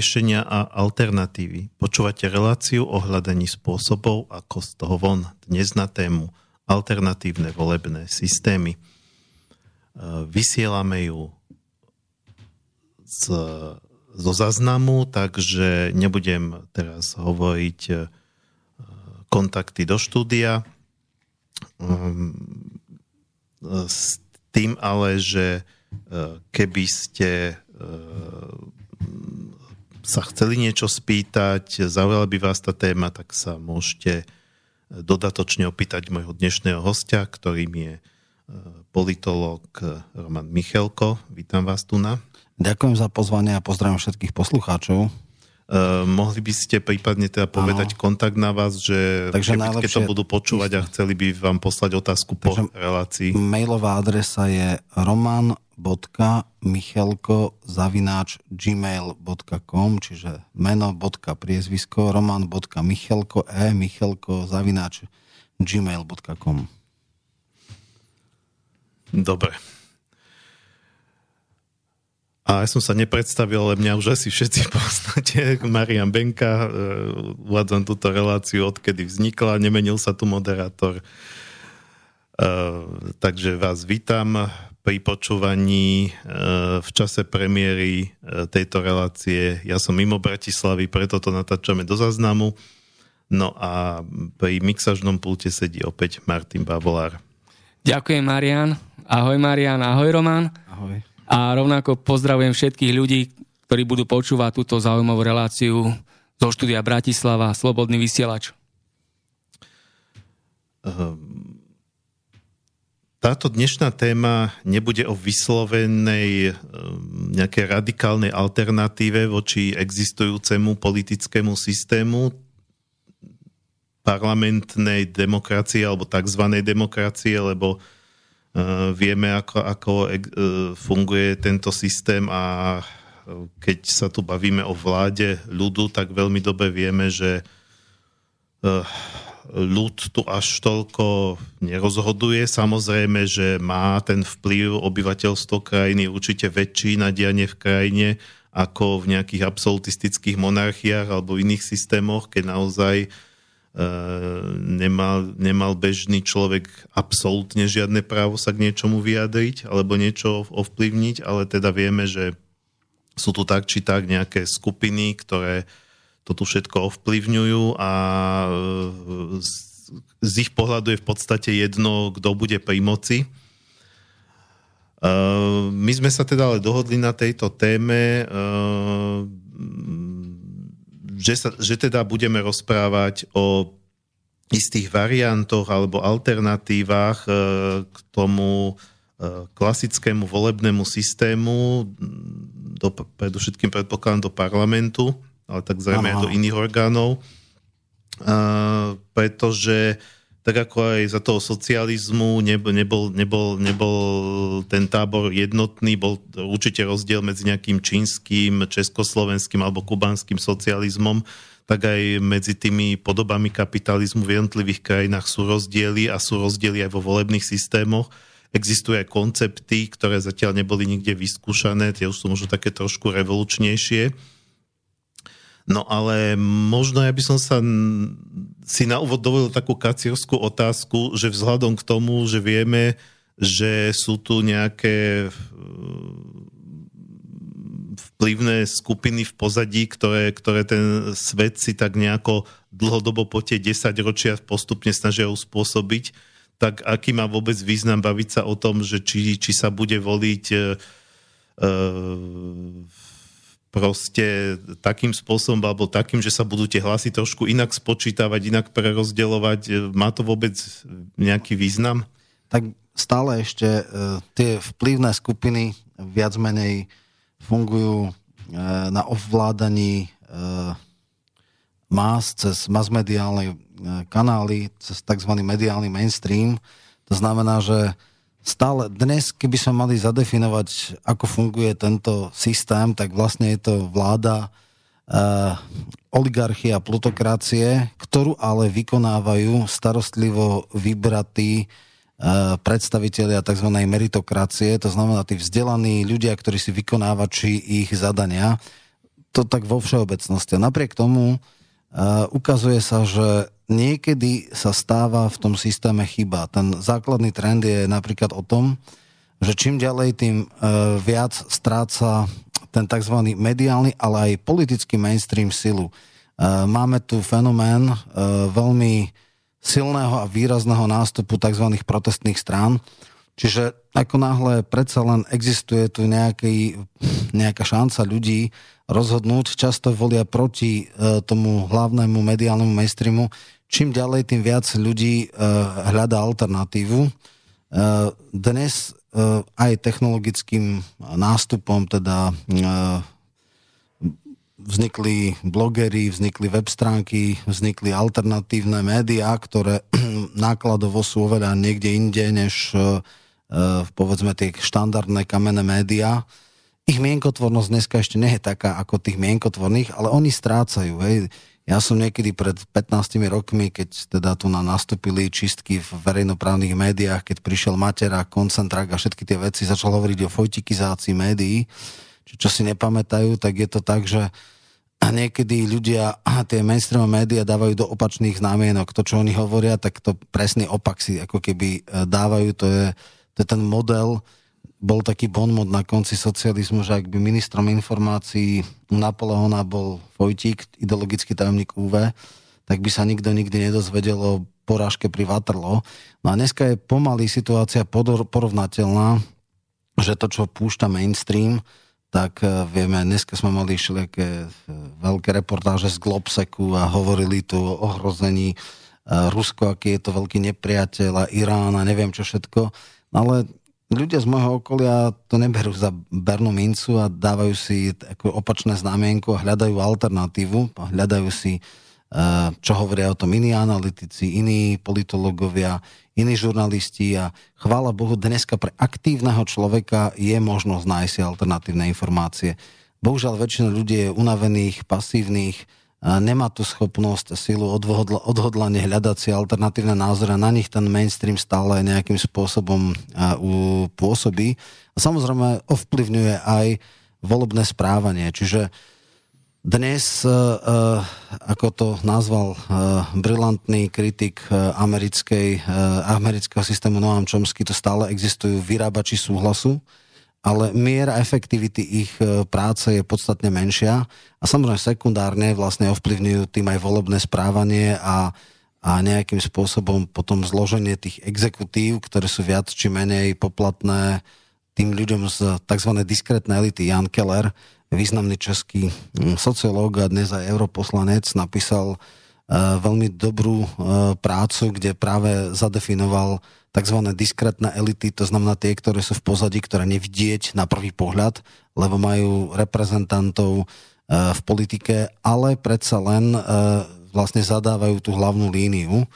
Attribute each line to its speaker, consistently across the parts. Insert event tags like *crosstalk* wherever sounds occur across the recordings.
Speaker 1: riešenia a alternatívy. Počúvate reláciu o hľadaní spôsobov, ako z toho von. Dnes na tému alternatívne volebné systémy. E, vysielame ju z, zo zaznamu, takže nebudem teraz hovoriť e, kontakty do štúdia. Ehm, s tým ale, že keby ste sa chceli niečo spýtať, zaujala by vás tá téma, tak sa môžete dodatočne opýtať môjho dnešného hostia, ktorým je e, politolog Roman Michelko. Vítam vás tu na.
Speaker 2: Ďakujem za pozvanie a pozdravím všetkých poslucháčov.
Speaker 1: Uh, mohli by ste prípadne teda povedať ano. kontakt na vás, že Takže keby, najlepšie... keď to budú počúvať a chceli by vám poslať otázku Takže po relácii.
Speaker 2: Mailová adresa je roman roman.michelko.gmail.com čiže meno.priezvisko roman.michelko e michelko zavináč gmail.com
Speaker 1: Dobre. A ja som sa nepredstavil, ale mňa už asi všetci *laughs* poznáte. Marian Benka, e, uvádzam túto reláciu, odkedy vznikla, nemenil sa tu moderátor. Uh, takže vás vítam pri počúvaní e, v čase premiéry e, tejto relácie. Ja som mimo Bratislavy, preto to natáčame do záznamu. No a pri mixažnom pulte sedí opäť Martin Bavolár.
Speaker 3: Ďakujem Marian. Ahoj Marian, ahoj Roman.
Speaker 2: Ahoj.
Speaker 3: A rovnako pozdravujem všetkých ľudí, ktorí budú počúvať túto zaujímavú reláciu zo štúdia Bratislava, Slobodný vysielač.
Speaker 1: Um táto dnešná téma nebude o vyslovenej ehm, nejakej radikálnej alternatíve voči existujúcemu politickému systému parlamentnej demokracie alebo tzv. demokracie, lebo uh, vieme, ako, ako uh, funguje tento systém a keď sa tu bavíme o vláde ľudu, tak veľmi dobre vieme, že ľud tu až toľko nerozhoduje. Samozrejme, že má ten vplyv obyvateľstvo krajiny určite väčší na dianie v krajine ako v nejakých absolutistických monarchiách alebo iných systémoch, keď naozaj e, nemal, nemal bežný človek absolútne žiadne právo sa k niečomu vyjadriť alebo niečo ovplyvniť, ale teda vieme, že sú tu tak či tak nejaké skupiny, ktoré to tu všetko ovplyvňujú a e, z ich pohľadu je v podstate jedno, kto bude pri moci. E, my sme sa teda ale dohodli na tejto téme, e, že, sa, že teda budeme rozprávať o istých variantoch alebo alternatívach k tomu klasickému volebnému systému, do, predovšetkým predpokladám do parlamentu ale tak zrejme aj do iných orgánov, uh, pretože tak ako aj za toho socializmu nebol, nebol, nebol, nebol ten tábor jednotný, bol určite rozdiel medzi nejakým čínskym, československým alebo kubanským socializmom, tak aj medzi tými podobami kapitalizmu v jednotlivých krajinách sú rozdiely a sú rozdiely aj vo volebných systémoch. Existujú aj koncepty, ktoré zatiaľ neboli nikde vyskúšané, tie už sú možno také trošku revolučnejšie No ale možno ja by som sa si na úvod dovolil takú kacierskú otázku, že vzhľadom k tomu, že vieme, že sú tu nejaké vplyvné skupiny v pozadí, ktoré, ktoré ten svet si tak nejako dlhodobo po tie 10 ročia postupne snažia uspôsobiť, tak aký má vôbec význam baviť sa o tom, že či, či sa bude voliť uh, proste takým spôsobom alebo takým, že sa budú tie hlasy trošku inak spočítavať, inak prerozdeľovať. Má to vôbec nejaký význam?
Speaker 2: Tak stále ešte uh, tie vplyvné skupiny viac menej fungujú uh, na ovládaní más cez masmediálne kanály, cez tzv. mediálny mainstream. To znamená, že stále dnes, keby sme mali zadefinovať, ako funguje tento systém, tak vlastne je to vláda uh, oligarchia plutokracie, ktorú ale vykonávajú starostlivo vybratí uh, predstavitelia tzv. meritokracie, to znamená tí vzdelaní ľudia, ktorí si vykonávači ich zadania. to tak vo všeobecnosti. Napriek tomu uh, ukazuje sa, že niekedy sa stáva v tom systéme chyba. Ten základný trend je napríklad o tom, že čím ďalej, tým uh, viac stráca ten tzv. mediálny, ale aj politický mainstream silu. Uh, máme tu fenomén uh, veľmi silného a výrazného nástupu tzv. protestných strán, Čiže ako náhle predsa len existuje tu nejaký, nejaká šanca ľudí rozhodnúť, často volia proti e, tomu hlavnému mediálnemu mainstreamu, čím ďalej, tým viac ľudí e, hľadá alternatívu. E, dnes e, aj technologickým nástupom teda vznikli blogery, vznikli web stránky, vznikli alternatívne médiá, ktoré *clears throat* nákladovo sú oveľa niekde inde, než Eh, povedzme tie štandardné kamenné médiá, ich mienkotvornosť dneska ešte nie je taká ako tých mienkotvorných, ale oni strácajú. Hej. Ja som niekedy pred 15 rokmi, keď teda tu na nastúpili čistky v verejnoprávnych médiách, keď prišiel Matera, Koncentrák a všetky tie veci, začal hovoriť o fojtikizácii médií, čo, čo si nepamätajú, tak je to tak, že niekedy ľudia *clears throat* tie mainstream médiá dávajú do opačných znamienok. To, čo oni hovoria, tak to presný opak si ako keby eh, dávajú. To je to je ten model, bol taký bonmot na konci socializmu, že ak by ministrom informácií Napoleona bol Vojtík, ideologický tajomník UV, tak by sa nikto nikdy nedozvedel o porážke pri Waterloo. No a dneska je pomaly situácia porovnateľná, že to, čo púšťa mainstream, tak e, vieme, dneska sme mali všelijaké e, veľké reportáže z Globseku a hovorili tu o ohrození e, Rusko, aký je to veľký nepriateľ a Irán a neviem čo všetko ale ľudia z môjho okolia to neberú za bernú mincu a dávajú si opačné znamienko a hľadajú alternatívu, a hľadajú si, eh, čo hovoria o tom iní analytici, iní politológovia, iní žurnalisti a chvála Bohu, dneska pre aktívneho človeka je možnosť nájsť si alternatívne informácie. Bohužiaľ, väčšina ľudí je unavených, pasívnych, nemá tú schopnosť silu odhodla, odhodlanie hľadať si alternatívne názory a na nich ten mainstream stále nejakým spôsobom pôsobí. A samozrejme ovplyvňuje aj volebné správanie. Čiže dnes, e, e, ako to nazval e, brilantný kritik americkej, amerického systému Noam Chomsky, to stále existujú vyrábači súhlasu, ale miera efektivity ich e, práce je podstatne menšia a samozrejme sekundárne vlastne ovplyvňujú tým aj volebné správanie a, a nejakým spôsobom potom zloženie tých exekutív, ktoré sú viac či menej poplatné tým ľuďom z tzv. diskrétnej elity. Jan Keller, významný český sociológ a dnes aj europoslanec, napísal uh, veľmi dobrú uh, prácu, kde práve zadefinoval tzv. diskrétne elity, to znamená tie, ktoré sú v pozadí, ktoré nevidieť na prvý pohľad, lebo majú reprezentantov e, v politike, ale predsa len e, vlastne zadávajú tú hlavnú líniu. E,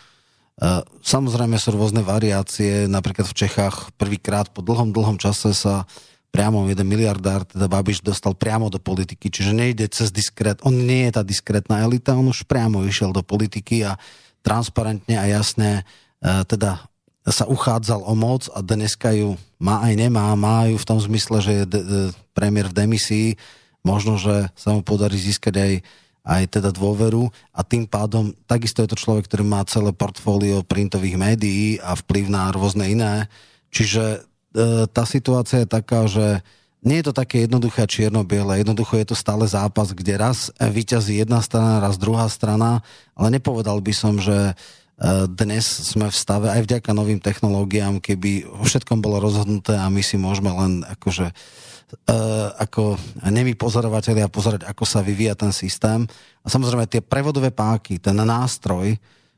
Speaker 2: samozrejme sú rôzne variácie, napríklad v Čechách prvýkrát po dlhom, dlhom čase sa priamo jeden miliardár, teda Babiš dostal priamo do politiky, čiže nejde cez diskret, on nie je tá diskrétna elita, on už priamo išiel do politiky a transparentne a jasne teda sa uchádzal o moc a dneska ju má aj nemá. Má ju v tom zmysle, že je premiér v demisii. Možno, že sa mu podarí získať aj, aj teda dôveru a tým pádom takisto je to človek, ktorý má celé portfólio printových médií a vplyv na rôzne iné. Čiže e, tá situácia je taká, že nie je to také jednoduché čierno-biele. Jednoducho je to stále zápas, kde raz vyťazí jedna strana, raz druhá strana, ale nepovedal by som, že dnes sme v stave aj vďaka novým technológiám, keby o všetkom bolo rozhodnuté a my si môžeme len akože uh, ako nemi pozorovateľia pozerať, ako sa vyvíja ten systém. A samozrejme tie prevodové páky, ten nástroj,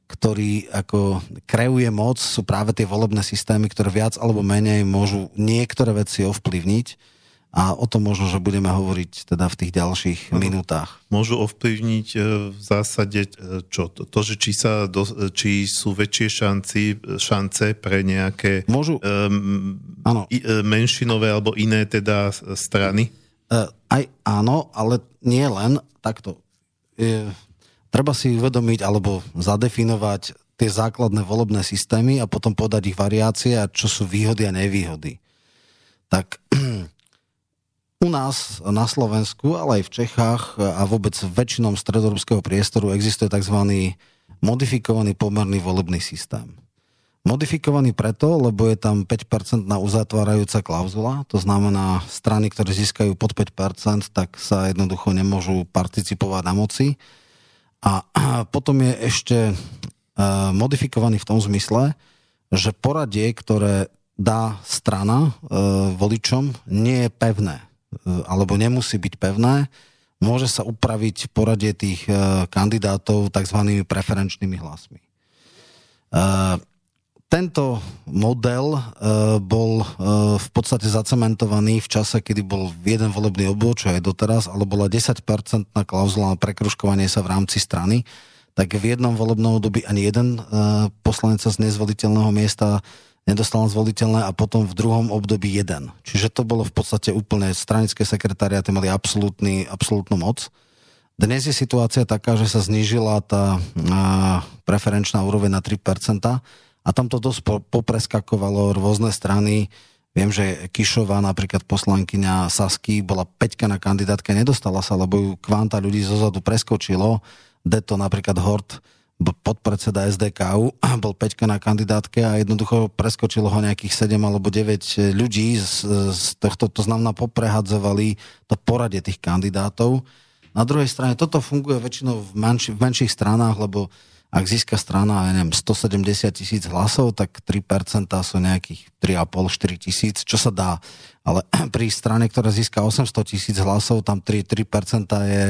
Speaker 2: ktorý ako kreuje moc, sú práve tie volebné systémy, ktoré viac alebo menej môžu niektoré veci ovplyvniť a o tom možno, že budeme hovoriť teda v tých ďalších ano. minútach.
Speaker 1: Môžu ovplyvniť e, v zásade e, čo? To, že či, sa do, či sú väčšie šanci, šance pre nejaké
Speaker 2: Môžu,
Speaker 1: um, i, menšinové alebo iné teda strany?
Speaker 2: Aj áno, ale nie len takto. Je, treba si uvedomiť alebo zadefinovať tie základné volebné systémy a potom podať ich variácie a čo sú výhody a nevýhody. Tak *clears throat* u nás na Slovensku, ale aj v Čechách a vôbec väčšinom stredoeurópskeho priestoru existuje tzv. modifikovaný pomerný volebný systém. Modifikovaný preto, lebo je tam 5% na uzatvárajúca klauzula, to znamená strany, ktoré získajú pod 5%, tak sa jednoducho nemôžu participovať na moci. A *clears throat* potom je ešte e, modifikovaný v tom zmysle, že poradie, ktoré dá strana e, voličom, nie je pevné, alebo nemusí byť pevné, môže sa upraviť poradie tých kandidátov tzv. preferenčnými hlasmi tento model uh, bol v podstate zacementovaný v čase, kedy bol jeden volebný obvod, čo je doteraz, ale bola 10-percentná klauzula na prekruškovanie sa v rámci strany, tak v jednom volebnom období ani jeden poslanec z nezvoliteľného miesta nedostal na zvoliteľné a potom v druhom období jeden. Čiže to bolo v podstate úplne stranické sekretariáty mali absolútnu moc. Dnes je situácia taká, že sa znížila tá preferenčná úroveň na 3%, a tam to dosť popreskakovalo rôzne strany. Viem, že Kišová, napríklad poslankyňa Sasky, bola peťka na kandidátke, nedostala sa, lebo ju kvanta ľudí zozadu preskočilo. Deto, napríklad Hort, podpredseda SDKU, *clears throat* bol peťka na kandidátke a jednoducho preskočilo ho nejakých 7 alebo 9 ľudí z, z tohto, to znamená poprehadzovali to poradie tých kandidátov. Na druhej strane toto funguje väčšinou v, menši, v menších stranách, lebo ak získa strana, ja neviem, 170 tisíc hlasov, tak 3% sú nejakých 3,5-4 tisíc, čo sa dá. Ale *clears throat* pri strane, ktorá získa 800 tisíc hlasov, tam 3, 3% je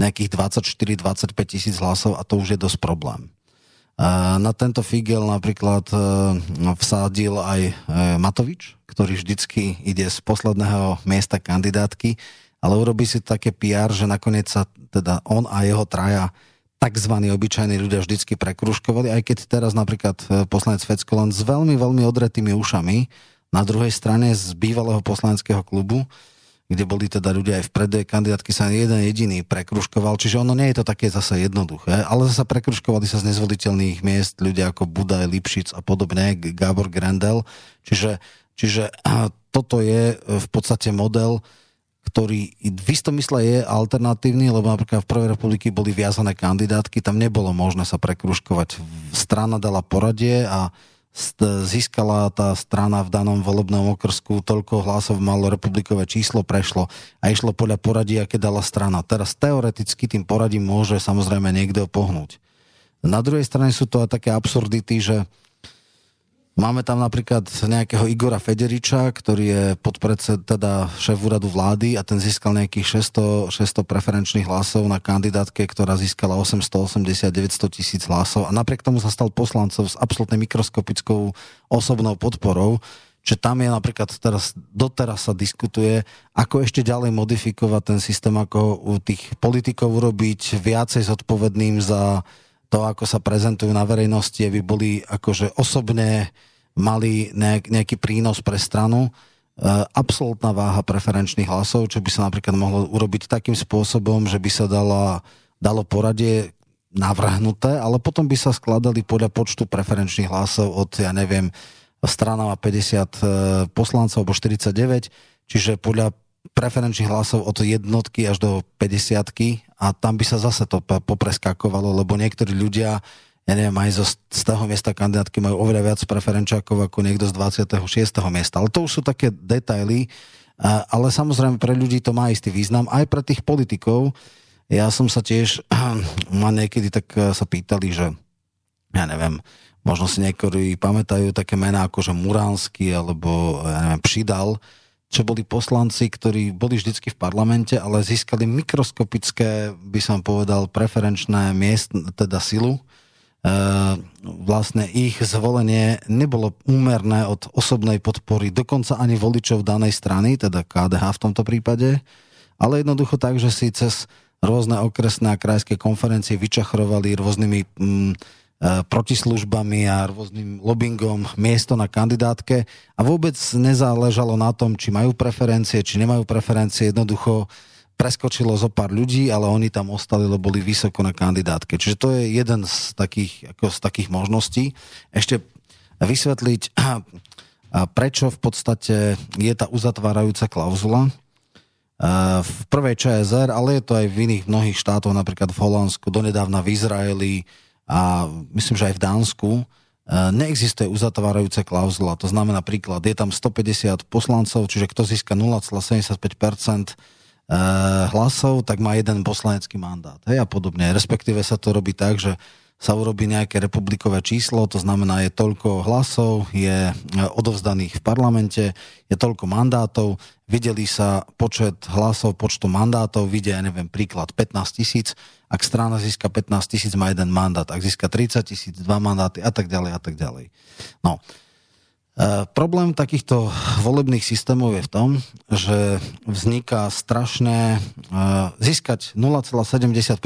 Speaker 2: nejakých 24-25 tisíc hlasov a to už je dosť problém. Na tento figel napríklad e, vsádil aj e, Matovič, ktorý vždycky ide z posledného miesta kandidátky, ale urobí si také PR, že nakoniec sa teda on a jeho traja tzv. obyčajní ľudia vždycky prekruškovali, aj keď teraz napríklad e, poslanec Fecko len s veľmi, veľmi odretými ušami na druhej strane z bývalého poslaneckého klubu, kde boli teda ľudia aj v predej kandidátky sa jeden jediný prekruškoval, čiže ono nie je to také zase jednoduché, ale zase prekruškovali sa z nezvoliteľných miest ľudia ako Budaj, Lipšic a podobne, Gábor Grendel, čiže, čiže *clears throat* toto je v podstate model, ktorý v istom mysle je alternatívny, lebo napríklad v Prvej republiky boli viazané kandidátky, tam nebolo možné sa prekruškovať. Strana dala poradie a získala tá strana v danom volebnom okrsku, toľko hlasov malo republikové číslo, prešlo a išlo podľa poradia, aké dala strana. Teraz teoreticky tým poradím môže samozrejme niekto pohnúť. Na druhej strane sú to aj také absurdity, že Máme tam napríklad nejakého Igora Federiča, ktorý je podpredsed, teda šéf úradu vlády a ten získal nejakých 600, 600 preferenčných hlasov na kandidátke, ktorá získala 880-900 tisíc hlasov. A napriek tomu sa stal poslancov s absolútne mikroskopickou osobnou podporou, že tam je napríklad teraz, doteraz sa diskutuje, ako ešte ďalej modifikovať ten systém, ako u tých politikov urobiť viacej zodpovedným za to, ako sa prezentujú na verejnosti, aby boli akože osobne mali nejak, nejaký prínos pre stranu. E, absolútna váha preferenčných hlasov, čo by sa napríklad mohlo urobiť takým spôsobom, že by sa dala, dalo poradie navrhnuté, ale potom by sa skladali podľa počtu preferenčných hlasov od, ja neviem, strana má 50 e, poslancov alebo 49, čiže podľa preferenčných hlasov od jednotky až do 50 a tam by sa zase to popreskakovalo, lebo niektorí ľudia, ja neviem, aj zo, z toho miesta kandidátky majú oveľa viac preferenčákov ako niekto z 26. miesta. Ale to už sú také detaily, ale samozrejme pre ľudí to má istý význam, aj pre tých politikov. Ja som sa tiež, *clears throat* ma niekedy tak e, sa pýtali, že ja neviem, možno si niektorí pamätajú také mená ako že Muránsky alebo ja neviem, Přidal, čo boli poslanci, ktorí boli vždycky v parlamente, ale získali mikroskopické, by som povedal, preferenčné miest, teda silu. E, vlastne ich zvolenie nebolo úmerné od osobnej podpory, dokonca ani voličov danej strany, teda KDH v tomto prípade, ale jednoducho tak, že si cez rôzne okresné a krajské konferencie vyčachrovali rôznymi mm, protislužbami a rôznym lobbyingom miesto na kandidátke a vôbec nezáležalo na tom, či majú preferencie, či nemajú preferencie. Jednoducho preskočilo zo pár ľudí, ale oni tam ostali, lebo boli vysoko na kandidátke. Čiže to je jeden z takých, ako z takých možností. Ešte vysvetliť, *clears throat* prečo v podstate je tá uzatvárajúca klauzula. v prvej ČSR, ale je to aj v iných mnohých štátoch, napríklad v Holandsku, donedávna v Izraeli a myslím, že aj v Dánsku, e, neexistuje uzatvárajúce klauzula. To znamená príklad, je tam 150 poslancov, čiže kto získa 0,75% e, hlasov, tak má jeden poslanecký mandát. Hej, a podobne. Respektíve sa to robí tak, že sa urobí nejaké republikové číslo, to znamená, je toľko hlasov, je e, odovzdaných v parlamente, je toľko mandátov, videli sa počet hlasov, počtu mandátov, vidia, ja neviem, príklad 15 tisíc, ak strana získa 15 tisíc, má jeden mandát, ak získa 30 tisíc, dva mandáty a tak ďalej a tak ďalej. No, E, problém takýchto volebných systémov je v tom, že vzniká strašné... E, získať 0,75%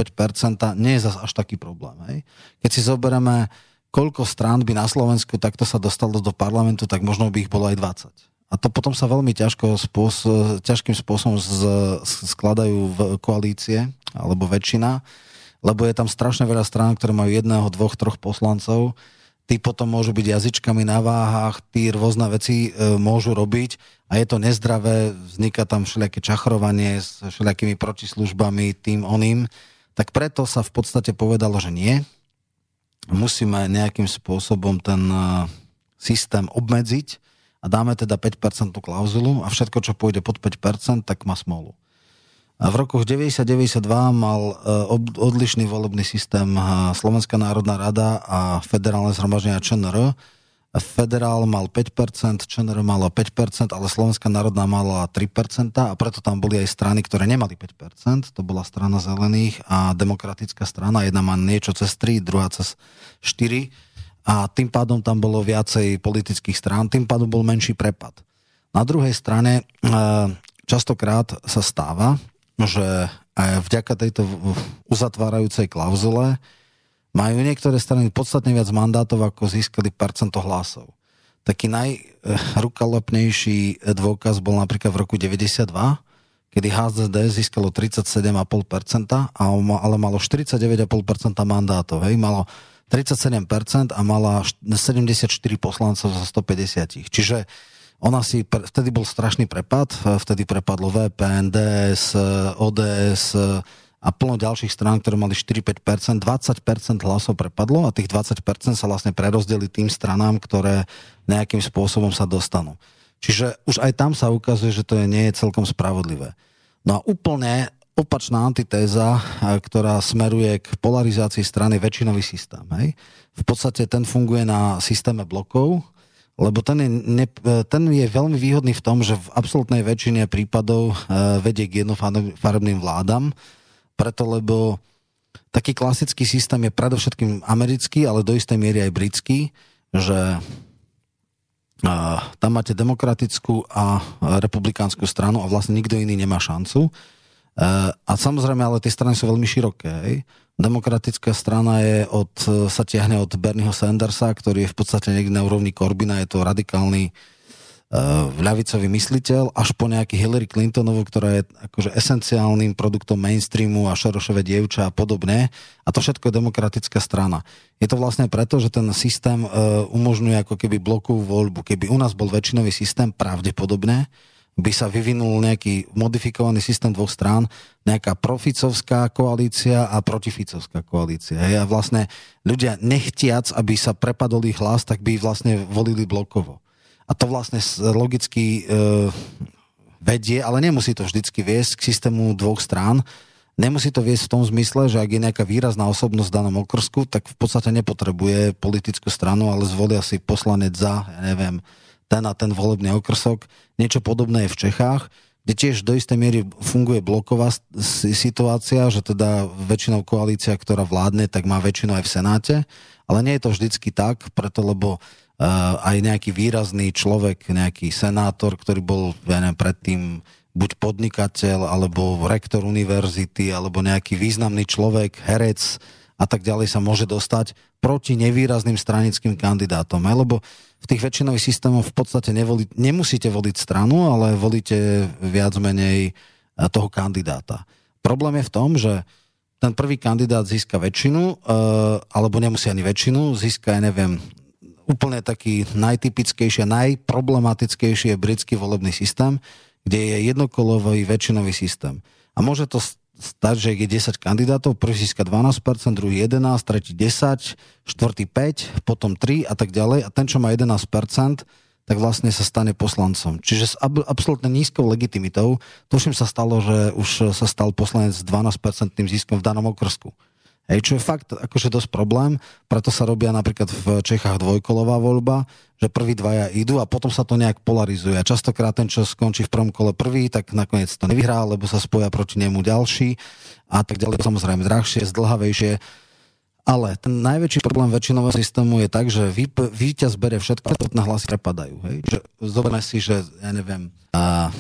Speaker 2: nie je zase až taký problém. Hej? Keď si zoberieme, koľko strán by na Slovensku takto sa dostalo do parlamentu, tak možno by ich bolo aj 20. A to potom sa veľmi ťažko spôs- ťažkým spôsobom z- skladajú v koalície, alebo väčšina, lebo je tam strašne veľa strán, ktoré majú jedného, dvoch, troch poslancov, tí potom môžu byť jazyčkami na váhach, tí rôzne veci e, môžu robiť a je to nezdravé, vzniká tam všelijaké čachrovanie s všelijakými protislužbami, tým oným, tak preto sa v podstate povedalo, že nie. Musíme nejakým spôsobom ten e, systém obmedziť a dáme teda 5% klauzulu a všetko, čo pôjde pod 5%, tak má smolu. A v rokoch 90-92 mal e, odlišný volebný systém e, Slovenská národná rada a federálne zhromaždenia ČNR. Federál mal 5%, ČNR malo 5%, ale Slovenská národná mala 3% a preto tam boli aj strany, ktoré nemali 5%. To bola strana zelených a demokratická strana. Jedna má niečo cez 3, druhá cez 4 a tým pádom tam bolo viacej politických strán, tým pádom bol menší prepad. Na druhej strane e, častokrát sa stáva, že aj vďaka tejto uzatvárajúcej klauzule majú niektoré strany podstatne viac mandátov, ako získali percento hlasov. Taký najrukalopnejší dôkaz bol napríklad v roku 92, kedy HZD získalo 37,5%, ale malo 49,5% mandátov. Hej? Malo 37% a mala 74 poslancov zo 150. Čiže ona si, vtedy bol strašný prepad, vtedy prepadlo VPN, DS, ODS a plno ďalších strán, ktoré mali 4-5%, 20% hlasov prepadlo a tých 20% sa vlastne prerozdeli tým stranám, ktoré nejakým spôsobom sa dostanú. Čiže už aj tam sa ukazuje, že to nie je celkom spravodlivé. No a úplne opačná antitéza, ktorá smeruje k polarizácii strany väčšinový systém. Hej? V podstate ten funguje na systéme blokov, lebo ten je, ne, ten je veľmi výhodný v tom, že v absolútnej väčšine prípadov uh, vedie k jednofarebným vládam, preto lebo taký klasický systém je predovšetkým americký, ale do istej miery aj britský, že tam máte demokratickú a republikánsku stranu a vlastne nikto iný nemá šancu. Uh, a samozrejme, ale tie strany sú veľmi široké. Hej? Demokratická strana je od, sa tiahne od Bernieho Sandersa, ktorý je v podstate niekde na úrovni Corbina, je to radikálny uh, ľavicový mysliteľ, až po nejaký Hillary Clintonovu, ktorá je akože esenciálnym produktom mainstreamu a Šorošové dievča a podobne. A to všetko je demokratická strana. Je to vlastne preto, že ten systém uh, umožňuje ako keby blokovú voľbu. Keby u nás bol väčšinový systém, pravdepodobne, by sa vyvinul nejaký modifikovaný systém dvoch strán, nejaká proficovská koalícia a protificovská koalícia. Hej? A vlastne ľudia nechtiac, aby sa prepadol ich hlas, tak by vlastne volili blokovo. A to vlastne logicky e, vedie, ale nemusí to vždycky viesť k systému dvoch strán. Nemusí to viesť v tom zmysle, že ak je nejaká výrazná osobnosť v danom okrsku, tak v podstate nepotrebuje politickú stranu, ale zvolia si poslanec za, ja neviem, ten a ten volebný okrsok. Niečo podobné je v Čechách, kde tiež do istej miery funguje bloková situácia, že teda väčšinou koalícia, ktorá vládne, tak má väčšinu aj v Senáte, ale nie je to vždycky tak, preto lebo uh, aj nejaký výrazný človek, nejaký senátor, ktorý bol, ja neviem, predtým buď podnikateľ, alebo rektor univerzity, alebo nejaký významný človek, herec a tak ďalej sa môže dostať proti nevýrazným stranickým kandidátom. Lebo v tých väčšinových systémoch v podstate nevoli, nemusíte voliť stranu, ale volíte viac menej e, toho kandidáta. Problém je v tom, že ten prvý kandidát získa väčšinu, e, alebo nemusí ani väčšinu, získa, ja neviem, úplne taký najtypickejší a najproblematickejší je britský volebný systém, kde je jednokolový väčšinový systém. A môže to stať, že je 10 kandidátov, prvý získa 12%, druhý 11, tretí 10, štvrtý 5, potom 3 a tak ďalej. A ten, čo má 11%, tak vlastne sa stane poslancom. Čiže s ab- absolútne nízkou legitimitou, tuším sa stalo, že už sa stal poslanec s 12% ziskom v danom okrsku. Hej, čo je fakt akože dosť problém, preto sa robia napríklad v Čechách dvojkolová voľba, že prví dvaja idú a potom sa to nejak polarizuje. Častokrát ten, čo skončí v prvom kole prvý, tak nakoniec to nevyhrá, lebo sa spoja proti nemu ďalší a tak ďalej. Samozrejme drahšie, zdlhavejšie. Ale ten najväčší problém väčšinového systému je tak, že víťaz berie všetko a na hlasy prepadajú. Hej? Že zoberme si, že ja neviem, a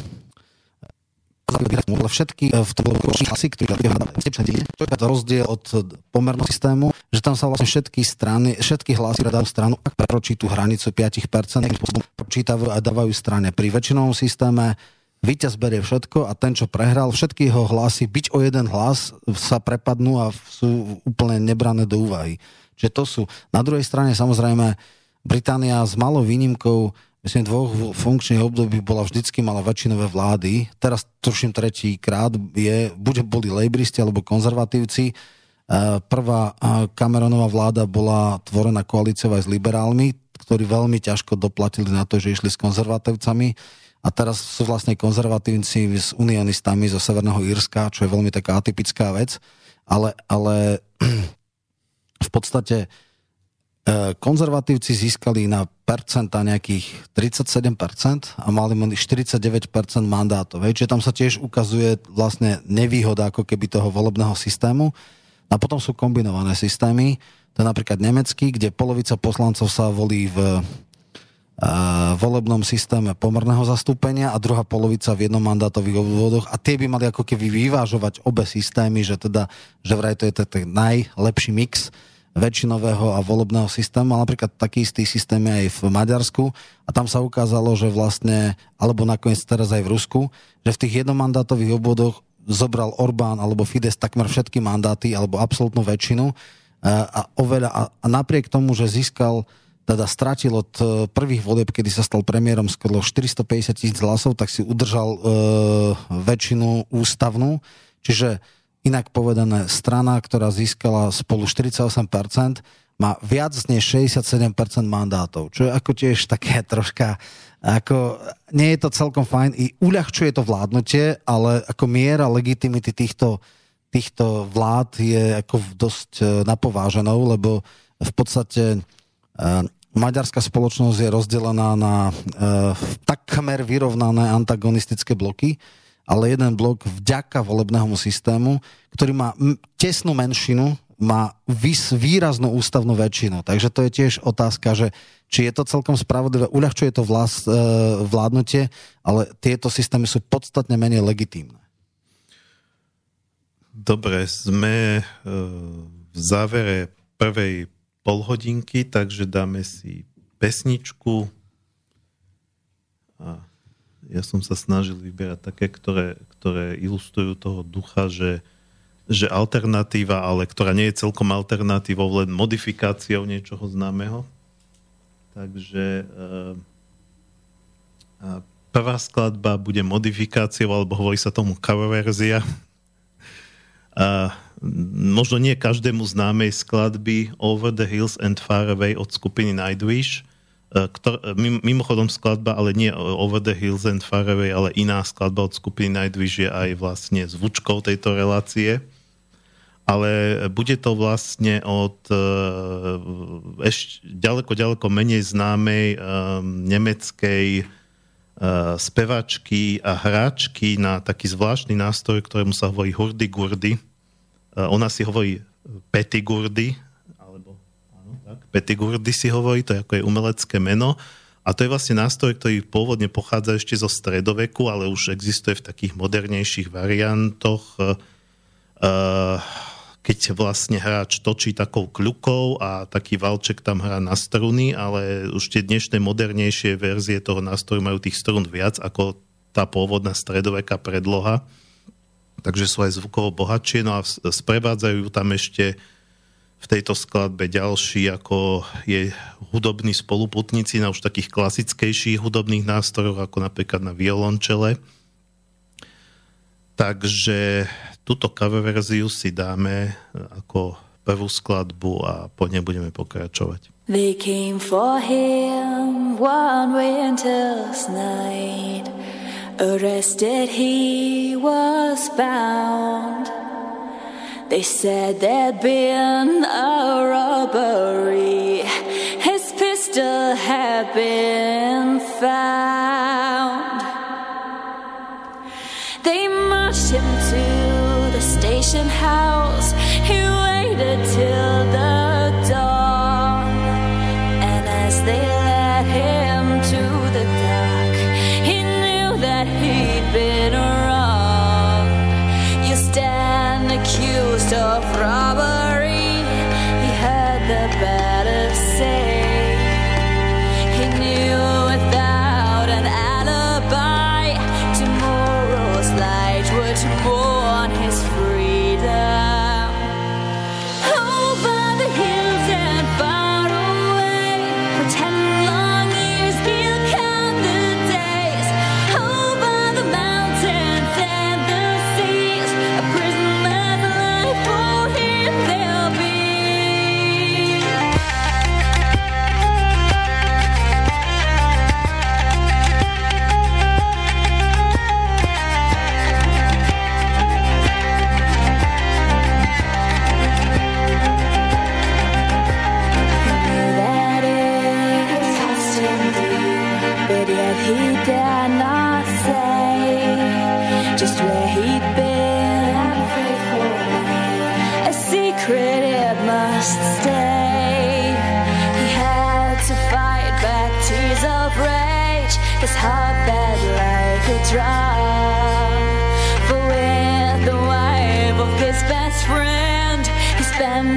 Speaker 2: ale všetky v tom hlasy, ktoré to je rozdiel od pomerného systému, že tam sa vlastne všetky strany, všetky hlasy dajú stranu, ak preročí tú hranicu 5%, počítajú a dávajú strane. Pri väčšinovom systéme víťaz berie všetko a ten, čo prehral, všetky jeho hlasy, byť o jeden hlas, sa prepadnú a sú úplne nebrané do úvahy. Čiže to sú. Na druhej strane samozrejme Británia s malou výnimkou myslím, dvoch funkčných období bola vždycky mala väčšinové vlády. Teraz tuším tretí krát je, buď boli lejbristi alebo konzervatívci. E, prvá Cameronová vláda bola tvorená koalíciou aj s liberálmi, ktorí veľmi ťažko doplatili na to, že išli s konzervatívcami. A teraz sú vlastne konzervatívci s unionistami zo Severného Írska, čo je veľmi taká atypická vec. Ale, ale *clears throat* v podstate E, konzervatívci získali na percenta nejakých 37% a mali 49% mandátov. Čiže tam sa tiež ukazuje vlastne nevýhoda ako keby toho volebného systému. A potom sú kombinované systémy. To je napríklad nemecký, kde polovica poslancov sa volí v uh, volebnom systéme pomerného zastúpenia a druhá polovica v jednomandátových obvodoch a tie by mali ako keby vyvážovať obe systémy, že teda, že vraj to je ten najlepší mix väčšinového a volebného systému, ale napríklad taký istý systém je aj v Maďarsku a tam sa ukázalo, že vlastne, alebo nakoniec teraz aj v Rusku, že v tých jednomandátových obvodoch zobral Orbán alebo Fides takmer všetky mandáty alebo absolútnu väčšinu e, a, oveľa, a, napriek tomu, že získal teda stratil od e, prvých volieb, kedy sa stal premiérom skoro 450 tisíc hlasov, tak si udržal e, väčšinu ústavnú. Čiže Inak povedané, strana, ktorá získala spolu 48%, má viac než 67% mandátov, čo je ako tiež také *laughs* troška, ako, nie je to celkom fajn, i uľahčuje to vládnutie, ale ako miera legitimity týchto, týchto vlád je ako dosť e, napováženou, lebo v podstate uh, maďarská spoločnosť je rozdelená na uh, takmer vyrovnané antagonistické bloky, ale jeden blok vďaka volebnému systému, ktorý má tesnú menšinu, má výraznú ústavnú väčšinu. Takže to je tiež otázka, že či je to celkom spravodlivé, uľahčuje to vlast, e, vládnutie, ale tieto systémy sú podstatne menej legitímne.
Speaker 1: Dobre, sme e, v závere prvej polhodinky, takže dáme si pesničku a ja som sa snažil vyberať také, ktoré, ktoré ilustrujú toho ducha, že, že alternatíva, ale ktorá nie je celkom alternatívou, len modifikáciou niečoho známeho. Takže uh, prvá skladba bude modifikáciou, alebo hovorí sa tomu cover verzia. Uh, možno nie každému známej skladby Over the Hills and Far Away od skupiny Nightwish, ktor, e, mimochodom skladba, ale nie Over the Hills and Far Away, ale iná skladba od skupiny Nightwish je aj vlastne zvučkou tejto relácie. Ale bude to vlastne od uh, ešte ďaleko, ďaleko menej známej um, nemeckej uh, spevačky a hráčky na taký zvláštny nástroj, ktorému sa hovorí hurdy-gurdy. Uh, ona si hovorí petigurdy, Petigurdy si hovorí, to je ako je umelecké meno. A to je vlastne nástroj, ktorý pôvodne pochádza ešte zo stredoveku, ale už existuje v takých modernejších variantoch. E, e, keď vlastne hráč točí takou kľukou a taký valček tam hrá na struny, ale už tie dnešné modernejšie verzie toho nástroju majú tých strun viac ako tá pôvodná stredoveká predloha. Takže sú aj zvukovo bohatšie, no a sprevádzajú tam ešte v tejto skladbe ďalší, ako je hudobní spoluputníci na už takých klasickejších hudobných nástrojoch, ako napríklad na violončele.
Speaker 4: takže túto cover verziu si dáme ako prvú skladbu a po nej budeme pokračovať. They came for him one winter's night Arrested he was bound They said there'd been a robbery. His pistol had been found. They marched him to the station house.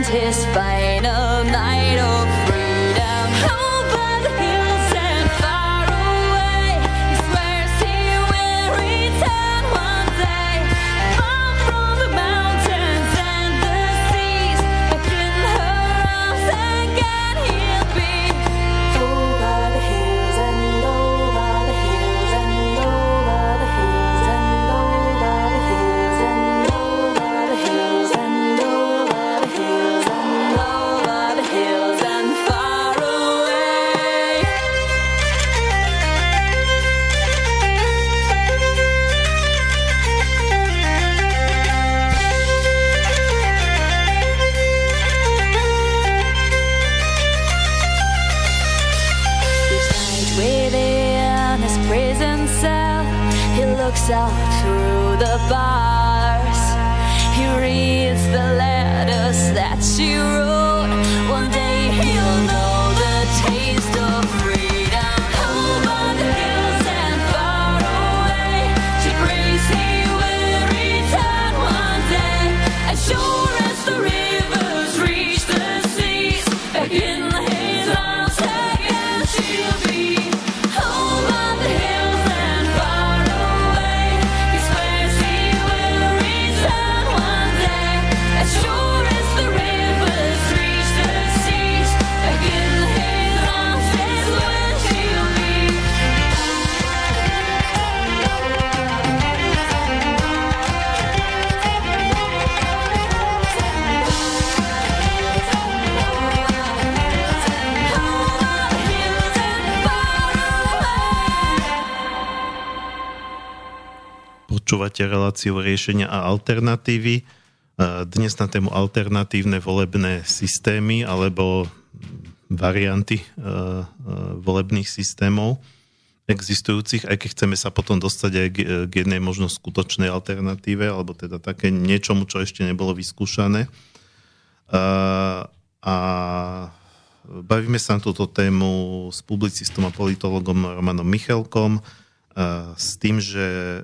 Speaker 4: his spine. Počúvate reláciu riešenia a alternatívy. E, Dnes na tému alternatívne volebné systémy alebo varianty e, e, volebných systémov existujúcich, aj keď chceme sa potom dostať aj k- jednej možno skutočnej alternatíve, alebo teda také niečomu, čo ešte nebolo vyskúšané. A, bavíme sa na túto tému s publicistom a politologom Romanom Michelkom, s tým, že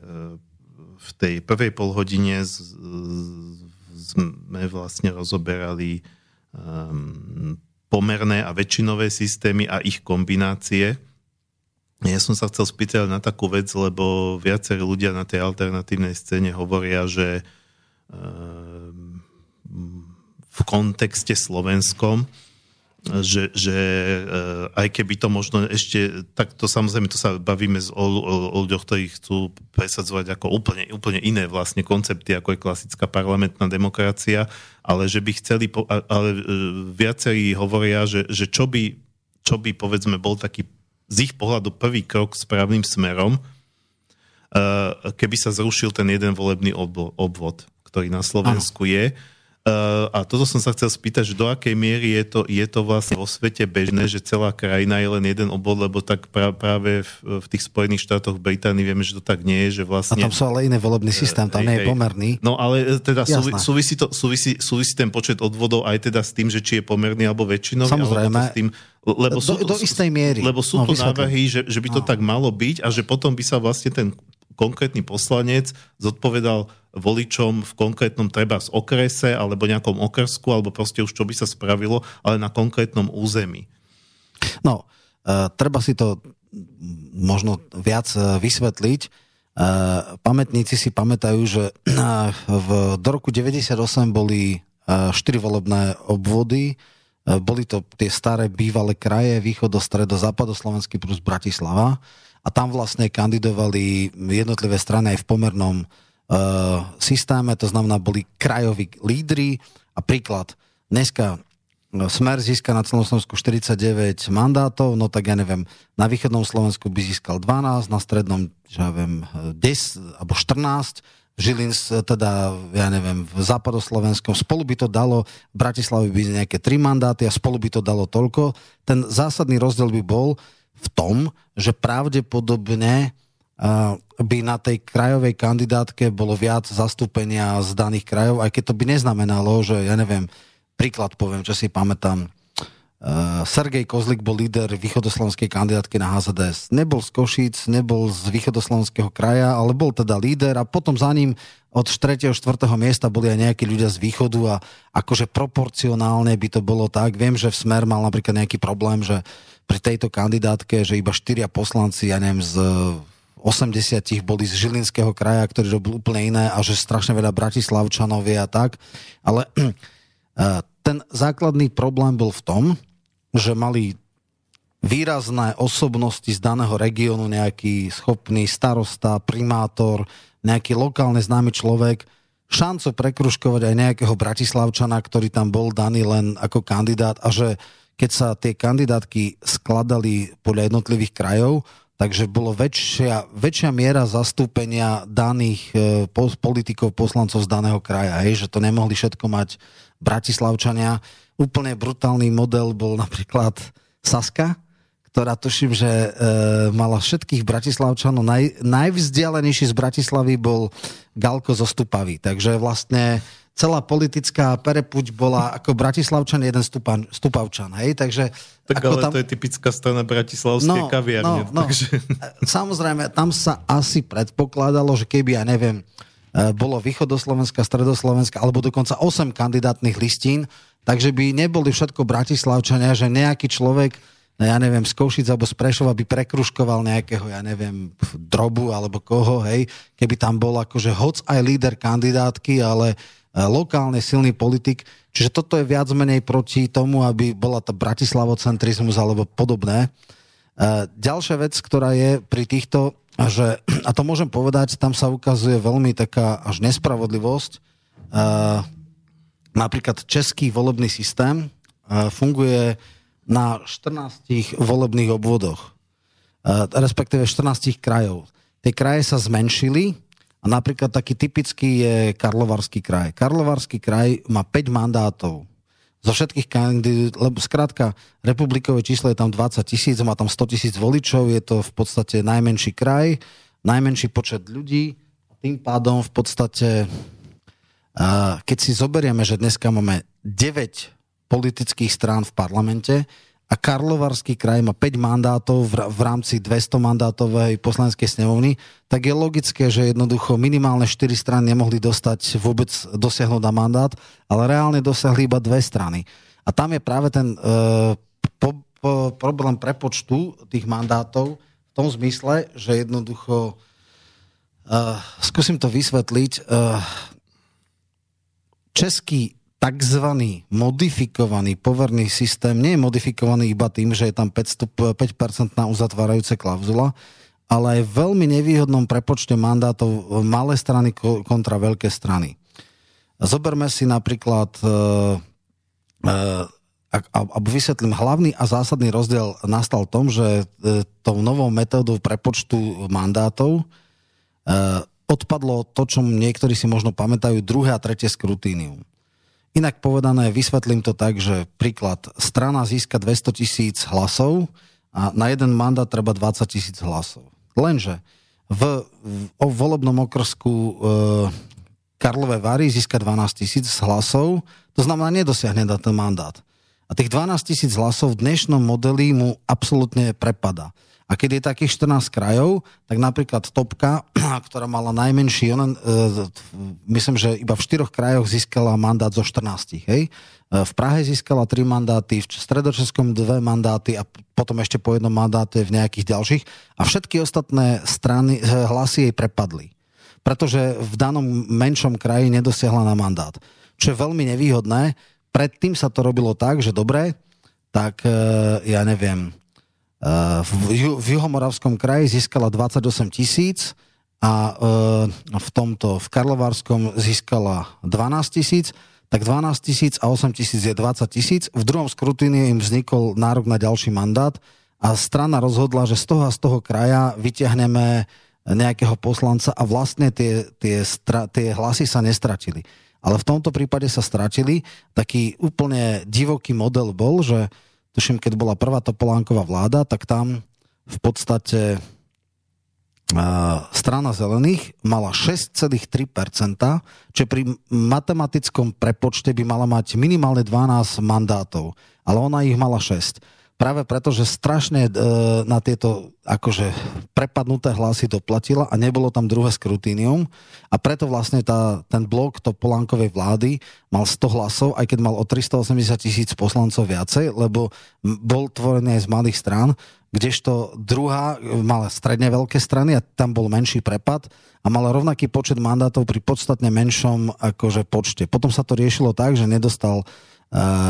Speaker 4: v tej prvej polhodine sme vlastne rozoberali um, pomerné a väčšinové systémy a ich kombinácie. Ja som sa chcel spýtať na takú vec, lebo viacerí ľudia na tej alternatívnej scéne hovoria, že um, v kontexte slovenskom
Speaker 1: že, že aj keby to možno ešte, tak to samozrejme, to sa bavíme o, o, o ľuďoch, ktorí chcú presadzovať ako úplne, úplne iné vlastne koncepty, ako je klasická parlamentná demokracia, ale že by chceli, ale viacerí hovoria, že, že čo, by, čo by povedzme bol taký z ich pohľadu prvý krok správnym smerom, keby sa zrušil ten jeden volebný obvod, ktorý na Slovensku ano. je a toto som sa chcel spýtať, že do akej miery je to, je to vlastne vo svete bežné, že celá krajina je len jeden obvod, lebo tak pra, práve v, v tých Spojených štátoch v Británii vieme, že to tak nie je, že vlastne...
Speaker 2: A tam sú ale iné volebný systém, tam nie je pomerný.
Speaker 1: No ale e, teda súvi, súvisí, to, súvisí, súvisí ten počet odvodov aj teda s tým, že či je pomerný alebo väčšinový.
Speaker 2: Samozrejme.
Speaker 1: S tým, lebo
Speaker 2: sú, do, do istej miery.
Speaker 1: Lebo sú no, tu návrhy, že, že by to no. tak malo byť a že potom by sa vlastne ten konkrétny poslanec zodpovedal voličom v konkrétnom treba z okrese alebo nejakom okrsku alebo proste už čo by sa spravilo, ale na konkrétnom území.
Speaker 2: No, uh, treba si to možno viac uh, vysvetliť. Uh, pamätníci si pamätajú, že *clears throat* v, do roku 98 boli uh, 4 volebné obvody, boli to tie staré bývalé kraje, východo, stredo, západoslovenský plus Bratislava a tam vlastne kandidovali jednotlivé strany aj v pomernom systéme, to znamená, boli krajoví lídry a príklad, dneska no, Smer získa na celom Slovensku 49 mandátov, no tak ja neviem, na východnom Slovensku by získal 12, na strednom, ja viem, 10 alebo 14, v Žilins, teda, ja neviem, v západoslovenskom, spolu by to dalo, v Bratislavi by nejaké 3 mandáty a spolu by to dalo toľko. Ten zásadný rozdiel by bol, v tom, že pravdepodobne by na tej krajovej kandidátke bolo viac zastúpenia z daných krajov, aj keď to by neznamenalo, že ja neviem, príklad poviem, čo si pamätám, Sergej Kozlik bol líder východoslovenskej kandidátky na HZDS. Nebol z Košíc, nebol z východoslovenského kraja, ale bol teda líder a potom za ním od 3. 4. miesta boli aj nejakí ľudia z východu a akože proporcionálne by to bolo tak. Viem, že v Smer mal napríklad nejaký problém, že pri tejto kandidátke, že iba štyria poslanci, ja neviem, z 80 boli z Žilinského kraja, ktorí robili úplne iné a že strašne veľa Bratislavčanov vie a tak. Ale *clears throat* eh, ten základný problém bol v tom, že mali výrazné osobnosti z daného regiónu, nejaký schopný starosta, primátor, nejaký lokálne známy človek, šancu prekruškovať aj nejakého Bratislavčana, ktorý tam bol daný len ako kandidát a že keď sa tie kandidátky skladali podľa jednotlivých krajov, takže bolo väčšia, väčšia miera zastúpenia daných e, politikov, poslancov z daného kraja, hej, že to nemohli všetko mať Bratislavčania. Úplne brutálny model bol napríklad Saska, ktorá tuším, že e, mala všetkých Bratislavčanov. Naj, najvzdialenejší z Bratislavy bol Galko zo. Takže vlastne celá politická perepuť bola ako Bratislavčan, jeden stupan, Stupavčan, hej, takže...
Speaker 1: Tak ako ale tam... to je typická strana Bratislavskej no, kaviarne. No, no. Takže...
Speaker 2: Samozrejme, tam sa asi predpokladalo, že keby, ja neviem, e, bolo východoslovenská, stredoslovenská, alebo dokonca 8 kandidátnych listín, takže by neboli všetko Bratislavčania, že nejaký človek ja neviem, z Košic alebo z Prešova by prekruškoval nejakého, ja neviem, drobu alebo koho, hej, keby tam bol akože hoc aj líder kandidátky, ale E, lokálne silný politik. Čiže toto je viac menej proti tomu, aby bola to bratislavocentrizmus alebo podobné. E, ďalšia vec, ktorá je pri týchto, že, a to môžem povedať, tam sa ukazuje veľmi taká až nespravodlivosť. E, napríklad český volebný systém funguje na 14 volebných obvodoch, respektíve 14 krajov. Tie kraje sa zmenšili, a napríklad taký typický je Karlovarský kraj. Karlovarský kraj má 5 mandátov zo všetkých kandidátov, lebo skrátka republikové číslo je tam 20 tisíc, má tam 100 tisíc voličov, je to v podstate najmenší kraj, najmenší počet ľudí tým pádom v podstate, keď si zoberieme, že dneska máme 9 politických strán v parlamente, a Karlovarský kraj má 5 mandátov v, rámci 200 mandátovej poslanskej snemovny, tak je logické, že jednoducho minimálne 4 strany nemohli dostať vôbec dosiahnuť na mandát, ale reálne dosiahli iba dve strany. A tam je práve ten uh, po, po, problém prepočtu tých mandátov v tom zmysle, že jednoducho uh, skúsim to vysvetliť. Uh, český takzvaný modifikovaný poverný systém nie je modifikovaný iba tým, že je tam 5%, 5% uzatvárajúce klauzula, ale aj veľmi nevýhodnom prepočte mandátov malé strany kontra veľké strany. Zoberme si napríklad, e, e, a vysvetlím, hlavný a zásadný rozdiel nastal v tom, že e, tou novou metódou prepočtu mandátov odpadlo to, čo niektorí si možno pamätajú, druhé a tretie skrutínium. Inak povedané, vysvetlím to tak, že príklad, strana získa 200 tisíc hlasov a na jeden mandát treba 20 tisíc hlasov. Lenže v, v volebnom okrsku e, Karlové Vary získa 12 tisíc hlasov, to znamená, nedosiahne na ten mandát. A tých 12 tisíc hlasov v dnešnom modeli mu absolútne prepada. A keď je takých 14 krajov, tak napríklad Topka, *clears throat* ktorá mala najmenší, ona, e, myslím, že iba v štyroch krajoch získala mandát zo 14. Hej? E, v Prahe získala tri mandáty, v Stredočeskom dve mandáty a potom ešte po jednom mandáte v nejakých ďalších. A všetky ostatné strany, e, hlasy jej prepadli. Pretože v danom menšom kraji nedosiahla na mandát. Čo je veľmi nevýhodné. Predtým sa to robilo tak, že dobre, tak ja neviem, v, v Juhomoravskom kraji získala 28 tisíc a e, v tomto, v Karlovárskom získala 12 tisíc, tak 12 tisíc a 8 tisíc je 20 tisíc. V druhom skrutíne im vznikol nárok na ďalší mandát a strana rozhodla, že z toho a z toho kraja vyťahneme nejakého poslanca a vlastne tie, tie, stra, tie hlasy sa nestratili. Ale v tomto prípade sa stratili. Taký úplne divoký model bol, že tuším, keď bola prvá Topolánková vláda, tak tam v podstate strana zelených mala 6,3%, čo pri matematickom prepočte by mala mať minimálne 12 mandátov, ale ona ich mala 6 práve preto, že strašne e, na tieto akože prepadnuté hlasy doplatila a nebolo tam druhé skrutínium a preto vlastne tá, ten blok to Polánkovej vlády mal 100 hlasov, aj keď mal o 380 tisíc poslancov viacej, lebo bol tvorený aj z malých strán, kdežto druhá mala stredne veľké strany a tam bol menší prepad a mala rovnaký počet mandátov pri podstatne menšom akože počte. Potom sa to riešilo tak, že nedostal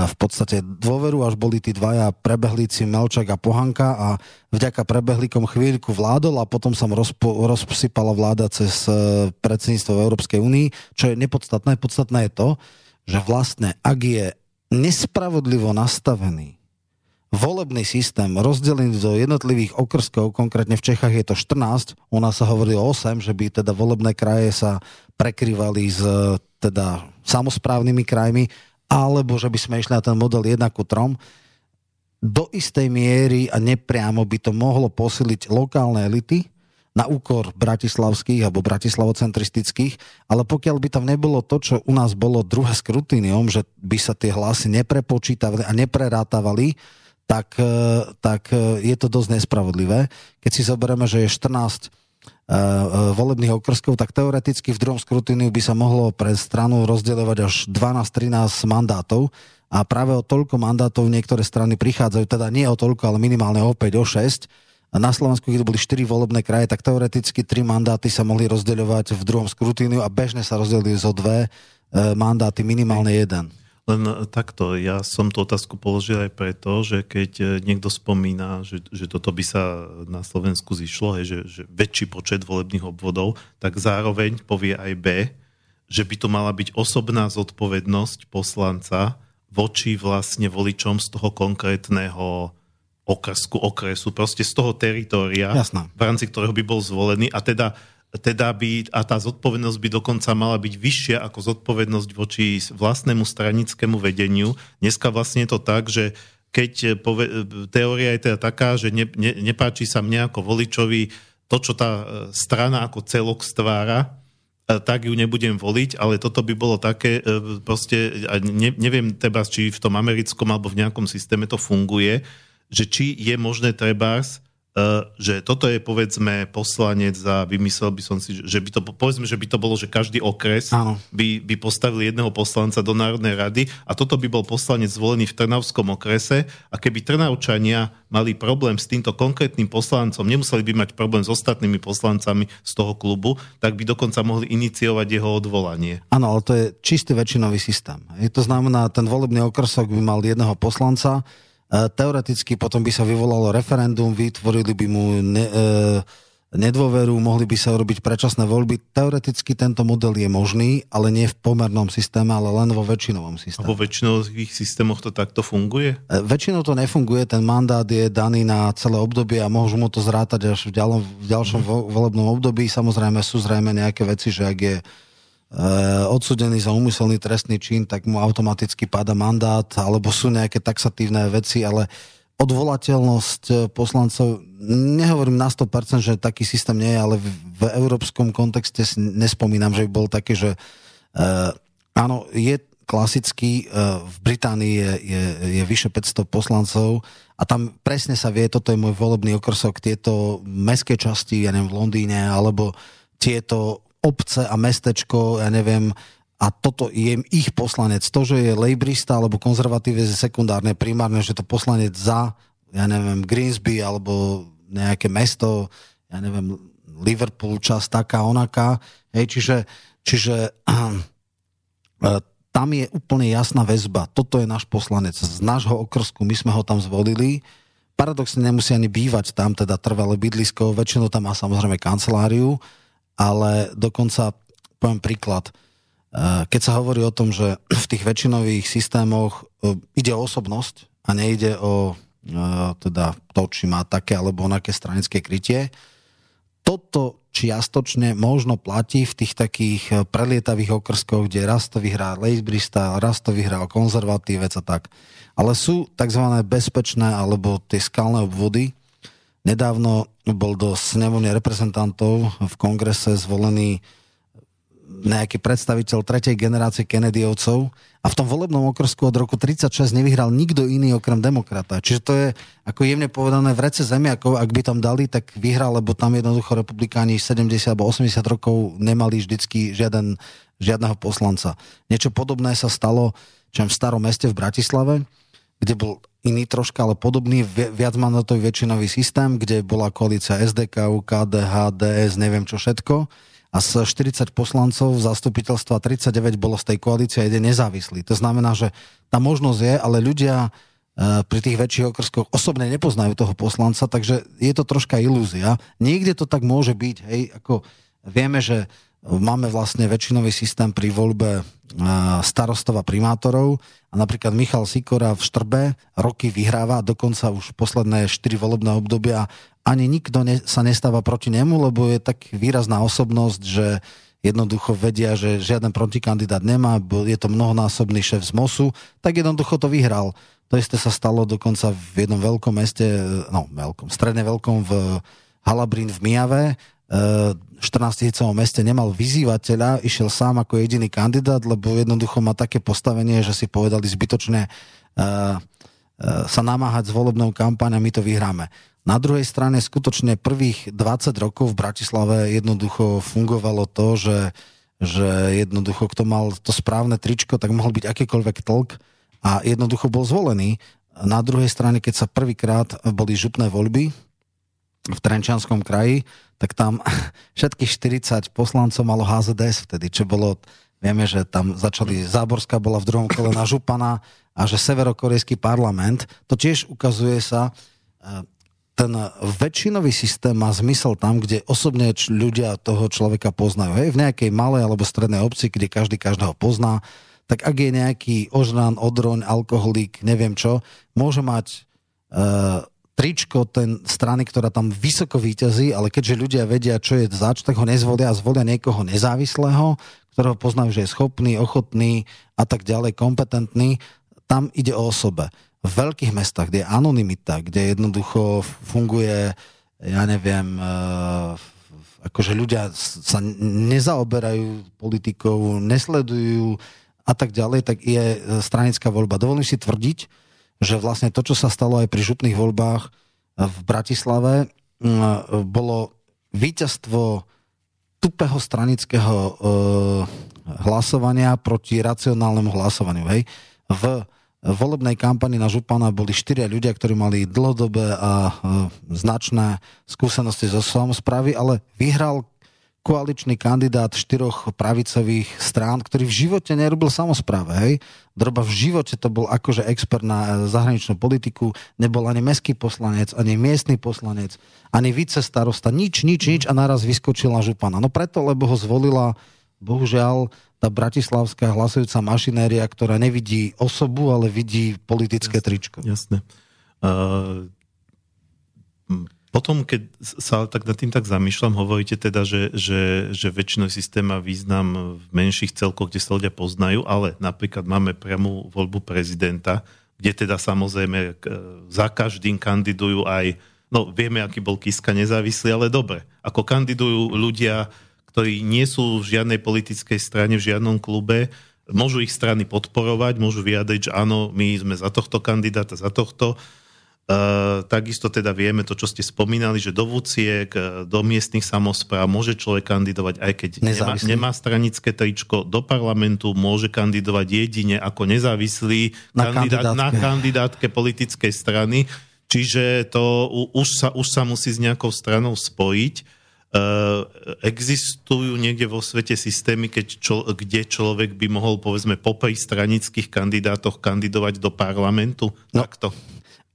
Speaker 2: v podstate dôveru, až boli tí dvaja prebehlíci Melčak a Pohanka a vďaka prebehlíkom chvíľku vládol a potom sa rozpo, rozsypala vláda cez e, predsedníctvo Európskej únii, čo je nepodstatné. Podstatné je to, že vlastne ak je nespravodlivo nastavený volebný systém rozdelený do jednotlivých okrskov, konkrétne v Čechách je to 14, u nás sa hovorí o 8, že by teda volebné kraje sa prekrývali s teda samozprávnymi krajmi alebo že by sme išli na ten model 1 ku 3, do istej miery a nepriamo by to mohlo posiliť lokálne elity na úkor bratislavských alebo bratislavocentristických, ale pokiaľ by tam nebolo to, čo u nás bolo druhé skrutinium, že by sa tie hlasy neprepočítavali a neprerátavali, tak, e, tak e, je to dosť nespravodlivé. Keď si zoberieme, že je 14 Eh, eh, volebných okrskov, tak teoreticky v druhom skrutíniu by sa mohlo pre stranu rozdeľovať až 12-13 mandátov a práve o toľko mandátov niektoré strany prichádzajú, teda nie o toľko, ale minimálne o 5, o 6. A na Slovensku, keď boli 4 volebné kraje, tak teoreticky 3 mandáty sa mohli rozdeľovať v druhom skrutíniu a bežne sa rozdelili zo dve eh, mandáty, minimálne jeden.
Speaker 1: Len takto, ja som tú otázku položil aj preto, že keď e, niekto spomína, že, že toto by sa na Slovensku zišlo, hej, že, že väčší počet volebných obvodov, tak zároveň povie aj B, že by to mala byť osobná zodpovednosť poslanca voči vlastne voličom z toho konkrétneho okrsku, okresu, proste z toho teritória, Jasná. v rámci ktorého by bol zvolený a teda teda by, a tá zodpovednosť by dokonca mala byť vyššia ako zodpovednosť voči vlastnému stranickému vedeniu. Dneska vlastne je to tak, že keď pove, teória je teda taká, že ne, ne, nepáči sa mne ako voličovi to, čo tá e, strana ako celok stvára, e, tak ju nebudem voliť, ale toto by bolo také, e, proste, ne, neviem teba, či v tom americkom alebo v nejakom systéme to funguje, že či je možné trebárs že toto je povedzme poslanec a vymyslel by som si, že by to, povedzme, že by to bolo, že každý okres by, by postavil jedného poslanca do Národnej rady a toto by bol poslanec zvolený v Trnavskom okrese a keby Trnavčania mali problém s týmto konkrétnym poslancom, nemuseli by mať problém s ostatnými poslancami z toho klubu, tak by dokonca mohli iniciovať jeho odvolanie.
Speaker 2: Áno, ale to je čistý väčšinový systém. Je to znamená, ten volebný okresok by mal jedného poslanca, E, teoreticky potom by sa vyvolalo referendum, vytvorili by mu ne, e, nedôveru, mohli by sa robiť predčasné voľby. Teoreticky tento model je možný, ale nie v pomernom systéme, ale len vo väčšinovom systéme.
Speaker 1: A vo väčšinových systémoch to takto funguje?
Speaker 2: E, väčšinou to nefunguje, ten mandát je daný na celé obdobie a môžu mu to zrátať až v, ďalom, v ďalšom mm. volebnom období. Samozrejme sú zrejme nejaké veci, že ak je odsudený za úmyselný trestný čin, tak mu automaticky páda mandát, alebo sú nejaké taxatívne veci, ale odvolateľnosť eh, poslancov, nehovorím na 100%, že taký systém nie je, ale v, európskom kontexte nespomínam, že by bol taký, že uh, áno, je klasický, uh, v Británii je, je, je vyše 500 poslancov a tam presne sa vie, toto je môj volebný okrsok, tieto mestské časti, ja neviem, v Londýne, alebo tieto obce a mestečko, ja neviem, a toto je ich poslanec. To, že je lejbrista alebo konzervatív je sekundárne, primárne, že to poslanec za, ja neviem, Greensby alebo nejaké mesto, ja neviem, Liverpool, čas taká, onaká. Hej, čiže, čiže uh, *clears throat* tam je úplne jasná väzba. Toto je náš poslanec. Z nášho okrsku my sme ho tam zvolili. Paradoxne nemusí ani bývať tam, teda trvalé bydlisko. Väčšinou tam má samozrejme kanceláriu ale dokonca, poviem príklad, eh, keď sa hovorí o tom, že *clears throat* v tých väčšinových systémoch eh, ide o osobnosť a nejde o eh, teda to, či má také alebo onaké stranické krytie, toto čiastočne možno platí v tých takých prelietavých okrskoch, kde raz to vyhrá lejbrista, raz to vyhrá konzervatívec a tak. Ale sú tzv. bezpečné alebo tie skalné obvody, Nedávno bol do snemovne reprezentantov v kongrese zvolený nejaký predstaviteľ tretej generácie Kennedyovcov a v tom volebnom okrsku od roku 36 nevyhral nikto iný okrem demokrata. Čiže to je ako jemne povedané v rece ako ak by tam dali, tak vyhral, lebo tam jednoducho republikáni 70 alebo 80 rokov nemali vždycky žiaden, žiadneho poslanca. Niečo podobné sa stalo čo v starom meste v Bratislave, kde bol iný troška, ale podobný viacmandatový väčšinový systém, kde bola koalícia SDK, KDH, DS, neviem čo všetko. A z 40 poslancov zastupiteľstva 39 bolo z tej koalície a jeden nezávislý. To znamená, že tá možnosť je, ale ľudia e, pri tých väčších okrskoch osobne nepoznajú toho poslanca, takže je to troška ilúzia. Niekde to tak môže byť, hej, ako vieme, že máme vlastne väčšinový systém pri voľbe e, starostov a primátorov. A napríklad Michal Sikora v Štrbe roky vyhráva, dokonca už posledné 4 volebné obdobia. Ani nikto ne, sa nestáva proti nemu, lebo je tak výrazná osobnosť, že jednoducho vedia, že žiaden protikandidát nemá, je to mnohonásobný šéf z MOSu, tak jednoducho to vyhral. To isté sa stalo dokonca v jednom veľkom meste, no veľkom, stredne veľkom v Halabrín v Mijave, 14 tisícovom meste nemal vyzývateľa, išiel sám ako jediný kandidát, lebo jednoducho má také postavenie, že si povedali zbytočne uh, uh, sa namáhať s volebnou kampaň a my to vyhráme. Na druhej strane skutočne prvých 20 rokov v Bratislave jednoducho fungovalo to, že, že jednoducho kto mal to správne tričko, tak mohol byť akýkoľvek tlk a jednoducho bol zvolený. Na druhej strane, keď sa prvýkrát boli župné voľby v Trenčanskom kraji, tak tam *laughs* všetkých 40 poslancov malo HZDS vtedy, čo bolo, vieme, že tam začali, Záborská bola v druhom kole na Župana a že severokorejský parlament, to tiež ukazuje sa, e, ten väčšinový systém má zmysel tam, kde osobne ľudia toho človeka poznajú. Hej, v nejakej malej alebo strednej obci, kde každý každého pozná, tak ak je nejaký ožran, odroň, alkoholík, neviem čo, môže mať uh, tričko ten strany, ktorá tam vysoko výťazí, ale keďže ľudia vedia, čo je zač, tak ho nezvolia a zvolia niekoho nezávislého, ktorého poznajú, že je schopný, ochotný a tak ďalej, kompetentný. Tam ide o osobe. V veľkých mestách, kde je anonimita, kde jednoducho funguje, ja neviem, eh, akože ľudia sa nezaoberajú politikou, nesledujú a tak ďalej, tak je stranická voľba. Dovolím si tvrdiť, že vlastne to, čo sa stalo aj pri župných voľbách v Bratislave, bolo víťazstvo tupého stranického uh, hlasovania proti racionálnemu hlasovaniu. Hej. V volebnej kampani na Župana boli štyria ľudia, ktorí mali dlhodobé a značné skúsenosti zo samozprávy, ale vyhral koaličný kandidát štyroch pravicových strán, ktorý v živote nerobil samozpráve. Hej? Droba v živote to bol akože expert na zahraničnú politiku, nebol ani meský poslanec, ani miestny poslanec, ani vice starosta, nič, nič, nič a naraz vyskočil na župana. No preto, lebo ho zvolila, bohužiaľ, tá bratislavská hlasujúca mašinéria, ktorá nevidí osobu, ale vidí politické
Speaker 1: jasne,
Speaker 2: tričko.
Speaker 1: Jasne. Uh, potom, keď sa tak nad tým tak zamýšľam, hovoríte teda, že, že, že väčšinou systém má význam v menších celkoch, kde sa ľudia poznajú, ale napríklad máme priamu voľbu prezidenta, kde teda samozrejme za každým kandidujú aj, no vieme, aký bol Kiska nezávislý, ale dobre, ako kandidujú ľudia, ktorí nie sú v žiadnej politickej strane, v žiadnom klube, môžu ich strany podporovať, môžu vyjadriť, že áno, my sme za tohto kandidáta, za tohto, takisto teda vieme to, čo ste spomínali, že do vúciek, e, do miestnych samozpráv môže človek kandidovať, aj keď nemá, nemá stranické tričko, do parlamentu môže kandidovať jedine ako nezávislý
Speaker 2: na
Speaker 1: kandidát kandidátke. na kandidátke politickej strany. Čiže to už sa, už sa musí s nejakou stranou spojiť. Uh, existujú niekde vo svete systémy, keď čo, kde človek by mohol povedzme popri stranických kandidátoch kandidovať do parlamentu?
Speaker 2: No,
Speaker 1: Takto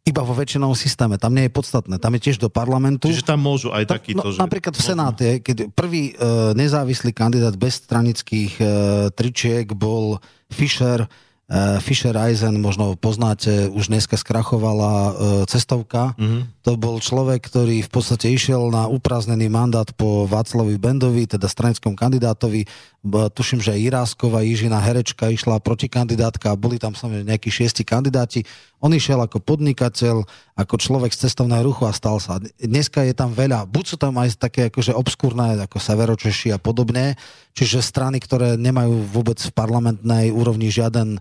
Speaker 2: iba vo väčšinovom systéme. Tam nie je podstatné. Tam je tiež do parlamentu.
Speaker 1: Čiže tam môžu aj takýto.
Speaker 2: No, že... Napríklad v Senáte, keď prvý e, nezávislý kandidát bez stranických e, tričiek bol Fischer, Uh, Fischer Eisen, možno poznáte, už dneska skrachovala uh, cestovka. Mm-hmm. To bol človek, ktorý v podstate išiel na uprázdnený mandát po Václavi Bendovi, teda stranickom kandidátovi. Tuším, že aj Iráskova, Jižina Herečka išla proti kandidátka a boli tam samozrejme nejakí šiesti kandidáti. On išiel ako podnikateľ, ako človek z cestovného ruchu a stal sa. Dneska je tam veľa, buď sú tam aj také akože obskúrne, ako Severočeši a podobne, čiže strany, ktoré nemajú vôbec v parlamentnej úrovni žiaden e,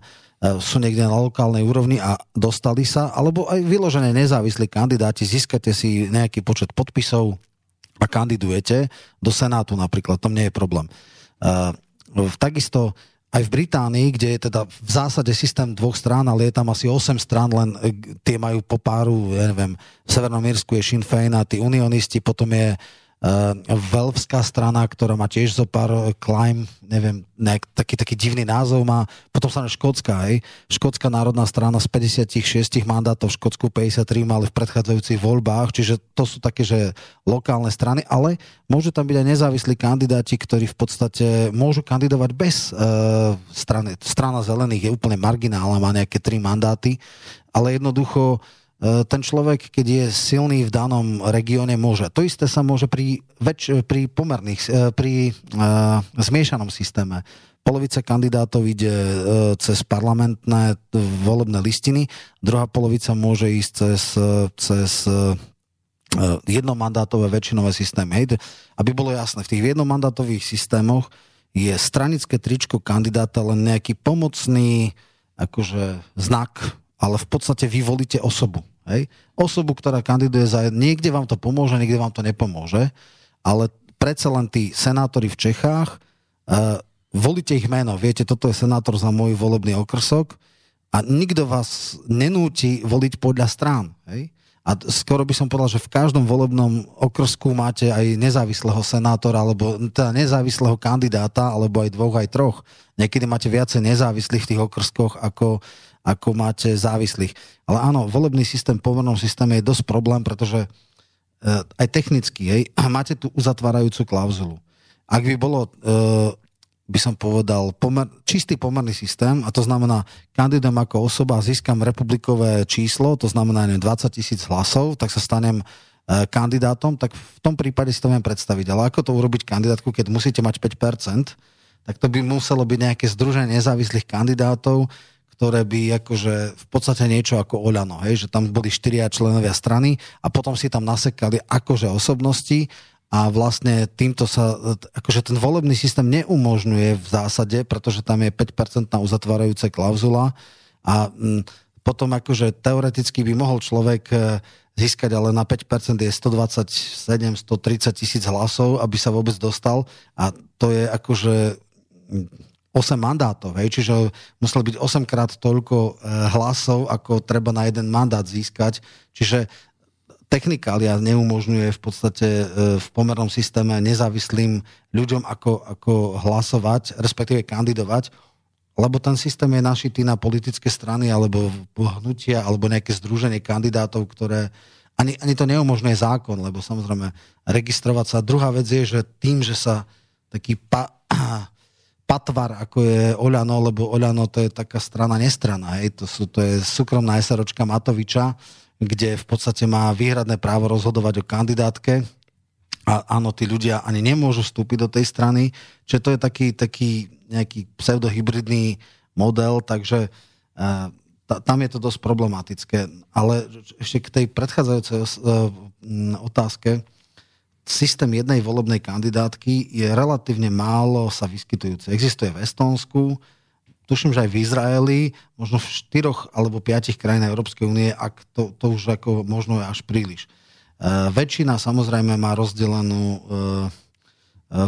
Speaker 2: sú niekde na lokálnej úrovni a dostali sa, alebo aj vyložené nezávislí kandidáti, získate si nejaký počet podpisov a kandidujete do Senátu napríklad, tam nie je problém. Uh, takisto aj v Británii, kde je teda v zásade systém dvoch strán, ale je tam asi 8 strán, len e, tie majú po páru, ja neviem, v Severnom Írsku je Sinn Féin a tí unionisti, potom je Velvská strana, ktorá má tiež zo pár Climb, neviem, nejak, taký, taký divný názov má. Potom sa Škótska, hej. Škótska národná strana z 56 mandátov, v Škótsku 53 mali v predchádzajúcich voľbách, čiže to sú také, že lokálne strany, ale môžu tam byť aj nezávislí kandidáti, ktorí v podstate môžu kandidovať bez uh, strany. Strana zelených je úplne marginálna, má nejaké tri mandáty, ale jednoducho ten človek, keď je silný v danom regióne, môže. To isté sa môže pri, väč, pri pomerných, e, pri uh, zmiešanom systéme. Polovica kandidátov ide uh, cez parlamentné volebné listiny, druhá polovica môže ísť cez, cez uh, jednomandátové väčšinové systémy. Hej, aby bolo jasné, v tých jednomandátových systémoch je stranické tričko kandidáta len nejaký pomocný akože znak ale v podstate vy volíte osobu. Hej? Osobu, ktorá kandiduje za... Niekde vám to pomôže, niekde vám to nepomôže, ale predsa len tí senátori v Čechách, uh, volíte ich meno. Viete, toto je senátor za môj volebný okrsok a nikto vás nenúti voliť podľa strán. Hej? A skoro by som povedal, že v každom volebnom okrsku máte aj nezávislého senátora, alebo teda nezávislého kandidáta, alebo aj dvoch, aj troch. Niekedy máte viacej nezávislých v tých okrskoch ako, ako máte závislých. Ale áno, volebný systém v pomernom systéme je dosť problém, pretože uh, aj technicky, hej, *clears throat* máte tu uzatvárajúcu klauzulu. Ak by bolo, uh, by som povedal, pomer, čistý pomerný systém, a to znamená, kandidujem ako osoba, získam republikové číslo, to znamená neviem, 20 tisíc hlasov, tak sa stanem uh, kandidátom, tak v tom prípade si to viem predstaviť. Ale ako to urobiť kandidátku, keď musíte mať 5%, tak to by muselo byť nejaké združenie nezávislých kandidátov, ktoré by akože v podstate niečo ako Oľano, hej, že tam boli štyria členovia strany a potom si tam nasekali akože osobnosti a vlastne týmto sa, akože ten volebný systém neumožňuje v zásade, pretože tam je 5% uzatvárajúca klauzula a m, mm, potom akože teoreticky by mohol človek e, získať ale na 5% je 127, 130 tisíc hlasov, aby sa vôbec dostal a to je akože 8 mandátov, hej, čiže musel byť 8 krát toľko e, hlasov, ako treba na jeden mandát získať, čiže technikália neumožňuje v podstate e, v pomernom systéme nezávislým ľuďom ako, ako hlasovať, respektíve kandidovať, lebo ten systém je našitý na politické strany alebo hnutia alebo nejaké združenie kandidátov, ktoré ani, ani to neumožňuje zákon, lebo samozrejme registrovať sa. Druhá vec je, že tým, že sa taký pa, patvar, ako je Oľano, lebo Oľano to je taká strana nestrana, hej, to, sú, to je súkromná SROčka Matoviča, kde v podstate má výhradné právo rozhodovať o kandidátke. A áno, tí ľudia ani nemôžu vstúpiť do tej strany, čiže to je taký, taký nejaký pseudohybridný model, takže uh, tam je to dosť problematické. Ale ešte k tej predchádzajúcej uh, otázke, systém jednej volebnej kandidátky je relatívne málo sa vyskytujúce. Existuje v Estónsku, tuším, že aj v Izraeli, možno v štyroch alebo piatich krajinách Európskej únie, ak to, to už ako možno je až príliš. E, väčšina samozrejme má rozdelenú e, e,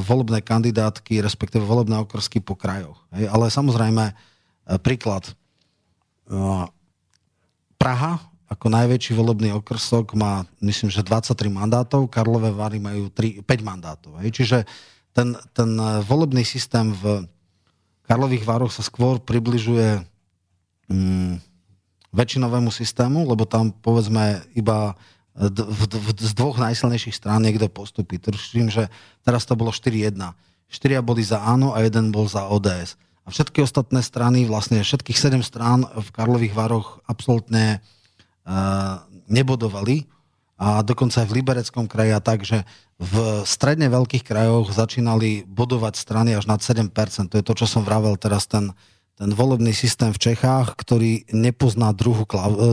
Speaker 2: volebné kandidátky, respektíve volebné okrsky po krajoch. Hej? Ale samozrejme, e, príklad. E, Praha ako najväčší volebný okrsok má, myslím, že 23 mandátov, Karlové Vary majú 3, 5 mandátov. Hej? Čiže ten, ten volebný systém v Karlových Vároch sa skôr približuje mm, väčšinovému systému, lebo tam povedzme iba d- v, v, z dvoch najsilnejších strán niekto postupí. Tuším, že teraz to bolo 4-1. Štyria boli za áno a jeden bol za ODS. A všetky ostatné strany, vlastne všetkých sedem strán v Karlových Vároch absolútne nebodovali a dokonca aj v Libereckom kraji a tak, že v stredne veľkých krajoch začínali budovať strany až nad 7%. To je to, čo som vravel teraz, ten, ten volebný systém v Čechách, ktorý nepozná druhú,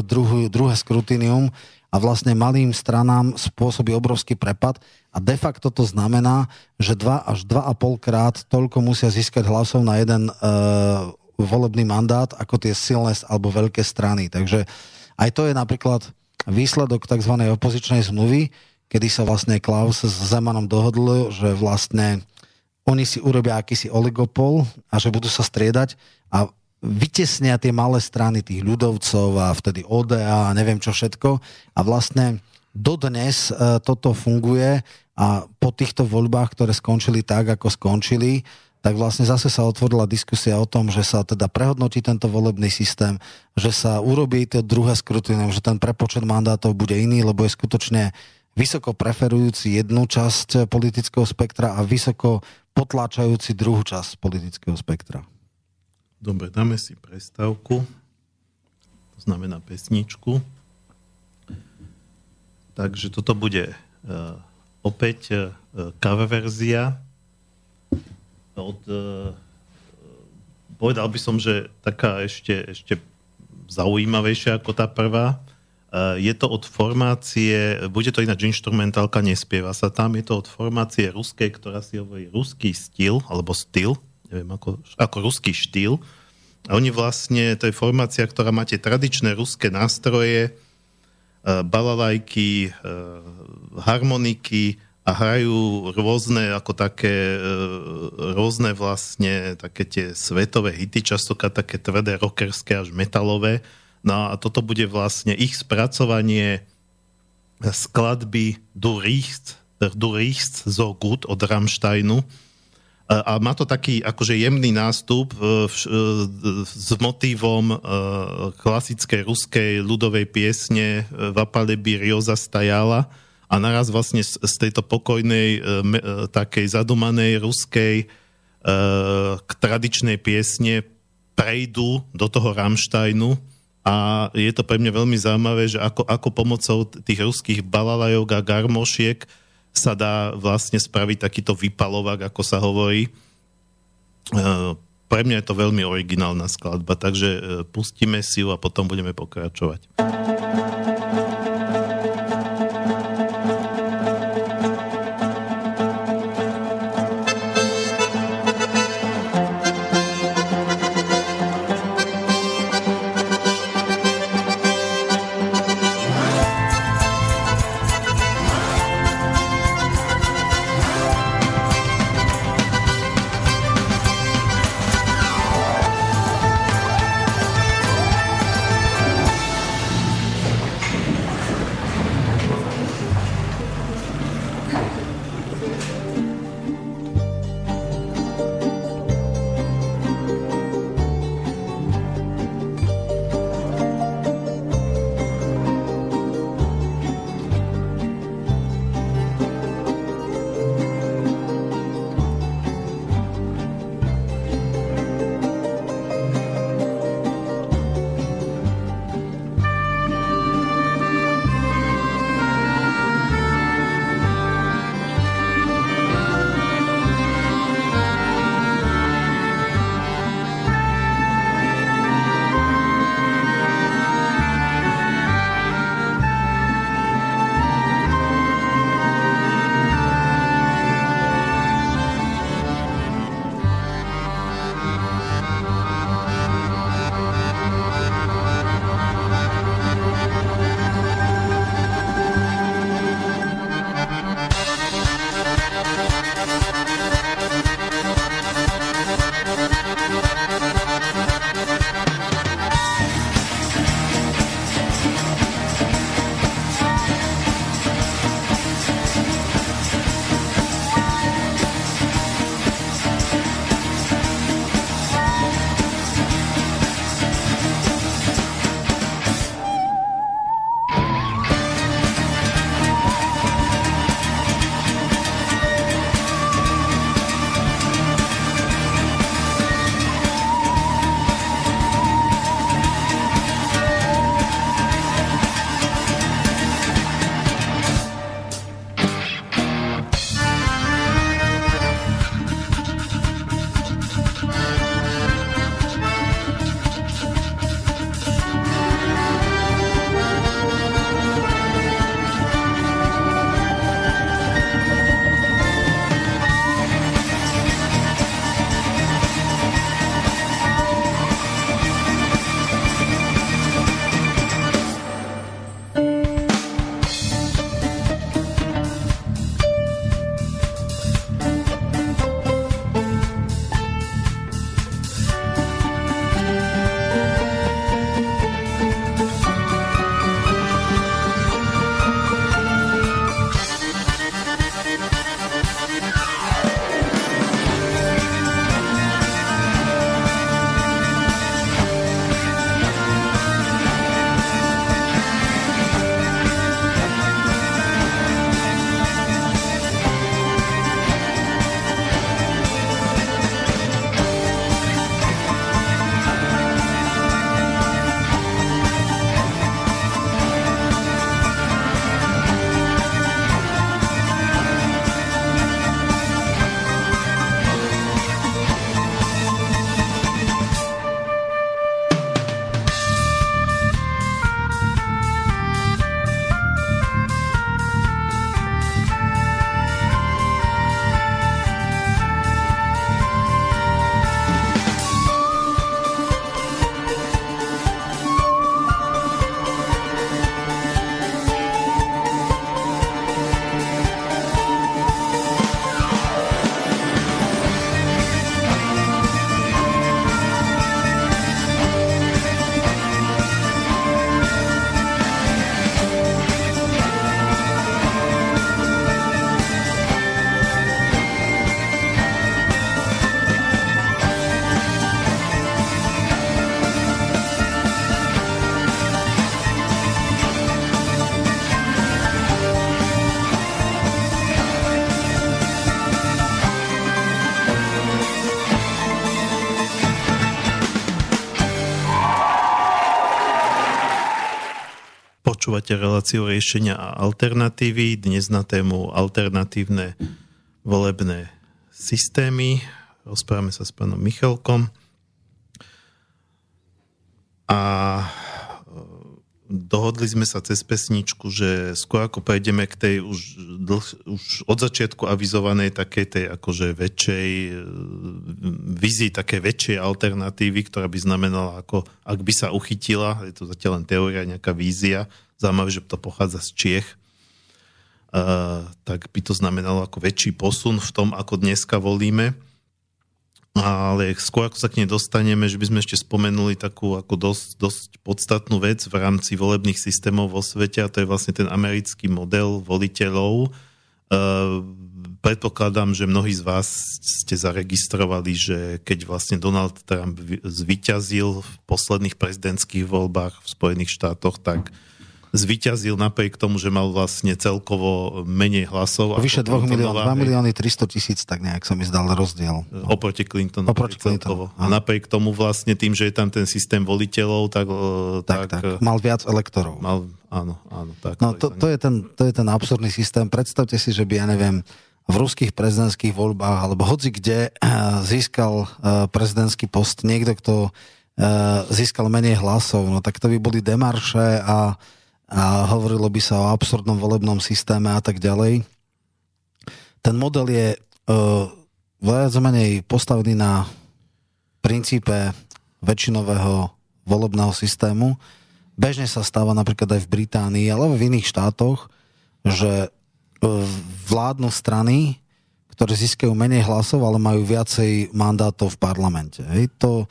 Speaker 2: druhú, druhé skrutinium a vlastne malým stranám spôsobí obrovský prepad a de facto to znamená, že 2 až 2,5 krát toľko musia získať hlasov na jeden uh, volebný mandát ako tie silné alebo veľké strany. Takže aj to je napríklad výsledok tzv. opozičnej zmluvy, kedy sa vlastne Klaus s Zemanom dohodl, že vlastne oni si urobia akýsi oligopol a že budú sa striedať a vytesnia tie malé strany tých ľudovcov a vtedy ODA a neviem čo všetko a vlastne dodnes e, toto funguje a po týchto voľbách, ktoré skončili tak, ako skončili, tak vlastne zase sa otvorila diskusia o tom, že sa teda prehodnotí tento volebný systém, že sa urobí to druhé skrutinium, že ten prepočet mandátov bude iný, lebo je skutočne vysoko preferujúci jednu časť politického spektra a vysoko potláčajúci druhú časť politického spektra.
Speaker 1: Dobre, dáme si prestávku. To znamená pesničku. Takže toto bude uh, opäť uh, cover verzia od uh, povedal by som, že taká ešte, ešte zaujímavejšia ako tá prvá. Eh, je to od formácie, bude to ináč instrumentálka, nespieva sa tam, je to od formácie ruskej, ktorá si hovorí ruský styl, alebo styl, neviem ako, ako ruský štýl. A oni vlastne, to je formácia, ktorá máte tradičné ruské nástroje, eh, balalajky, eh, harmoniky a hrajú rôzne, ako také, rôzne vlastne také tie svetové hity, častokrát také tvrdé rockerské až metalové No a toto bude vlastne ich spracovanie skladby Du Riechst, Du Riechst so gut od Rammsteinu. A má to taký akože jemný nástup e, e, s motívom e, klasickej ruskej ľudovej piesne Vapale by Rioza stajala a naraz vlastne z tejto pokojnej, takej zadumanej ruskej k tradičnej piesne prejdú do toho Rammsteinu a je to pre mňa veľmi zaujímavé, že ako, ako pomocou tých ruských balalajok a garmošiek sa dá vlastne spraviť takýto vypalovák, ako sa hovorí. E, pre mňa je to veľmi originálna skladba, takže e, pustíme si ju a potom budeme pokračovať. Počúvate reláciu riešenia a alternatívy. Dnes na tému alternatívne volebné systémy. Rozprávame sa s pánom Michalkom. A dohodli sme sa cez pesničku, že skôr ako prejdeme k tej už, dlh, už od začiatku avizovanej takej tej akože väčšej e, vizii, také väčšej alternatívy, ktorá by znamenala ako, ak by sa uchytila, je to zatiaľ len teória, nejaká vízia, zaujímavé, že to pochádza z Čiech, uh, tak by to znamenalo ako väčší posun v tom, ako dneska volíme ale skôr ako sa k nej dostaneme, že by sme ešte spomenuli takú ako dosť, dosť podstatnú vec v rámci volebných systémov vo svete a to je vlastne ten americký model voliteľov. Uh, predpokladám, že mnohí z vás ste zaregistrovali, že keď vlastne Donald Trump zvyťazil v posledných prezidentských voľbách v Spojených štátoch, tak uh, zvyťazil napriek tomu, že mal vlastne celkovo menej hlasov.
Speaker 2: Vyše 2 miliónov, 2 milióny 300 tisíc, tak nejak sa mi zdal rozdiel.
Speaker 1: No. Oproti Clintonu.
Speaker 2: Oproti Clintonu.
Speaker 1: A napriek tomu vlastne tým, že je tam ten systém voliteľov, tak...
Speaker 2: Tak, tak, tak. mal viac elektorov.
Speaker 1: Mal, áno, áno. Tak,
Speaker 2: no to, to, je ten, to je ten absurdný systém. Predstavte si, že by, ja neviem, v ruských prezidentských voľbách, alebo hoci kde získal prezidentský post niekto, kto získal menej hlasov, no tak to by boli demarše a a hovorilo by sa o absurdnom volebnom systéme a tak ďalej. Ten model je uh, viac menej postavený na princípe väčšinového volebného systému. Bežne sa stáva napríklad aj v Británii, ale v iných štátoch, že uh, vládnu strany, ktoré získajú menej hlasov, ale majú viacej mandátov v parlamente. Hej, to,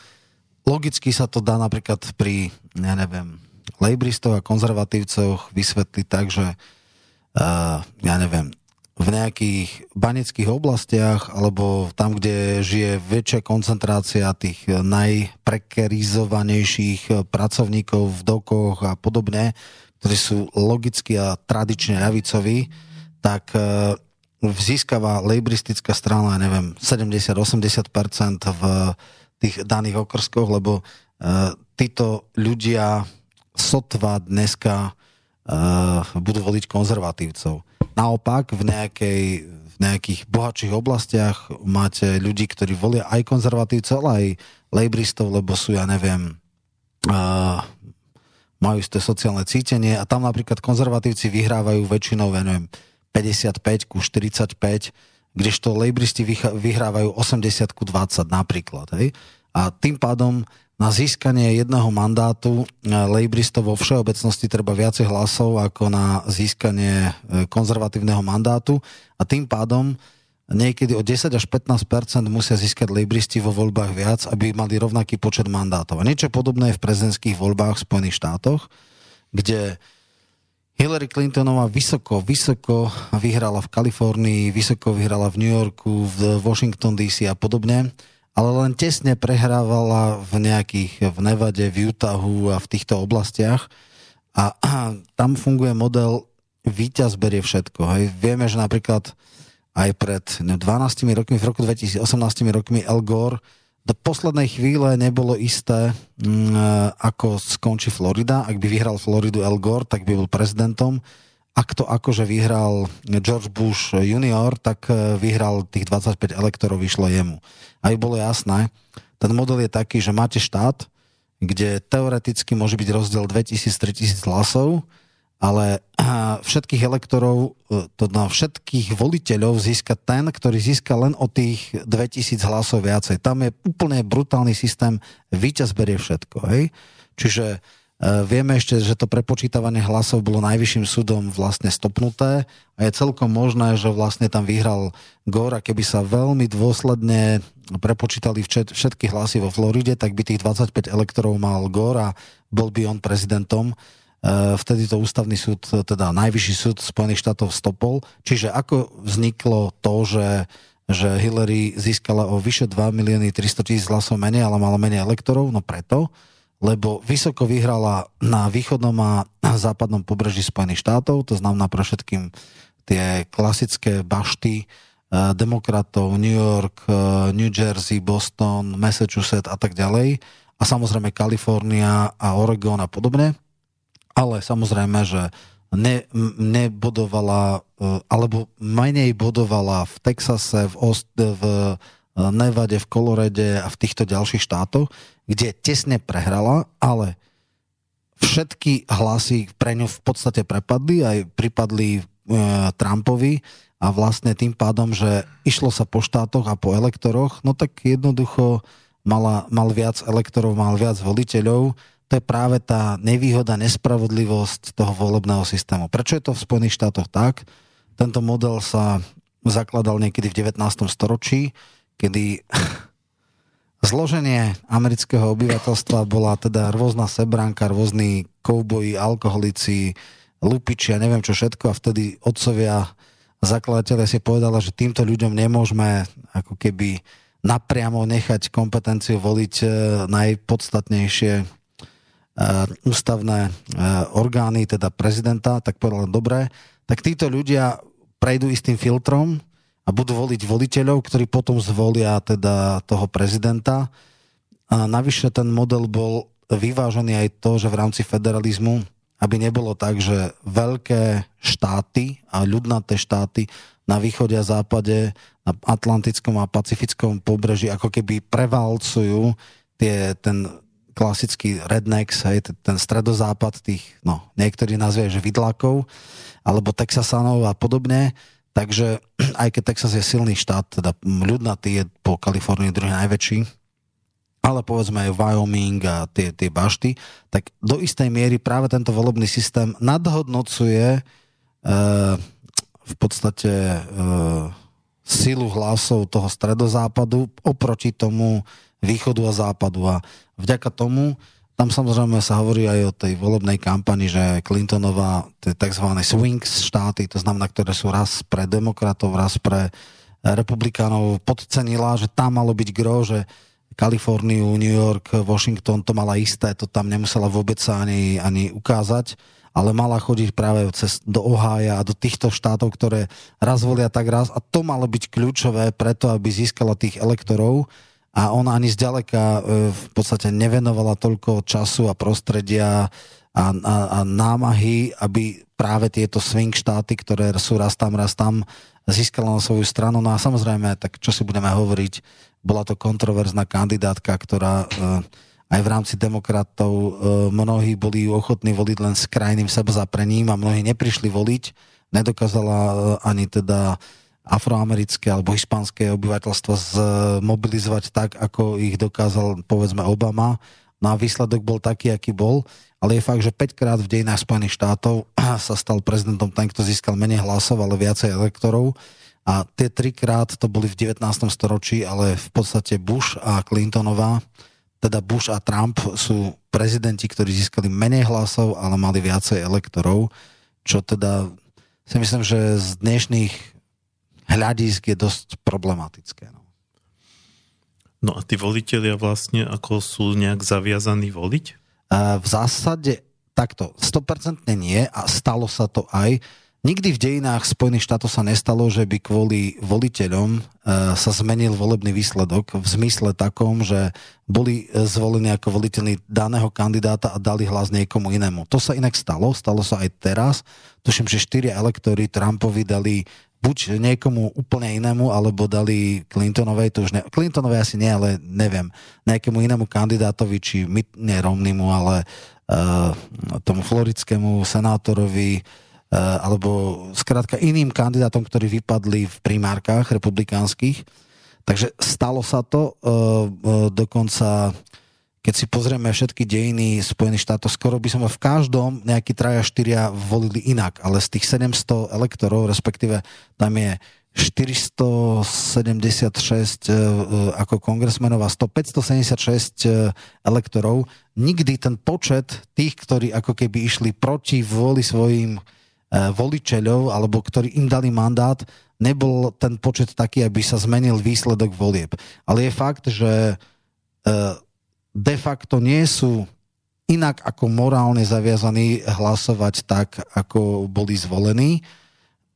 Speaker 2: logicky sa to dá napríklad pri, ja neviem, lejbristov a konzervatívcoch vysvetliť tak, že uh, ja neviem, v nejakých baneckých oblastiach alebo tam, kde žije väčšia koncentrácia tých najprekerizovanejších pracovníkov v dokoch a podobne, ktorí sú logicky a tradične ľavicoví, tak uh, získava lejbristická strana, neviem, 70-80% v tých daných okrskoch, lebo títo ľudia sotva dneska uh, budú voliť konzervatívcov. Naopak v, nejakej, v nejakých bohatších oblastiach máte ľudí, ktorí volia aj konzervatívcov, ale aj lejbristov, lebo sú, ja neviem, uh, majú isté sociálne cítenie a tam napríklad konzervatívci vyhrávajú väčšinou, ja neviem, 55 ku 45, kdežto lejbristi vyhrávajú 80 ku 20 napríklad. Hej? A tým pádom na získanie jedného mandátu eh, lejbristov vo všeobecnosti treba viacej hlasov ako na získanie eh, konzervatívneho mandátu a tým pádom niekedy o 10 až 15% musia získať lejbristi vo voľbách viac, aby mali rovnaký počet mandátov. A niečo podobné je v prezidentských voľbách v Spojených štátoch, kde Hillary Clintonová vysoko, vysoko vyhrala v Kalifornii, vysoko vyhrala v New Yorku, v Washington DC a podobne ale len tesne prehrávala v nejakých, v Nevade, v Utahu a v týchto oblastiach a, a *clears throat* tam funguje model víťaz berie všetko. Hej. Vieme, že napríklad aj pred 12 rokmi, v roku 2018 rokmi El Gore do poslednej chvíle nebolo isté, mm, ako skončí Florida. Ak by vyhral Floridu El Gore, tak by bol prezidentom ak to akože vyhral George Bush junior, tak eh, vyhral tých 25 elektorov, vyšlo jemu. Aby bolo jasné, ten model je taký, že máte štát, kde teoreticky môže byť rozdiel 2000-3000 hlasov, ale všetkých elektorov, eh, to na všetkých voliteľov získa ten, ktorý získa len o tých 2000 hlasov viacej. Tam je úplne brutálny systém, víťaz berie všetko. Hej? Čiže vieme ešte, že to prepočítavanie hlasov bolo najvyšším súdom vlastne stopnuté a je celkom možné, že vlastne tam vyhral Gore a keby sa veľmi dôsledne prepočítali všetky hlasy vo Floride, tak by tých 25 elektorov mal Gore a bol by on prezidentom. Eh, vtedy to ústavný súd, teda najvyšší súd Spojených štátov stopol. Čiže ako vzniklo to, že že Hillary získala o vyše 2 milióny 300 tisíc hlasov menej, ale mala menej elektorov? No preto, lebo vysoko vyhrala na východnom a západnom pobreží Spojených štátov, to znamená pre všetkým tie klasické bašty eh, demokratov New York, eh, New Jersey, Boston, Massachusetts a tak ďalej a samozrejme Kalifornia a Oregon a podobne. ale samozrejme, že ne, nebodovala, e, alebo menej bodovala v Texase, v, Ost, v e, Nevade, v Kolorede a v týchto ďalších štátoch, kde tesne prehrala, ale všetky hlasy pre ňu v podstate prepadli, aj pripadli e, Trumpovi a vlastne tým pádom, že išlo sa po štátoch a po elektoroch, no tak jednoducho mala, mal viac elektorov, mal viac voliteľov, to je práve tá nevýhoda, nespravodlivosť toho volebného systému. Prečo je to v Spojených štátoch tak? Tento model sa zakladal niekedy v 19. storočí, kedy zloženie amerického obyvateľstva bola teda rôzna sebranka, rôzni kouboji, alkoholici, lupiči a neviem čo všetko. A vtedy otcovia zakladateľe si povedala, že týmto ľuďom nemôžeme ako keby napriamo nechať kompetenciu voliť eh, najpodstatnejšie Eh, ústavné eh, orgány, teda prezidenta, tak povedal, dobre, tak títo ľudia prejdú istým filtrom a budú voliť voliteľov, ktorí potom zvolia teda toho prezidenta. A navyše ten model bol vyvážený aj to, že v rámci federalizmu, aby nebolo tak, že veľké štáty a ľudnaté štáty na východe a západe, na Atlantickom a Pacifickom pobreží ako keby prevalcujú tie, ten klasický rednecks, hej, ten stredozápad tých, no, niektorí nazvie, že vidlákov, alebo Texasanov a podobne. Takže *clears throat* aj keď Texas je silný štát, teda ľudnatý je po Kalifornii druhý najväčší, ale povedzme aj Wyoming a tie, tie bašty, tak do istej miery práve tento volebný systém nadhodnocuje e, v podstate e, silu hlasov toho stredozápadu oproti tomu východu a západu. A vďaka tomu, tam samozrejme sa hovorí aj o tej volebnej kampani, že Clintonová, tie tzv. swing štáty, to znamená, ktoré sú raz pre demokratov, raz pre republikánov, podcenila, že tam malo byť gro, že Kaliforniu, New York, Washington to mala isté, to tam nemusela vôbec sa ani, ani ukázať, ale mala chodiť práve cez, do Ohája a do týchto štátov, ktoré raz volia tak raz a to malo byť kľúčové preto, aby získala tých elektorov, a ona ani zďaleka e, v podstate nevenovala toľko času a prostredia a, a, a námahy, aby práve tieto swing štáty, ktoré sú raz tam, raz tam, získala na svoju stranu. No a samozrejme, tak čo si budeme hovoriť, bola to kontroverzná kandidátka, ktorá e, aj v rámci demokratov e, mnohí boli ochotní voliť len s krajným sebazaprením a mnohí neprišli voliť. Nedokázala ani teda afroamerické alebo hispánske obyvateľstvo zmobilizovať tak, ako ich dokázal povedzme Obama. No a výsledok bol taký, aký bol. Ale je fakt, že 5 krát v dejinách Spojených štátov *clears throat* sa stal prezidentom ten, kto získal menej hlasov, ale viacej elektorov. A tie trikrát to boli v 19. storočí, ale v podstate Bush a Clintonová, teda Bush a Trump sú prezidenti, ktorí získali menej hlasov, ale mali viacej elektorov, čo teda si myslím, že z dnešných hľadisk je dosť problematické. No.
Speaker 1: no a tí voliteľia vlastne ako sú nejak zaviazaní voliť?
Speaker 2: V zásade takto, 100% nie a stalo sa to aj. Nikdy v dejinách Spojených štátov sa nestalo, že by kvôli voliteľom e, sa zmenil volebný výsledok v zmysle takom, že boli e, zvolení ako voliteľní daného kandidáta a dali hlas niekomu inému. To sa inak stalo, stalo sa aj teraz. Tuším, že štyria elektory Trumpovi dali buď niekomu úplne inému, alebo dali Clintonovej, to už ne, Clintonovej asi nie, ale neviem, nejakému inému kandidátovi, či my, nie Romnimu, ale uh, tomu florickému senátorovi, uh, alebo skrátka iným kandidátom, ktorí vypadli v primárkach republikánskych. Takže stalo sa to, uh, uh, dokonca keď si pozrieme všetky dejiny Spojených štátov, skoro by sme v každom nejakí traja, štyria volili inak, ale z tých 700 elektorov, respektíve tam je 476 e, ako kongresmenov a 576 e, elektorov. Nikdy ten počet tých, ktorí ako keby išli proti vôli svojim e, voličeľov, alebo ktorí im dali mandát, nebol ten počet taký, aby sa zmenil výsledok volieb. Ale je fakt, že de facto nie sú inak ako morálne zaviazaní hlasovať tak, ako boli zvolení.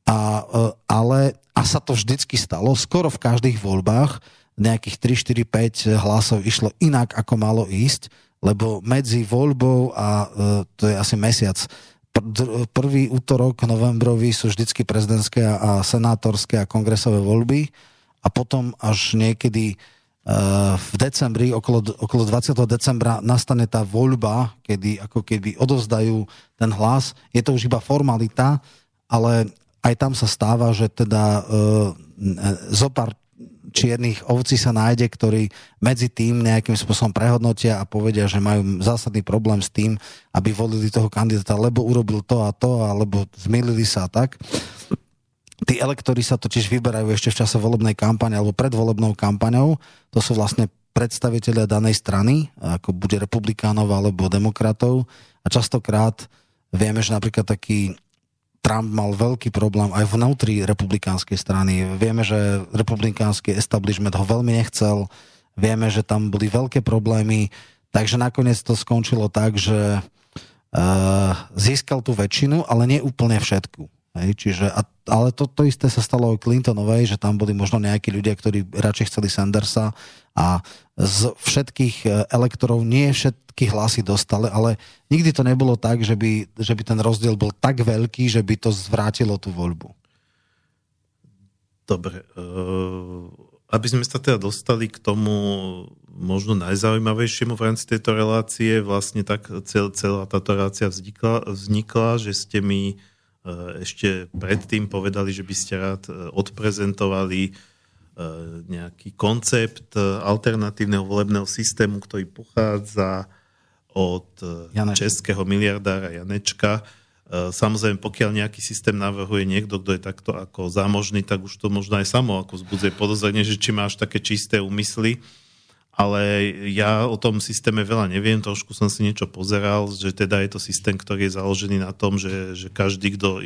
Speaker 2: A, e, ale, a sa to vždycky stalo, skoro v každých voľbách nejakých 3, 4, 5 hlasov išlo inak, ako malo ísť. lebo medzi voľbou a e, to je asi mesiac, prvý útorok novembrový sú vždycky prezidentské a senátorské a kongresové voľby a potom až niekedy v decembri, okolo, okolo 20. decembra nastane tá voľba, kedy ako keby odovzdajú ten hlas. Je to už iba formalita, ale aj tam sa stáva, že teda uh, zopár čiernych ovcí sa nájde, ktorí medzi tým nejakým spôsobom prehodnotia a povedia, že majú zásadný problém s tým, aby volili toho kandidáta, lebo urobil to a to, alebo zmýlili sa a tak. Tí elektori sa totiž vyberajú ešte v čase volebnej kampane alebo pred volebnou kampaňou. To sú vlastne predstaviteľia danej strany, ako bude republikánov alebo demokratov. A častokrát vieme, že napríklad taký Trump mal veľký problém aj vnútri republikánskej strany. Vieme, že republikánsky establishment ho veľmi nechcel, vieme, že tam boli veľké problémy, takže nakoniec to skončilo tak, že uh, získal tú väčšinu, ale nie úplne všetku. Hej, čiže, a, ale to, to isté sa stalo aj Clintonovej, že tam boli možno nejakí ľudia, ktorí radšej chceli Sandersa a z všetkých e, elektorov nie všetky hlasy dostali, ale nikdy to nebolo tak, že by, že by ten rozdiel bol tak veľký, že by to zvrátilo tú voľbu.
Speaker 1: Dobre. Uh, aby sme sa teda dostali k tomu možno najzaujímavejšiemu v rámci tejto relácie, vlastne tak cel, celá táto relácia vznikla, vznikla, že ste mi ešte predtým povedali, že by ste rád eh, odprezentovali eh, nejaký koncept alternatívneho volebného systému, ktorý pochádza od Jane. českého miliardára Janečka. Samozrejme, pokiaľ nejaký systém navrhuje niekto, kto je takto ako zámožný, tak už to možno aj samo ako zbudzuje podozrenie, že či máš také čisté úmysly ale ja o tom systéme veľa neviem, trošku som si niečo pozeral, že teda je to systém, ktorý je založený na tom, že, že každý, kdo,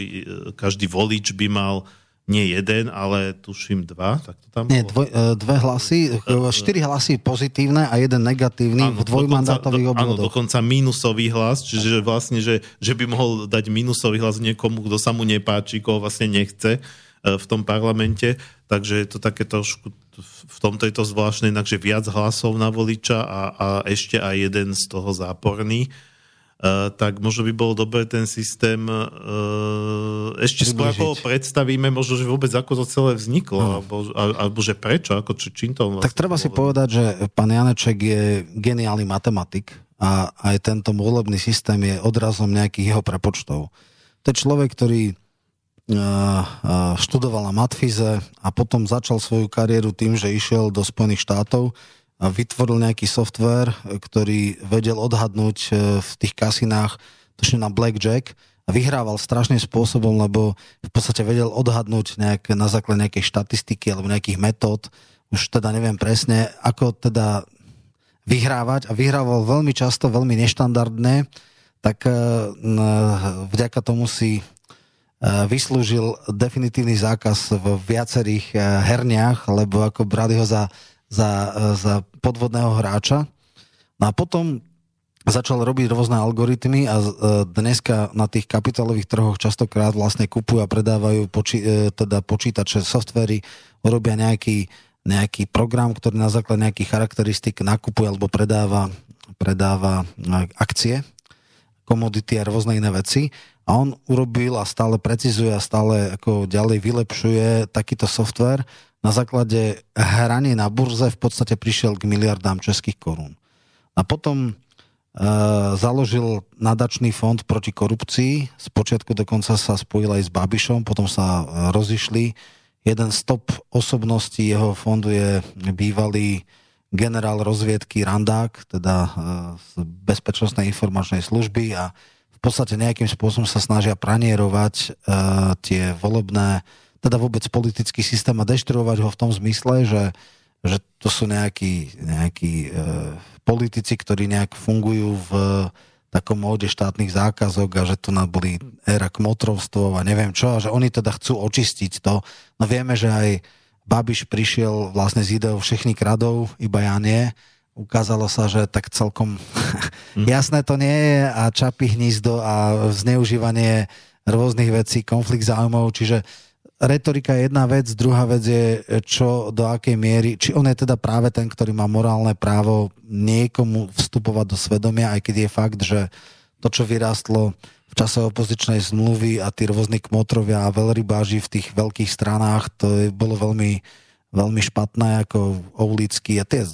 Speaker 1: každý volič by mal nie jeden, ale tuším dva, tak to tam
Speaker 2: Nie, dvoj, e, dve hlasy, e, štyri hlasy pozitívne a jeden negatívny áno, v dvojmandátových obvodoch.
Speaker 1: Áno, dokonca minusový hlas, čiže vlastne, že, že by mohol dať minusový hlas niekomu, kto sa mu nepáči, koho vlastne nechce v tom parlamente, takže je to také trošku v tomto je to zvláštne, inak, že viac hlasov na voliča a, a ešte aj jeden z toho záporný. Uh, tak možno by bolo dobré ten systém uh, ešte skôr ako ho predstavíme, možno, že vôbec ako to celé vzniklo, no. alebo, alebo že prečo, ako či, čím to
Speaker 2: vlastne Tak treba bolo. si povedať, že pán Janeček je geniálny matematik a aj tento volebný systém je odrazom nejakých jeho prepočtov. To je človek, ktorý študoval na Matfize a potom začal svoju kariéru tým, že išiel do Spojených štátov a vytvoril nejaký software, ktorý vedel odhadnúť e, v tých kasinách točne na blackjack a vyhrával strašným spôsobom, lebo v podstate vedel odhadnúť nejak, na základe nejakej štatistiky alebo nejakých metód, už teda neviem presne, ako teda vyhrávať a vyhrával veľmi často, veľmi neštandardné, tak e, vďaka tomu si E, vyslúžil definitívny zákaz v viacerých e, herniach, lebo ako brali ho za, za, e, za podvodného hráča. No a potom začal robiť rôzne algoritmy a dneska na tých kapitálových trhoch častokrát vlastne kupujú a predávajú poči, teda počítače, softvery, urobia nejaký, nejaký program, ktorý na základe nejakých charakteristik nakupuje alebo predáva, predáva akcie, komodity a rôzne iné veci a on urobil a stále precizuje a stále ako ďalej vylepšuje takýto software. Na základe hranie na burze v podstate prišiel k miliardám českých korún. A potom e, založil nadačný fond proti korupcii. Spočiatku dokonca sa spojil aj s Babišom, potom sa e, rozišli. Jeden z top osobností jeho fondu je bývalý generál rozviedky Randák, teda e, z Bezpečnostnej informačnej služby a v podstate nejakým spôsobom sa snažia pranierovať uh, tie volebné, teda vôbec politický systém a deštruovať ho v tom zmysle, že, že to sú nejakí, nejakí uh, politici, ktorí nejak fungujú v takom móde štátnych zákazok a že tu na boli éra kmotrovstvo a neviem čo, a že oni teda chcú očistiť to. No vieme, že aj Babiš prišiel vlastne z ideou všechny kradov, iba ja nie ukázalo sa, že tak celkom mm. *laughs* jasné to nie je a čapy hnízdo a zneužívanie rôznych vecí, konflikt záujmov, čiže retorika je jedna vec, druhá vec je, čo do akej miery, či on je teda práve ten, ktorý má morálne právo niekomu vstupovať do svedomia, aj keď je fakt, že to, čo vyrástlo v čase opozičnej zmluvy a tí rôzni kmotrovia a veľrybáži v tých veľkých stranách, to je, bolo veľmi, veľmi špatné, ako Oulický a tie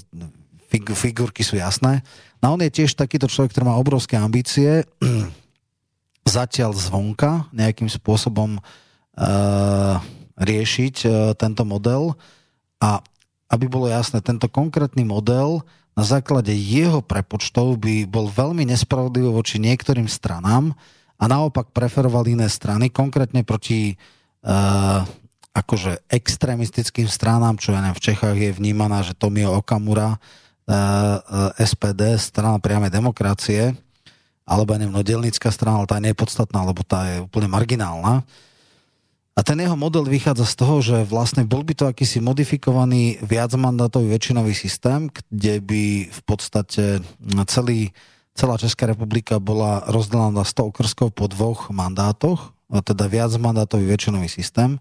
Speaker 2: fig, figurky sú jasné. No on je tiež takýto človek, ktorý má obrovské ambície, *clears throat* zatiaľ zvonka nejakým spôsobom uh, riešiť uh, tento model a aby bolo jasné, tento konkrétny model na základe jeho prepočtov by bol veľmi nespravodlivý voči niektorým stranám a naopak preferoval iné strany, konkrétne proti uh, akože extrémistickým stranám, čo ja neviem, v Čechách je vnímaná, že Tomio Okamura, SPD, strana priamej demokracie, alebo neviem, no delnická strana, ale tá je nepodstatná, lebo tá je úplne marginálna. A ten jeho model vychádza z toho, že vlastne bol by to akýsi modifikovaný viacmandátový väčšinový systém, kde by v podstate celý, celá Česká republika bola rozdelená na 100 okrskov po dvoch mandátoch, teda viacmandátový väčšinový systém.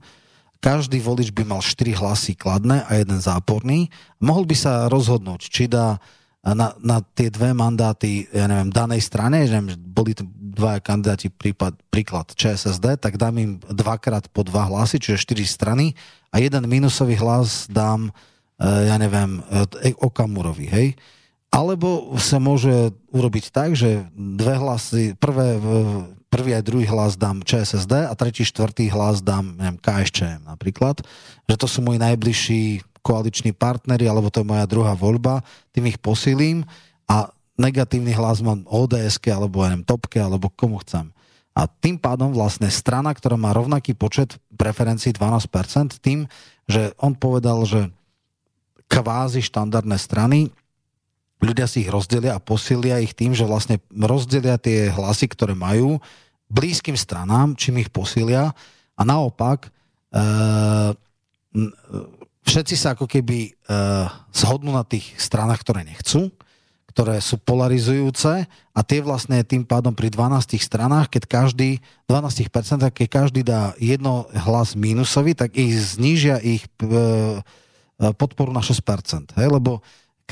Speaker 2: Každý volič by mal 4 hlasy kladné a jeden záporný. Mohol by sa rozhodnúť, či dá na, na tie dve mandáty, ja neviem, danej strane, že boli dva kandidáti, prípad, príklad ČSSD, tak dám im dvakrát po dva hlasy, čiže štyri strany a jeden minusový hlas dám, e, ja neviem, e, Okamurovi, hej. Alebo sa môže urobiť tak, že dve hlasy, prvé, prvý aj druhý hlas dám ČSSD a tretí, štvrtý hlas dám neviem, KSČM napríklad, že to sú moji najbližší koaliční partnery, alebo to je moja druhá voľba, tým ich posílim a negatívny hlas mám ods alebo ja Topke, alebo komu chcem. A tým pádom vlastne strana, ktorá má rovnaký počet preferencií 12%, tým, že on povedal, že kvázi štandardné strany, ľudia si ich rozdelia a posilia ich tým, že vlastne rozdelia tie hlasy, ktoré majú blízkym stranám, čím ich posilia a naopak e, všetci sa ako keby uh, zhodnú na tých stranách, ktoré nechcú, ktoré sú polarizujúce a tie vlastne tým pádom pri 12 stranách, keď každý, 12%, keď každý dá jedno hlas mínusový, tak ich znížia ich uh, podporu na 6%. Hej? Lebo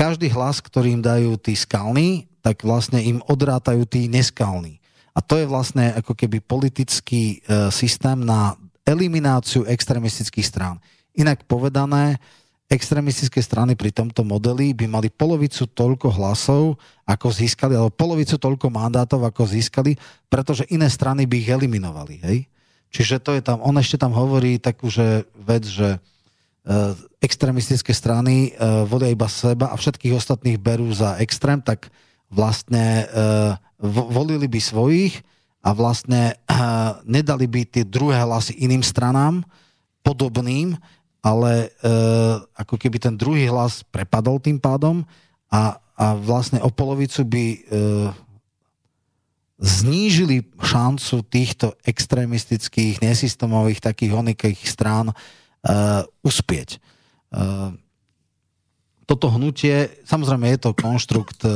Speaker 2: každý hlas, ktorý im dajú tí skalní, tak vlastne im odrátajú tí neskalní. A to je vlastne ako keby politický uh, systém na elimináciu extremistických strán. Inak povedané, extremistické strany pri tomto modeli by mali polovicu toľko hlasov, ako získali, alebo polovicu toľko mandátov, ako získali, pretože iné strany by ich eliminovali. Hej? Čiže to je tam, on ešte tam hovorí takú že vec, že e, extremistické strany e, volia iba seba a všetkých ostatných berú za extrém, tak vlastne e, volili by svojich a vlastne nedali by tie druhé hlasy iným stranám podobným ale ako keby ten druhý hlas prepadol tým pádom a, a vlastne o polovicu by znížili šancu týchto extrémistických, nesystémových, takých onikých strán e, uspieť. E, toto hnutie, samozrejme je to konštrukt e,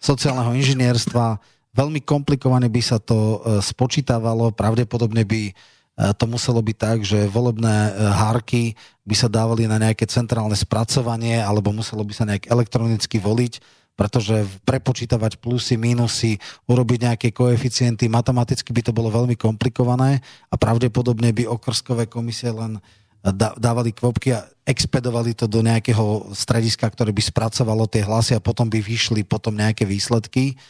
Speaker 2: sociálneho inžinierstva, veľmi komplikované by sa to e, spočítavalo, pravdepodobne by E, to muselo byť tak, že volebné hárky by sa dávali na nejaké centrálne spracovanie alebo muselo by sa nejak elektronicky voliť, pretože prepočítavať plusy, mínusy, urobiť nejaké koeficienty, matematicky by to bolo veľmi komplikované a pravdepodobne by okrskové komisie len e, dávali kvopky a expedovali to do nejakého strediska, ktoré by spracovalo tie hlasy a potom by vyšli potom nejaké výsledky.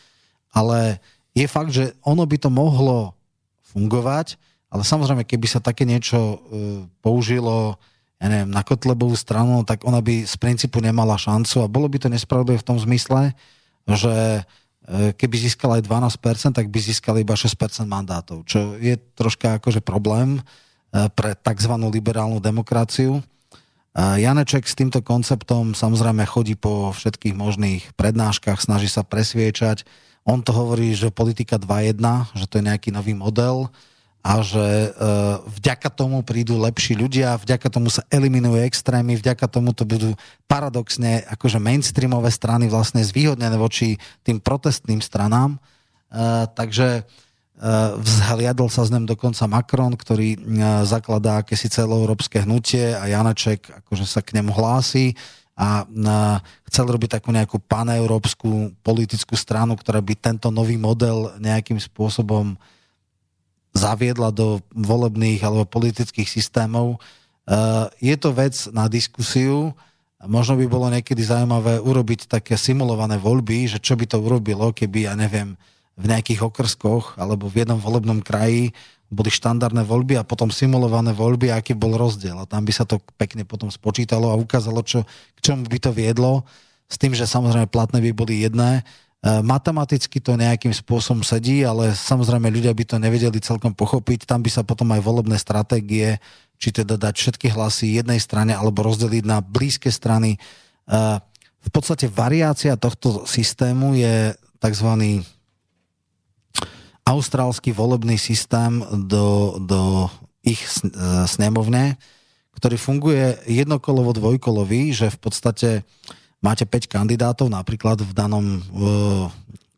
Speaker 2: Ale je fakt, že ono by to mohlo fungovať, ale samozrejme, keby sa také niečo e, použilo ja neviem, na Kotlebovú stranu, tak ona by z princípu nemala šancu a bolo by to nespravodlivé v tom zmysle, že e, keby získala aj 12%, tak by získala iba 6% mandátov, čo je troška akože problém e, pre tzv. liberálnu demokraciu. Janeček s týmto konceptom samozrejme chodí po všetkých možných prednáškach, snaží sa presviečať. On to hovorí, že politika 2.1, že to je nejaký nový model, a že e, vďaka tomu prídu lepší ľudia, vďaka tomu sa eliminujú extrémy, vďaka tomu to budú paradoxne akože mainstreamové strany vlastne zvýhodnené voči tým protestným stranám. E, takže vzhliadol sa z nem dokonca Macron, ktorý zakladá akési celoeurópske hnutie a Janaček akože sa k nemu hlási a chcel robiť takú nejakú paneurópsku politickú stranu, ktorá by tento nový model nejakým spôsobom zaviedla do volebných alebo politických systémov. Je to vec na diskusiu. Možno by bolo niekedy zaujímavé urobiť také simulované voľby, že čo by to urobilo, keby, ja neviem, v nejakých okrskoch alebo v jednom volebnom kraji boli štandardné voľby a potom simulované voľby, aký bol rozdiel. A tam by sa to pekne potom spočítalo a ukázalo, čo, k čomu by to viedlo, s tým, že samozrejme platné by boli jedné. E, matematicky to nejakým spôsobom sedí, ale samozrejme ľudia by to nevedeli celkom pochopiť. Tam by sa potom aj volebné stratégie, či teda dať všetky hlasy jednej strane alebo rozdeliť na blízke strany. E, v podstate variácia tohto systému je tzv austrálsky volebný systém do, do ich e, snemovne, ktorý funguje jednokolovo dvojkolový, že v podstate máte 5 kandidátov napríklad v danom v,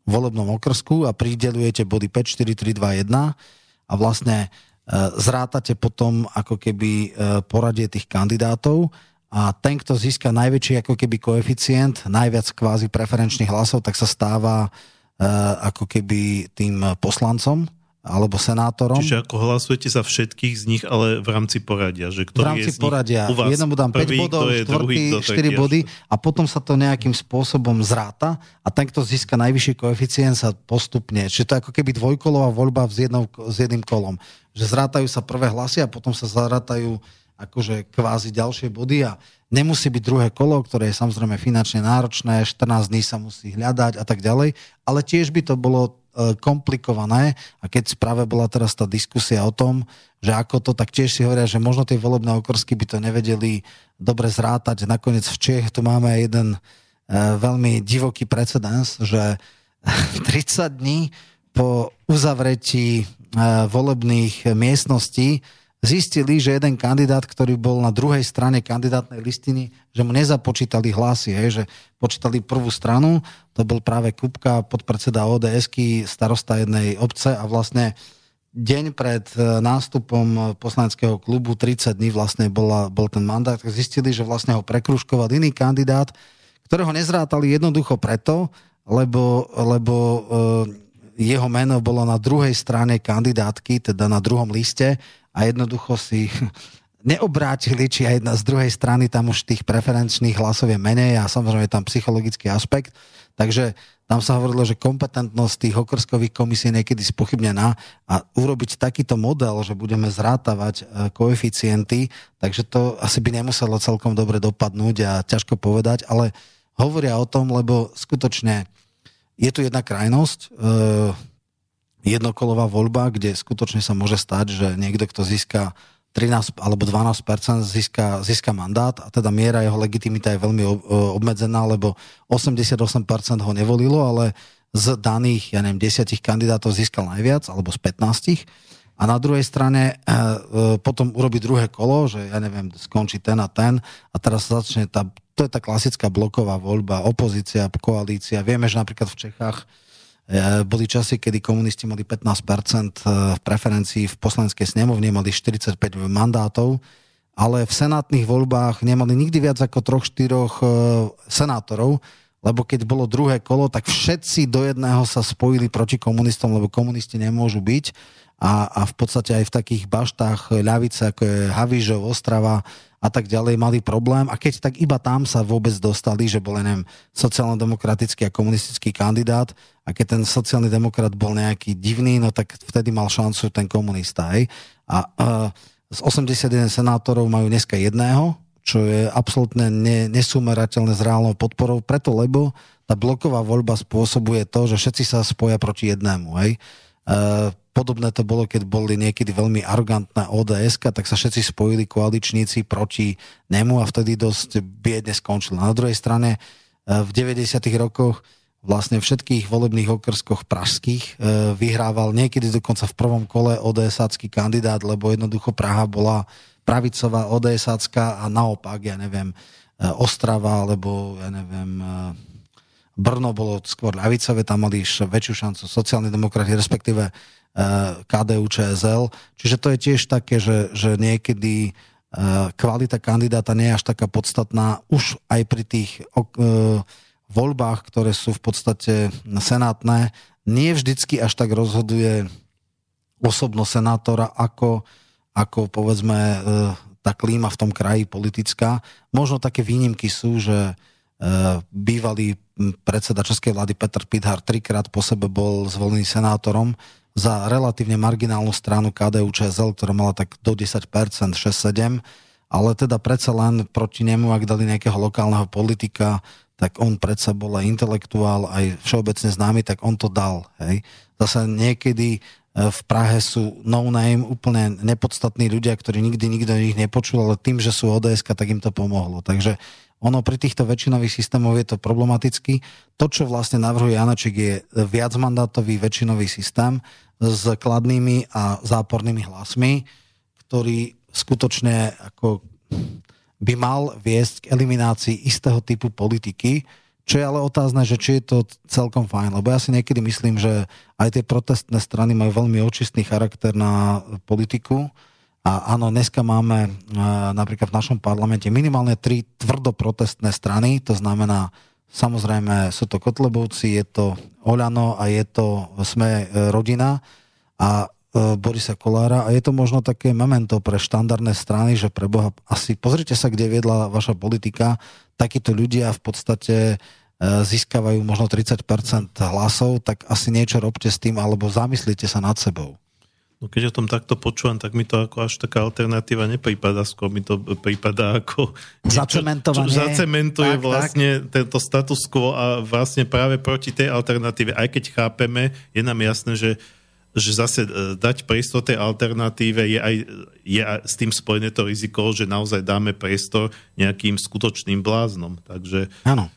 Speaker 2: volebnom okrsku a pridelujete body 5, 4, 3, 2, 1 a vlastne e, zrátate potom ako keby e, poradie tých kandidátov a ten, kto získa najväčší ako keby koeficient, najviac kvázi preferenčných hlasov, tak sa stáva Eh, ako keby tým poslancom alebo senátorom.
Speaker 1: Čiže ako hlasujete za všetkých z nich, ale v rámci poradia. Že ktorý
Speaker 2: v rámci
Speaker 1: je
Speaker 2: poradia.
Speaker 1: U vás
Speaker 2: Jednomu dám 5 prvý, bodov, štvrtý, 4 body a potom sa to nejakým spôsobom zráta a ten, kto získa najvyšší koeficient, sa postupne. Čiže to je ako keby dvojkolová voľba s, jednou, s jedným kolom. Že zrátajú sa prvé hlasy a potom sa zarátajú akože kvázi ďalšie body a Nemusí byť druhé kolo, ktoré je samozrejme finančne náročné, 14 dní sa musí hľadať a tak ďalej, ale tiež by to bolo komplikované a keď práve bola teraz tá diskusia o tom, že ako to, tak tiež si hovoria, že možno tie volebné okrsky by to nevedeli dobre zrátať. Nakoniec v Čech tu máme jeden e, veľmi divoký precedens, že *laughs* 30 dní po uzavretí e, volebných miestností zistili, že jeden kandidát, ktorý bol na druhej strane kandidátnej listiny, že mu nezapočítali hlasy, hej, že počítali prvú stranu, to bol práve Kupka, podpredseda ods starosta jednej obce a vlastne deň pred e, nástupom poslaneckého klubu, 30 dní vlastne bola, bol ten mandát, tak zistili, že vlastne ho prekruškoval iný kandidát, ktorého nezrátali jednoducho preto, lebo, lebo e, jeho meno bolo na druhej strane kandidátky, teda na druhom liste a jednoducho si *laughs* neobrátili, či aj z druhej strany tam už tých preferenčných hlasov je menej a samozrejme je tam psychologický aspekt. Takže tam sa hovorilo, že kompetentnosť tých okrskových komisí je niekedy spochybnená a urobiť takýto model, že budeme zrátavať e, koeficienty, takže to asi by nemuselo celkom dobre dopadnúť a ťažko povedať, ale hovoria o tom, lebo skutočne je tu jedna krajnosť, e, jednokolová voľba, kde skutočne sa môže stať, že niekto, kto získa 13 alebo 12 získa, získa mandát a teda miera jeho legitimita je veľmi obmedzená, lebo 88% ho nevolilo, ale z daných, ja neviem, 10 kandidátov získal najviac, alebo z 15. A na druhej strane e, e, potom urobi druhé kolo, že ja neviem, skončí ten a ten a teraz začne tá, to je tá klasická bloková voľba, opozícia, koalícia. Vieme, že napríklad v Čechách boli časy, kedy komunisti mali 15% e, preferencií v poslanskej snemovne, mali 45 mandátov, ale v senátnych voľbách nemali nikdy viac ako troch, štyroch e, senátorov, lebo keď bolo druhé kolo, tak všetci do jedného sa spojili proti komunistom, lebo komunisti nemôžu byť. A, a v podstate aj v takých baštách ľavice, ako je Havížov, Ostrava, a tak ďalej mali problém a keď tak iba tam sa vôbec dostali, že bol, neviem, sociálno-demokratický a komunistický kandidát a keď ten sociálny demokrat bol nejaký divný, no tak vtedy mal šancu ten komunista. Hej? A uh, z 81 senátorov majú dneska jedného, čo je absolútne ne, nesumerateľné s reálnou podporou, preto lebo tá bloková voľba spôsobuje to, že všetci sa spoja proti jednému. Hej? Uh, Podobné to bolo, keď boli niekedy veľmi arrogantná ods tak sa všetci spojili koaličníci proti nemu a vtedy dosť biedne skončil. Na druhej strane e, v 90. rokoch vlastne všetkých volebných okrskoch pražských e, vyhrával niekedy dokonca v prvom kole ods kandidát, lebo jednoducho Praha bola pravicová ods a naopak, ja neviem, e, Ostrava, alebo ja neviem, Brno bolo skôr ľavicové, tam mali väčšiu šancu sociálni demokrati, respektíve KDU ČSL. Čiže to je tiež také, že, že niekedy kvalita kandidáta nie je až taká podstatná už aj pri tých voľbách, ktoré sú v podstate senátne, nie vždycky až tak rozhoduje osobno senátora, ako, ako povedzme e, tá klíma v tom kraji politická. Možno také výnimky sú, že e, bývalý predseda Českej vlády Petr Pithar trikrát po sebe bol zvolený senátorom za relatívne marginálnu stranu KDU ČSL, ktorá mala tak do 10%, 6-7, ale teda predsa len proti nemu, ak dali nejakého lokálneho politika, tak on predsa bol aj intelektuál, aj všeobecne známy, tak on to dal. Hej. Zase niekedy e, v Prahe sú no name, úplne nepodstatní ľudia, ktorí nikdy nikto ich nepočul, ale tým, že sú ods tak im to pomohlo. Takže ono pri týchto väčšinových systémoch je to problematicky. To, čo vlastne navrhuje Janaček, je viacmandátový väčšinový systém s kladnými a zápornými hlasmi, ktorý skutočne ako by mal viesť k eliminácii istého typu politiky, čo je ale otázne, že či je to celkom fajn, lebo ja si niekedy myslím, že aj tie protestné strany majú veľmi očistný charakter na politiku a áno, dneska máme napríklad v našom parlamente minimálne tri tvrdo protestné strany, to znamená samozrejme sú to Kotlebovci, je to Oľano a je to Sme rodina a E, Borisa Kolára. A je to možno také memento pre štandardné strany, že pre Boha asi pozrite sa, kde viedla vaša politika, takíto ľudia v podstate e, získavajú možno 30% hlasov, tak asi niečo robte s tým, alebo zamyslite sa nad sebou.
Speaker 1: No keď o tom takto počúvam, tak mi to ako až taká alternatíva neprípada, skôr mi to prípada ako...
Speaker 2: Zacementovanie.
Speaker 1: Čo, čo zacementuje tak, vlastne tak. tento status quo a vlastne práve proti tej alternatíve, aj keď chápeme, je nám jasné, že že zase e, dať priestor tej alternatíve je aj, je aj s tým spojené to riziko, že naozaj dáme priestor nejakým skutočným bláznom. Takže
Speaker 2: ano.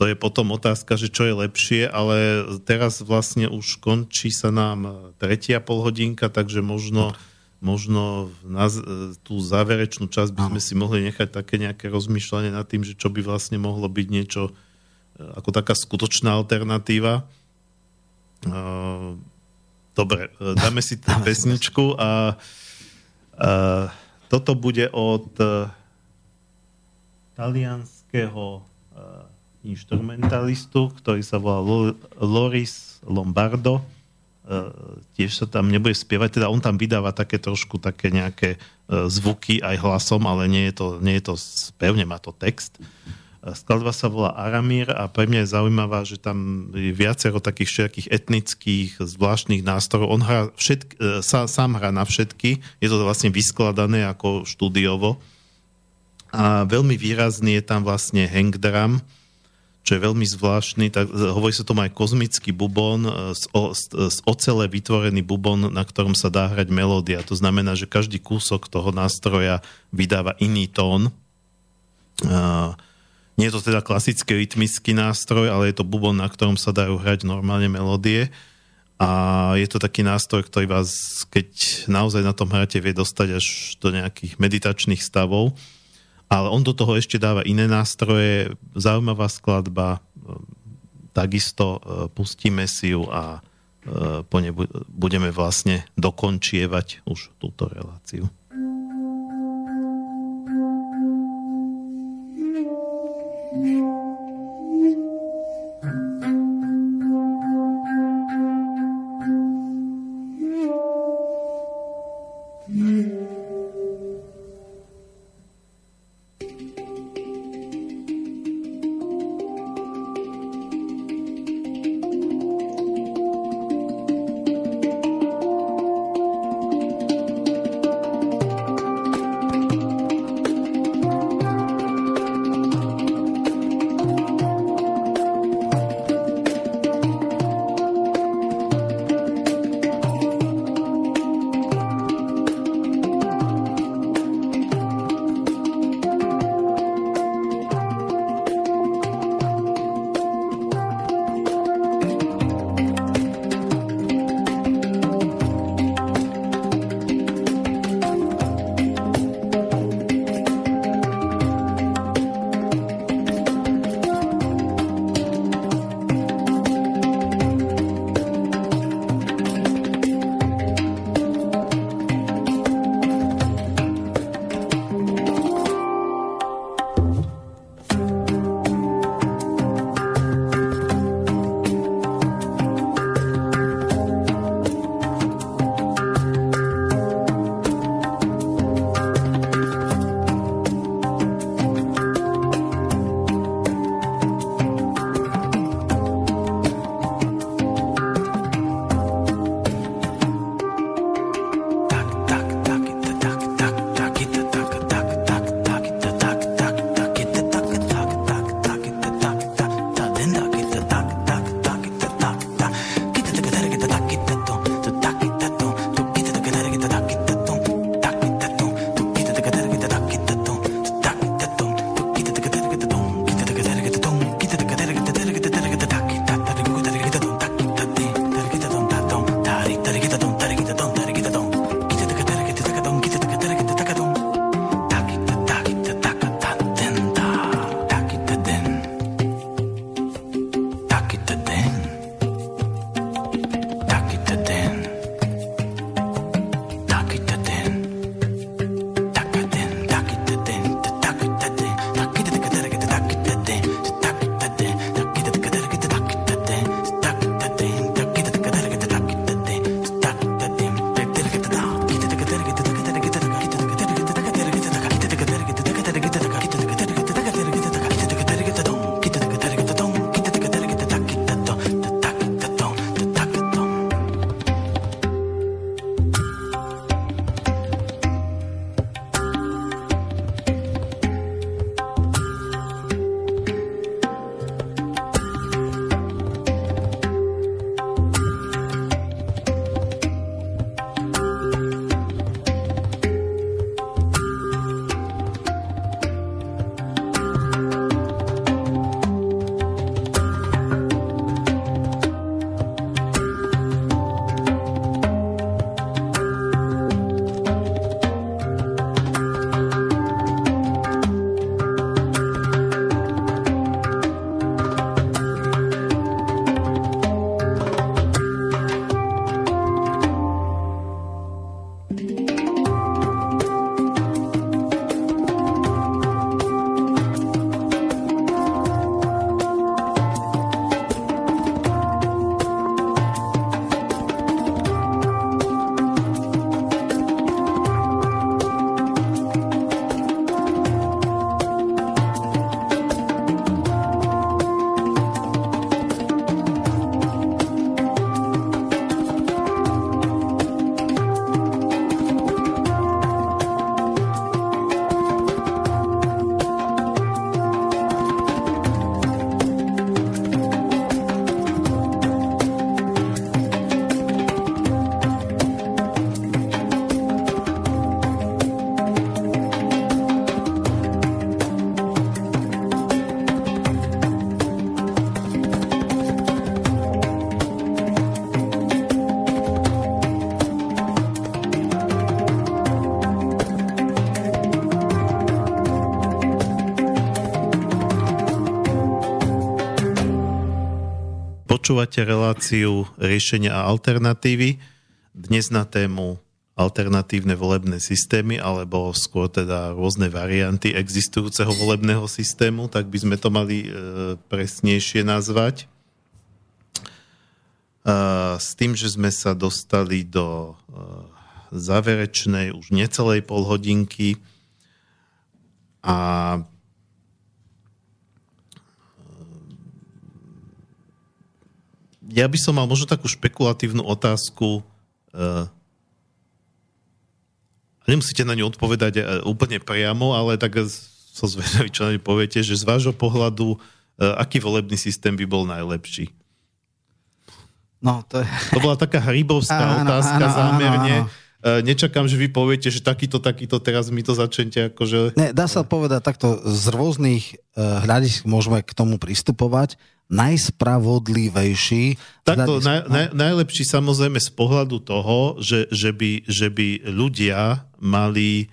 Speaker 1: To je potom otázka, že čo je lepšie, ale teraz vlastne už končí sa nám tretia polhodinka, takže možno, možno na tú záverečnú časť by sme si mohli nechať také nejaké rozmýšľanie nad tým, že čo by vlastne mohlo byť niečo e, ako taká skutočná alternatíva. Uh, Dobre, e, dáme si *laughs* tú pesničku a, a toto bude od talianského instrumentalistu, ktorý sa volá Loris Lombardo. Uh, tiež sa tam nebude spievať, teda on tam vydáva také trošku také nejaké uh, zvuky aj hlasom, ale nie je to, nie je to spevne, má to text. Uh, Skladba sa volá Aramír a pre mňa je zaujímavá, že tam je viacero takých všetkých etnických zvláštnych nástrojov. On hrá všetky, e, sa, sám hrá na všetky, je to vlastne vyskladané ako štúdiovo. A veľmi výrazný je tam vlastne hang drum, čo je veľmi zvláštny, tak e, hovorí sa tomu aj kozmický bubon, e, z, z, z ocele vytvorený bubon, na ktorom sa dá hrať melódia. To znamená, že každý kúsok toho nástroja vydáva iný tón. Uh, nie je to teda klasický rytmický nástroj, ale je to bubon, na ktorom sa dajú hrať normálne melódie. A je to taký nástroj, ktorý vás, keď naozaj na tom hráte, vie dostať až do nejakých meditačných stavov ale on do toho ešte dáva iné nástroje, zaujímavá skladba, takisto e, pustíme si ju a e, po ne budeme vlastne dokončievať už túto reláciu. Mm-hmm. Počúvate reláciu riešenia a alternatívy. Dnes na tému alternatívne volebné systémy, alebo skôr teda rôzne varianty existujúceho volebného systému, tak by sme to mali e, presnejšie nazvať. E, s tým, že sme sa dostali do e, záverečnej už necelej polhodinky a ja by som mal možno takú špekulatívnu otázku. Uh, nemusíte na ňu odpovedať uh, úplne priamo, ale tak so zvedavý, čo na ňu poviete, že z vášho pohľadu, uh, aký volebný systém by bol najlepší?
Speaker 2: No, to, je...
Speaker 1: to bola taká hrybovská áno, otázka áno, zámerne. Áno, áno. Nečakám, že vy poviete, že takýto, takýto, teraz mi to začnete akože...
Speaker 2: Ne, dá sa povedať takto, z rôznych hľadisk môžeme k tomu pristupovať najspravodlivejší.
Speaker 1: Takto naj, naj, najlepší samozrejme z pohľadu toho, že, že, by, že by ľudia mali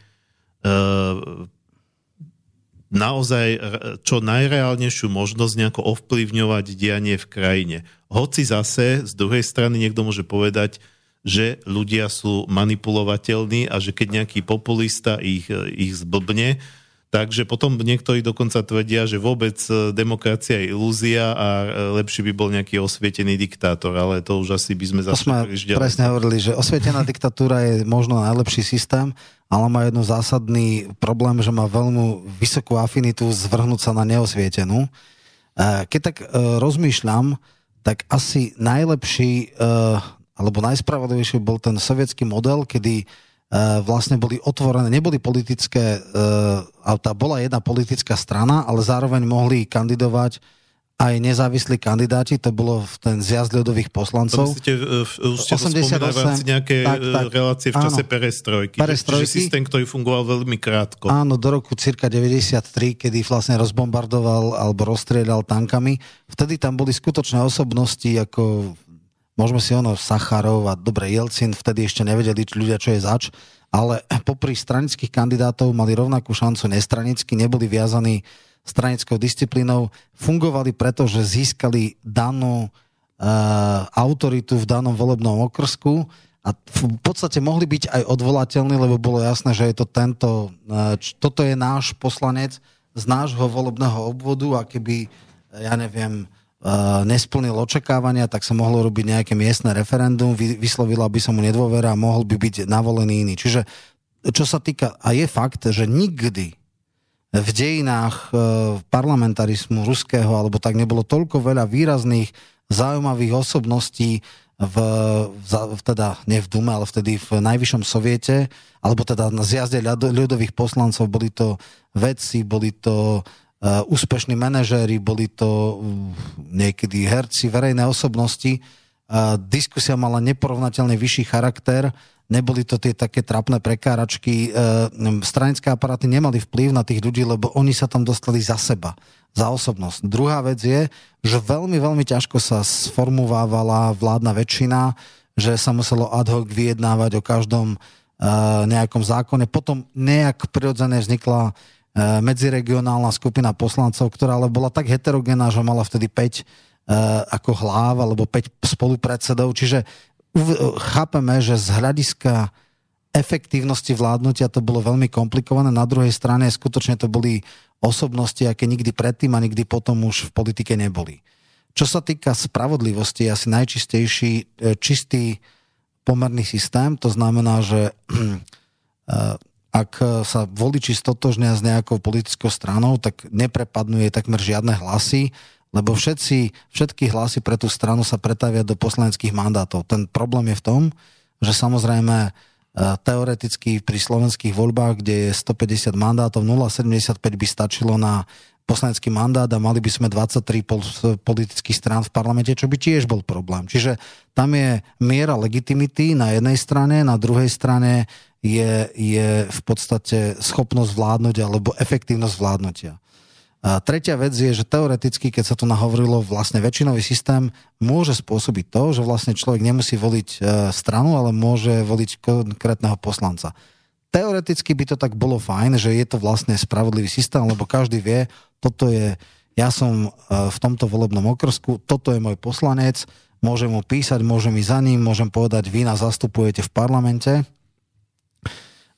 Speaker 1: uh, naozaj čo najreálnejšiu možnosť nejako ovplyvňovať dianie v krajine. Hoci zase z druhej strany niekto môže povedať, že ľudia sú manipulovateľní a že keď nejaký populista ich, ich zblbne, Takže potom niektorí dokonca tvrdia, že vôbec e, demokracia je ilúzia a e, lepší by bol nejaký osvietený diktátor, ale to už asi by sme
Speaker 2: zase ďalej. presne hovorili, že osvietená diktatúra je možno najlepší systém, ale má jedno zásadný problém, že má veľmi vysokú afinitu zvrhnúť sa na neosvietenú. E, keď tak rozmýšľam, tak asi najlepší alebo najspravodlivejší bol ten sovietský model, kedy vlastne boli otvorené, neboli politické, e, tá bola jedna politická strana, ale zároveň mohli kandidovať aj nezávislí kandidáti, to bolo v ten zjazd ľudových poslancov.
Speaker 1: To myslíte, e, už ste 88, to v rámci nejaké tak, tak, relácie v čase áno, perestrojky. perestrojky. Čiže systém, ktorý fungoval veľmi krátko.
Speaker 2: Áno, do roku cirka 93, kedy vlastne rozbombardoval alebo rozstriedal tankami. Vtedy tam boli skutočné osobnosti ako Môžeme si ono Sacharov a dobre Jelcin, vtedy ešte nevedeli ľudia, čo je zač, ale *clears throat* popri stranických kandidátov mali rovnakú šancu nestranicky, neboli viazaní stranickou disciplínou, fungovali preto, že získali danú e, autoritu v danom volebnom okrsku a v podstate mohli byť aj odvolateľní, lebo bolo jasné, že je to tento, e, toto je náš poslanec z nášho volebného obvodu a keby, ja neviem, nesplnil očakávania, tak sa mohlo robiť nejaké miestne referendum, vyslovila by som mu nedôvera a mohol by byť navolený iný. Čiže čo sa týka, a je fakt, že nikdy v dejinách e, parlamentarizmu ruského, alebo tak nebolo toľko veľa výrazných, zaujímavých osobností v, v, teda nie v Dume, ale vtedy v najvyššom soviete, alebo teda na zjazde ľudových poslancov, boli to vedci, boli to úspešní manažéri, boli to uh, niekedy herci, verejné osobnosti. Uh, diskusia mala neporovnateľne vyšší charakter, neboli to tie také trapné prekáračky. Stranické aparáty nemali vplyv na tých ľudí, lebo oni sa tam dostali za seba, za osobnosť. Druhá vec je, že veľmi, veľmi ťažko sa sformovávala vládna väčšina, že sa muselo ad hoc vyjednávať o každom nejakom zákone. Potom nejak prirodzene vznikla medziregionálna skupina poslancov, ktorá ale bola tak heterogénna, že mala vtedy 5 e, ako hlav alebo 5 spolupredsedov. Čiže chápeme, že z hľadiska efektívnosti vládnutia to bolo veľmi komplikované. Na druhej strane skutočne to boli osobnosti, aké nikdy predtým a nikdy potom už v politike neboli. Čo sa týka spravodlivosti, asi najčistejší e, čistý pomerný systém. To znamená, že *clears throat* ak sa voliči stotožnia s nejakou politickou stranou, tak neprepadnuje takmer žiadne hlasy, lebo všetci, všetky hlasy pre tú stranu sa pretavia do poslaneckých mandátov. Ten problém je v tom, že samozrejme e, teoreticky pri slovenských voľbách, kde je 150 mandátov, 0,75 by stačilo na poslanecký mandát a mali by sme 23 politických strán v parlamente, čo by tiež bol problém. Čiže tam je miera legitimity na jednej strane, na druhej strane je, je v podstate schopnosť vládnuť alebo efektívnosť vládnutia. A tretia vec je, že teoreticky, keď sa tu nahovorilo, vlastne väčšinový systém môže spôsobiť to, že vlastne človek nemusí voliť e, stranu, ale môže voliť konkrétneho poslanca. Teoreticky by to tak bolo fajn, že je to vlastne spravodlivý systém, lebo každý vie, toto je, ja som e, v tomto volebnom okrsku, toto je môj poslanec, môžem mu písať, môžem ísť za ním, môžem povedať, vy nás zastupujete v parlamente.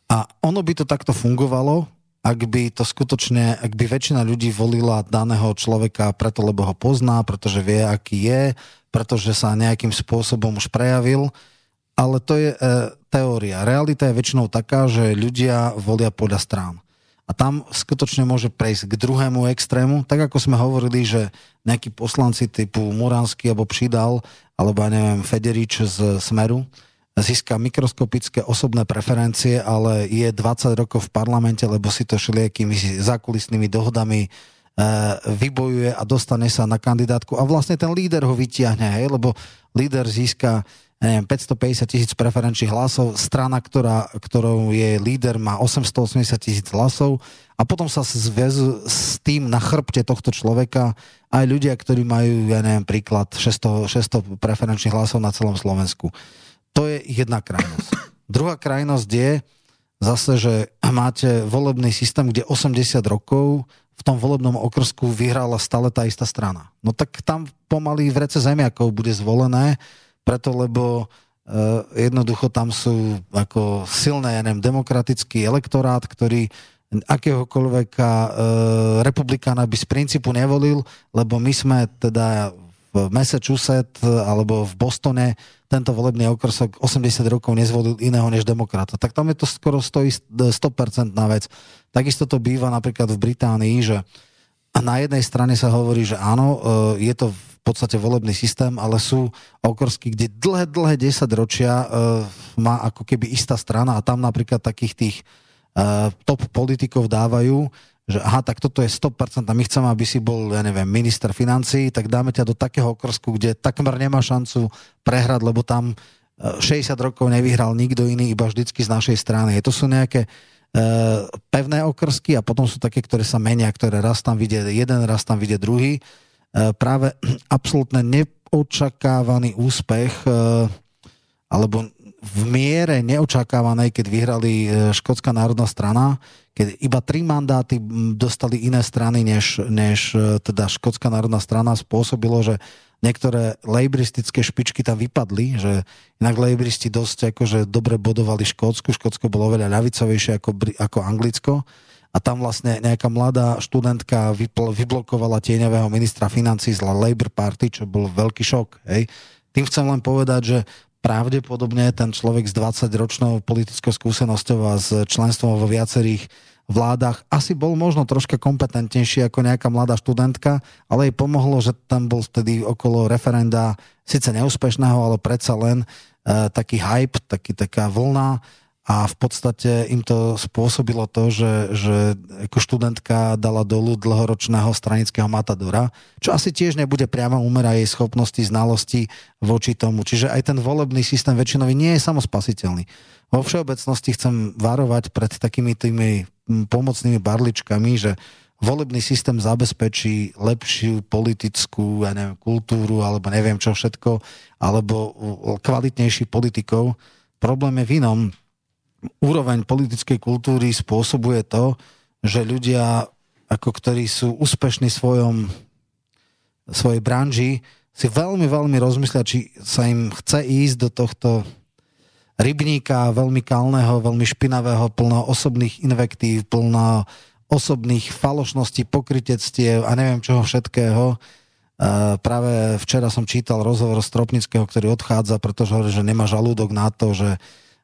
Speaker 2: A ono by to takto fungovalo, ak by to skutočne, ak by väčšina ľudí volila daného človeka preto, lebo ho pozná, pretože vie, aký je, pretože sa nejakým spôsobom už prejavil, ale to je e, teória. Realita je väčšinou taká, že ľudia volia podľa strán. A tam skutočne môže prejsť k druhému extrému, tak ako sme hovorili, že nejakí poslanci typu Muránsky alebo Přidal, alebo ja neviem, Federič z Smeru, získa mikroskopické osobné preferencie, ale je 20 rokov v parlamente, lebo si to všelijakými zákulisnými dohodami e, vybojuje a dostane sa na kandidátku. A vlastne ten líder ho vytiahne, hej, lebo líder získa neviem, 550 tisíc preferenčných hlasov, strana, ktorá, ktorou je líder, má 880 tisíc hlasov. A potom sa zväzu s tým na chrbte tohto človeka aj ľudia, ktorí majú, ja neviem, príklad 600, 600 preferenčných hlasov na celom Slovensku. To je jedna krajnosť. *coughs* Druhá krajnosť je zase, že máte volebný systém, kde 80 rokov v tom volebnom okrsku vyhrala stále tá istá strana. No tak tam pomaly v rece zemiakov bude zvolené, preto lebo uh, jednoducho tam sú ako silné, ja neviem, demokratický elektorát, ktorý akéhokoľvek uh, republikána by z princípu nevolil, lebo my sme teda v Massachusetts alebo v Bostone tento volebný okrsok 80 rokov nezvolil iného než demokrata. Tak tam je to skoro 100%, 100% na vec. Takisto to býva napríklad v Británii, že na jednej strane sa hovorí, že áno, e, je to v podstate volebný systém, ale sú okrsky, kde dlhé, dlhé 10 ročia e, má ako keby istá strana a tam napríklad takých tých e, top politikov dávajú, že aha, tak toto je 100% a my chceme, aby si bol, ja neviem, minister financí, tak dáme ťa do takého okrsku, kde takmer nemá šancu prehrať, lebo tam 60 e, rokov nevyhral nikto iný, iba vždycky z našej strany. To sú nejaké uh, pevné okrsky a potom sú také, ktoré sa menia, ktoré raz tam vidie jeden, raz tam vidie druhý. Uh, práve *clears throat* absolútne neočakávaný úspech uh, alebo v miere neočakávanej, keď vyhrali Škótska národná strana, keď iba tri mandáty dostali iné strany, než, než e, teda Škótska národná strana spôsobilo, že niektoré lejbristické špičky tam vypadli, že inak lejbristi dosť akože dobre bodovali Škótsku, Škótsko bolo oveľa ľavicovejšie ako, ako Anglicko a tam vlastne nejaká mladá študentka vypl- vyblokovala tieňového ministra financí z Labour Party, čo bol veľký šok. Hej. Tým chcem len povedať, že pravdepodobne ten človek s 20-ročnou politickou skúsenosťou a s členstvom vo viacerých vládach asi bol možno troška kompetentnejší ako nejaká mladá študentka, ale jej pomohlo, že tam bol vtedy okolo referenda síce neúspešného, ale predsa len e, taký hype, taký, taká vlna a v podstate im to spôsobilo to, že, že ako študentka dala dolu dlhoročného stranického matadora, čo asi tiež nebude priamo umera jej schopnosti, znalosti voči tomu. Čiže aj ten volebný systém väčšinový nie je samospasiteľný. Vo všeobecnosti chcem varovať pred takými tými pomocnými barličkami, že volebný systém zabezpečí lepšiu politickú, ja neviem, kultúru, alebo neviem čo všetko, alebo kvalitnejší politikov. Problém je v inom. Úroveň politickej kultúry spôsobuje to, že ľudia, ako ktorí sú úspešní svojom, svojej branži, si veľmi, veľmi rozmyslia, či sa im chce ísť do tohto rybníka veľmi kalného, veľmi špinavého, plno osobných invektív, plno osobných falošností, pokrytectiev a neviem čoho všetkého. Uh, práve včera som čítal rozhovor Stropnického, ktorý odchádza, pretože hovorí, že nemá žalúdok na to, že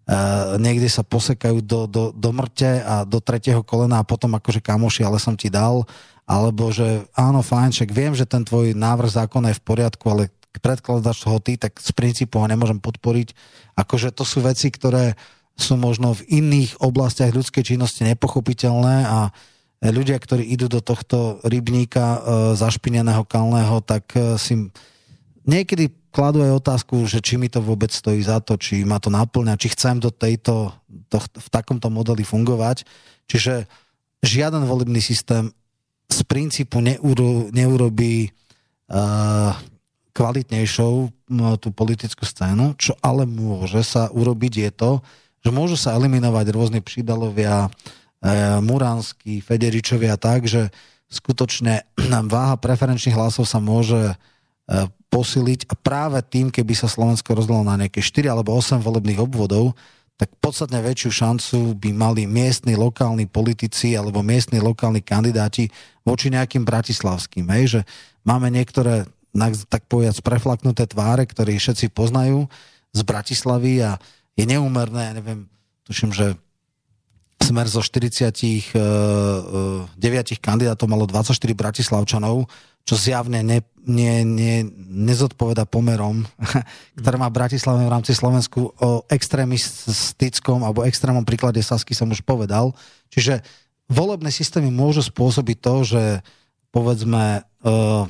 Speaker 2: uh, niekde sa posekajú do, do, do mŕte a do tretieho kolena a potom akože kamoši, ale som ti dal. Alebo že áno, fajn, však viem, že ten tvoj návrh zákona je v poriadku, ale predkladaš ho ty, tak z princípu ho nemôžem podporiť. Akože to sú veci, ktoré sú možno v iných oblastiach ľudskej činnosti nepochopiteľné a ľudia, ktorí idú do tohto rybníka e, zašpineného kalného, tak e, si niekedy kladú aj otázku, že či mi to vôbec stojí za to, či ma to naplňa, či chcem do tejto, to, v takomto modeli fungovať. Čiže žiaden volebný systém z princípu neuro, neurobí uh, kvalitnejšou tú politickú scénu, čo ale môže sa urobiť je to, že môžu sa eliminovať rôzne prídalovia, E, Muránsky, Federičovia tak, že skutočne *clears throat* váha preferenčných hlasov sa môže posiliť a práve tým, keby sa Slovensko rozdalo na nejaké 4 alebo 8 volebných obvodov, tak podstatne väčšiu šancu by mali miestni, lokálni politici alebo miestni, lokálni kandidáti voči nejakým bratislavským. Hej? Že máme niektoré, tak povedať, preflaknuté tváre, ktoré všetci poznajú z Bratislavy a je neúmerné, ja neviem, tuším, že Smer zo 49 eh, kandidátov malo 24 bratislavčanov, čo zjavne ne, ne, ne, nezodpoveda pomerom, *laughs* ktoré má Bratislava v rámci Slovensku o extrémistickom alebo extrémnom príklade Sasky som už povedal. Čiže volebné systémy môžu spôsobiť to, že povedzme uh,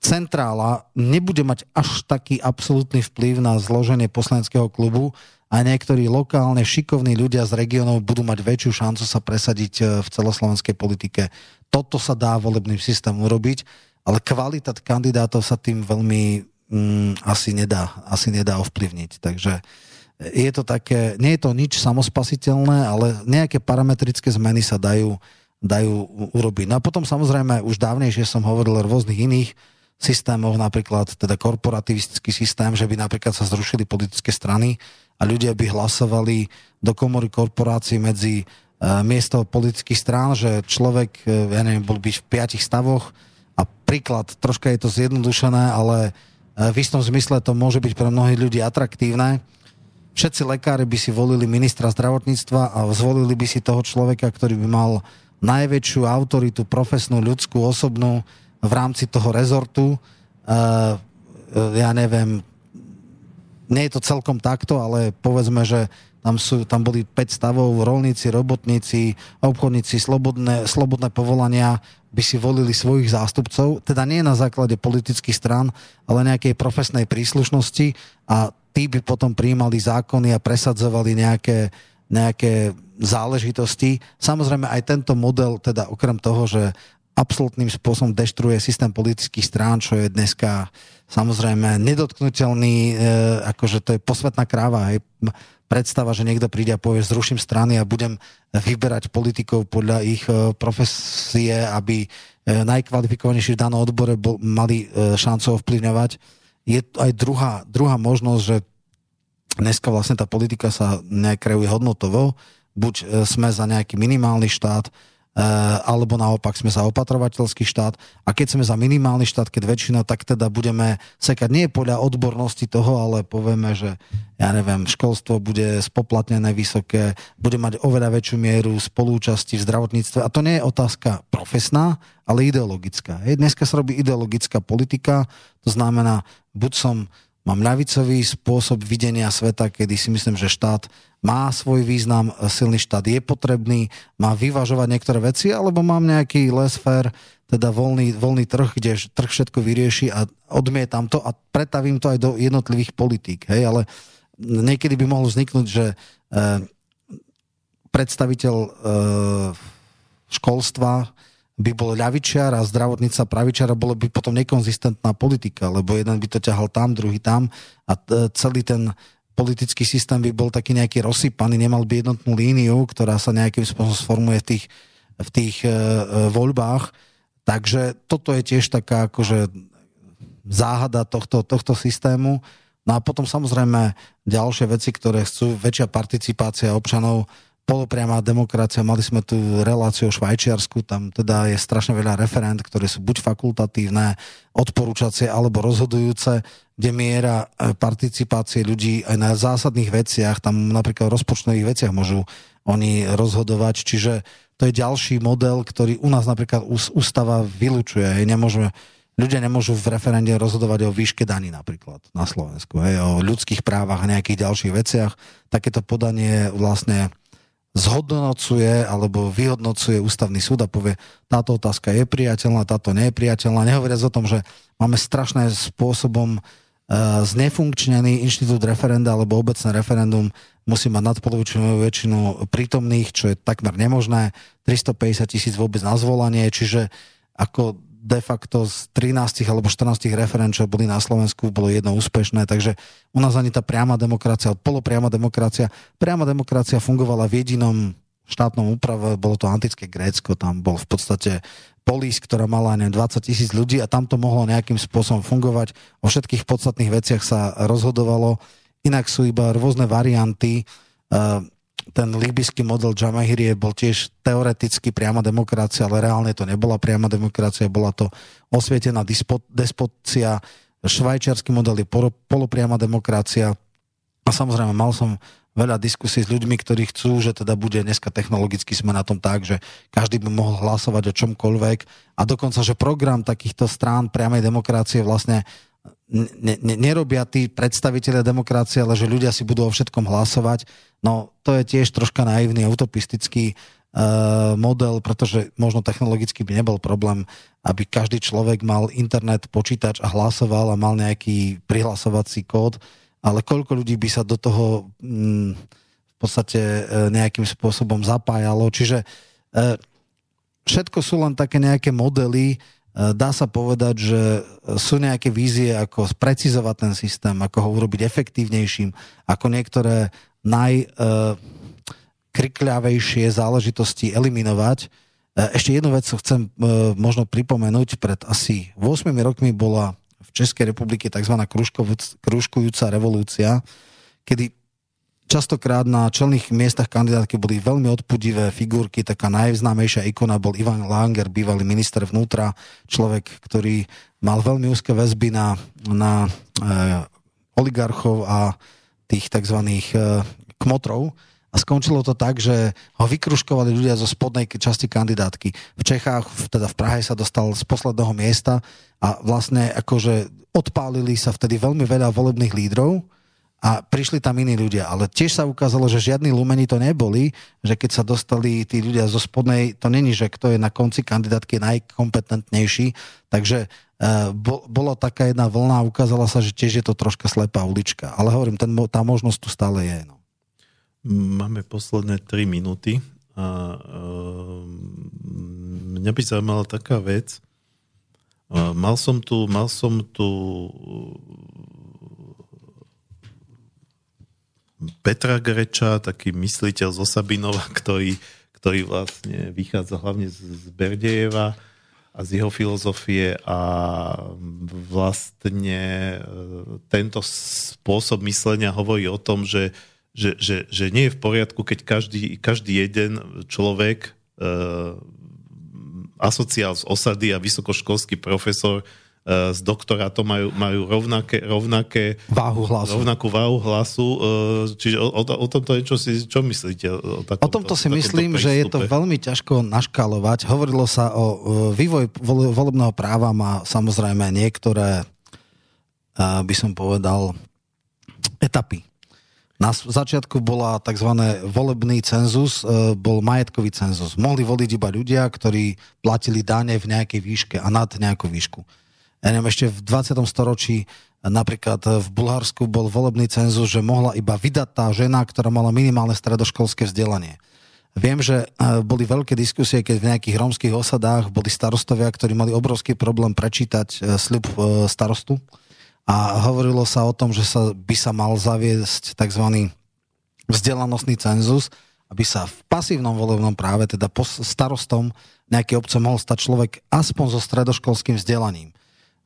Speaker 2: centrála nebude mať až taký absolútny vplyv na zloženie poslaneckého klubu, a niektorí lokálne šikovní ľudia z regiónov budú mať väčšiu šancu sa presadiť e, v celoslovenskej politike. Toto sa dá volebným systémom urobiť, ale kvalita kandidátov sa tým veľmi mm, asi, nedá, asi nedá ovplyvniť. Takže je to také, nie je to nič samospasiteľné, ale nejaké parametrické zmeny sa dajú, dajú urobiť. No a potom samozrejme už dávnejšie som hovoril o rôznych iných systémoch, napríklad teda korporativistický systém, že by napríklad sa zrušili politické strany, a ľudia by hlasovali do komory korporácií medzi uh, miesto politických strán, že človek, uh, ja neviem, bol byť v piatich stavoch a príklad, troška je to zjednodušené, ale uh, v istom zmysle to môže byť pre mnohých ľudí atraktívne. Všetci lekári by si volili ministra zdravotníctva a zvolili by si toho človeka, ktorý by mal najväčšiu autoritu, profesnú, ľudskú, osobnú v rámci toho rezortu. Uh, ja neviem, nie je to celkom takto, ale povedzme, že tam, sú, tam boli 5 stavov, rolníci, robotníci, obchodníci, slobodné, slobodné povolania by si volili svojich zástupcov, teda nie na základe politických strán, ale nejakej profesnej príslušnosti a tí by potom prijímali zákony a presadzovali nejaké, nejaké záležitosti. Samozrejme aj tento model, teda okrem toho, že absolútnym spôsobom deštruuje systém politických strán, čo je dneska samozrejme nedotknutelný, e, akože to je posvetná kráva. Hej. Predstava, že niekto príde a povie, zruším strany a budem vyberať politikov podľa ich e, profesie, aby e, najkvalifikovanejší v danom odbore bol, mali e, šancu ovplyvňovať. Je aj druhá, druhá možnosť, že dneska vlastne tá politika sa nekreuje hodnotovo, buď sme za nejaký minimálny štát, alebo naopak sme za opatrovateľský štát. A keď sme za minimálny štát, keď väčšina, tak teda budeme sekať nie podľa odbornosti toho, ale povieme, že ja neviem, školstvo bude spoplatnené vysoké, bude mať oveľa väčšiu mieru spolúčasti v zdravotníctve. A to nie je otázka profesná, ale ideologická. Hej, dneska sa robí ideologická politika, to znamená, buď som mám ľavicový spôsob videnia sveta, kedy si myslím, že štát má svoj význam, silný štát je potrebný, má vyvažovať niektoré veci, alebo mám nejaký lesfer, teda voľný, voľný trh, kde trh všetko vyrieši a odmietam to a pretavím to aj do jednotlivých politík. Hej? Ale niekedy by mohlo vzniknúť, že e, predstaviteľ e, školstva by bol ľavičiar a zdravotnica pravičiara, bolo by potom nekonzistentná politika, lebo jeden by to ťahal tam, druhý tam a celý ten politický systém by bol taký nejaký rozsypaný, nemal by jednotnú líniu, ktorá sa nejakým spôsobom sformuje v tých, v tých e, e, voľbách. Takže toto je tiež taká akože záhada tohto, tohto systému. No a potom samozrejme ďalšie veci, ktoré chcú väčšia participácia občanov, polopriamá demokracia, mali sme tu reláciu o Švajčiarsku, tam teda je strašne veľa referent, ktoré sú buď fakultatívne, odporúčacie alebo rozhodujúce, kde miera e, participácie ľudí aj na zásadných veciach, tam napríklad v rozpočtových veciach môžu oni rozhodovať, čiže to je ďalší model, ktorý u nás napríklad ústava vylučuje. Nemôžeme, ľudia nemôžu v referende rozhodovať o výške daní napríklad na Slovensku, hej, o ľudských právach a nejakých ďalších veciach. Takéto podanie vlastne zhodnocuje alebo vyhodnocuje ústavný súd a povie, táto otázka je priateľná, táto nie je priateľná. Nehovoriac o tom, že máme strašné spôsobom uh, znefunkčnený inštitút referenda alebo obecné referendum musí mať nadpolovičnú väčšinu prítomných, čo je takmer nemožné. 350 tisíc vôbec na zvolanie, čiže ako de facto z 13 alebo 14 referent, čo boli na Slovensku, bolo jedno úspešné, takže u nás ani tá priama demokracia, polopriama demokracia, priama demokracia fungovala v jedinom štátnom úprave, bolo to antické Grécko, tam bol v podstate polis, ktorá mala neviem, 20 tisíc ľudí a tam to mohlo nejakým spôsobom fungovať. O všetkých podstatných veciach sa rozhodovalo. Inak sú iba rôzne varianty. Uh, ten líbyský model Jamahirie bol tiež teoreticky priama demokracia, ale reálne to nebola priama demokracia, bola to osvietená despocia. Švajčiarsky model je polopriama demokracia. A samozrejme, mal som veľa diskusí s ľuďmi, ktorí chcú, že teda bude dneska technologicky sme na tom tak, že každý by mohol hlasovať o čomkoľvek a dokonca, že program takýchto strán priamej demokracie vlastne ne, ne, nerobia tí predstaviteľe demokracie, ale že ľudia si budú o všetkom hlasovať. No to je tiež troška naivný utopistický uh, model, pretože možno technologicky by nebol problém, aby každý človek mal internet, počítač a hlasoval a mal nejaký prihlasovací kód, ale koľko ľudí by sa do toho um, v podstate uh, nejakým spôsobom zapájalo. Čiže uh, všetko sú len také nejaké modely, Eh, dá sa povedať, že sú nejaké vízie, ako precizovať ten systém, ako ho urobiť efektívnejším, ako niektoré najkrikľavejšie záležitosti eliminovať. Ešte jednu vec chcem možno pripomenúť. Pred asi 8 rokmi bola v Českej republike tzv. kružkujúca revolúcia, kedy Častokrát na čelných miestach kandidátky boli veľmi odpudivé figurky, taká najznámejšia ikona bol Ivan Langer, bývalý minister vnútra, človek, ktorý mal veľmi úzke väzby na, na e, oligarchov a tých tzv. E, kmotrov. A skončilo to tak, že ho vykruškovali ľudia zo spodnej časti kandidátky. V Čechách, teda v Prahe sa dostal z posledného miesta a vlastne akože odpálili sa vtedy veľmi veľa volebných lídrov, a prišli tam iní ľudia. Ale tiež sa ukázalo, že žiadni lumeni to neboli, že keď sa dostali tí ľudia zo spodnej, to není, že kto je na konci kandidátky najkompetentnejší, takže uh, bo, bola taká jedna vlna a ukázala sa, že tiež je to troška slepá ulička. Ale hovorím, ten, tá možnosť tu stále je. No.
Speaker 1: Máme posledné 3 minúty a uh, mňa by zaujímala taká vec. Uh, mal som tu, mal som tu Petra Greča, taký mysliteľ zo Sabinova, *laughs* ktorý, ktorý vlastne vychádza hlavne z, z Berdejeva a z jeho filozofie a vlastne e, tento spôsob myslenia hovorí o tom, že, že, že, že nie je v poriadku, keď každý, každý jeden človek e, asociál z osady a vysokoškolský profesor Eh, s doktorátom majú, majú rovnaké, rovnaké
Speaker 2: váhu hlasu.
Speaker 1: rovnakú váhu hlasu. Eh, čiže o, o, o tomto niečo si, čo myslíte? O,
Speaker 2: takomto, o tomto si myslím, prístupe? že je to veľmi ťažko naškalovať. Hovorilo sa o vývoj volebného práva má samozrejme niektoré, eh, by som povedal, etapy. Na začiatku bola tzv. volebný cenzus, bol majetkový cenzus. Mohli voliť iba ľudia, ktorí platili dáne v nejakej výške a nad nejakú výšku ja neviem, ešte v 20. storočí napríklad v Bulharsku bol volebný cenzus, že mohla iba vydať tá žena, ktorá mala minimálne stredoškolské vzdelanie. Viem, že e, boli veľké diskusie, keď v nejakých rómskych osadách boli starostovia, ktorí mali obrovský problém prečítať e, e, starostu a hovorilo sa o tom, že sa, by sa mal zaviesť tzv. vzdelanostný cenzus, aby sa v pasívnom volebnom práve, teda starostom nejakej obce mohol stať človek aspoň so stredoškolským vzdelaním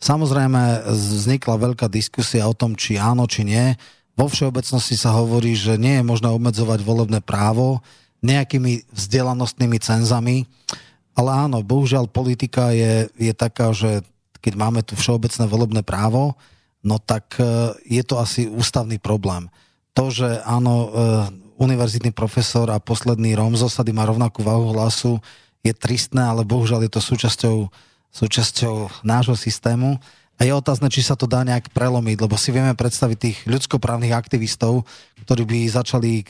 Speaker 2: Samozrejme, vznikla veľká diskusia o tom, či áno, či nie. Vo všeobecnosti sa hovorí, že nie je možné obmedzovať volebné právo nejakými vzdelanostnými cenzami, ale áno, bohužiaľ politika je, je taká, že keď máme tu všeobecné volebné právo, no tak e, je to asi ústavný problém. To, že áno, e, univerzitný profesor a posledný Róm z osady má rovnakú váhu hlasu, je tristné, ale bohužiaľ je to súčasťou, súčasťou nášho systému. A je otázne, či sa to dá nejak prelomiť, lebo si vieme predstaviť tých ľudskoprávnych aktivistov, ktorí by začali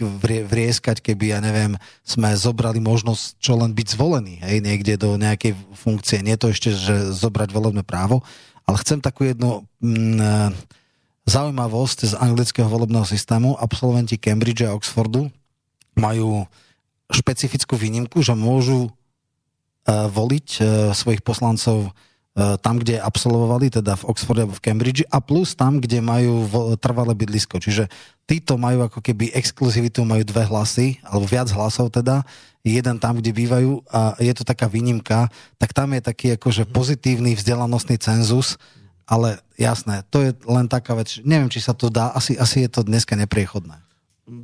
Speaker 2: vrieskať, keby, ja neviem, sme zobrali možnosť čo len byť zvolený, hej, niekde do nejakej funkcie. Nie to ešte, že zobrať volebné právo, ale chcem takú jednu mm, zaujímavosť z anglického volebného systému. Absolventi Cambridge a Oxfordu majú špecifickú výnimku, že môžu uh, voliť uh, svojich poslancov E, tam, kde absolvovali, teda v Oxforde alebo v Cambridge a plus tam, kde majú trvalé bydlisko. Čiže títo majú ako keby exkluzivitu, majú dve hlasy, alebo viac hlasov teda, jeden tam, kde bývajú a je to taká výnimka, tak tam je taký akože pozitívny vzdelanostný cenzus, ale jasné, to je len taká vec, neviem, či sa to dá, asi, asi je to dneska nepriechodné.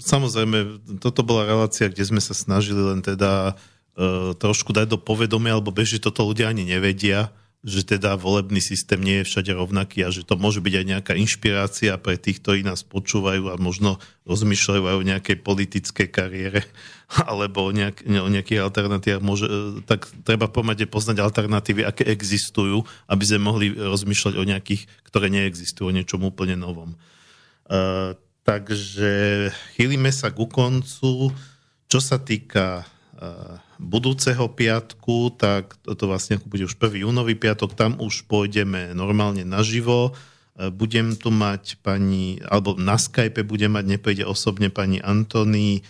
Speaker 1: Samozrejme, toto bola relácia, kde sme sa snažili len teda uh, trošku dať do povedomia, alebo beží toto ľudia ani nevedia, že teda volebný systém nie je všade rovnaký a že to môže byť aj nejaká inšpirácia pre tých, ktorí nás počúvajú a možno rozmýšľajú aj o nejakej politickej kariére *laughs* alebo o, nejak, o nejakých alternatívach. Môže, tak treba pomade poznať alternatívy, aké existujú, aby sme mohli rozmýšľať o nejakých, ktoré neexistujú, o niečom úplne novom. Uh, takže chýlime sa ku koncu. Čo sa týka uh, budúceho piatku, tak toto vlastne bude už 1. júnový piatok, tam už pôjdeme normálne naživo. E, budem tu mať pani, alebo na Skype budem mať, nepôjde osobne pani Antony e,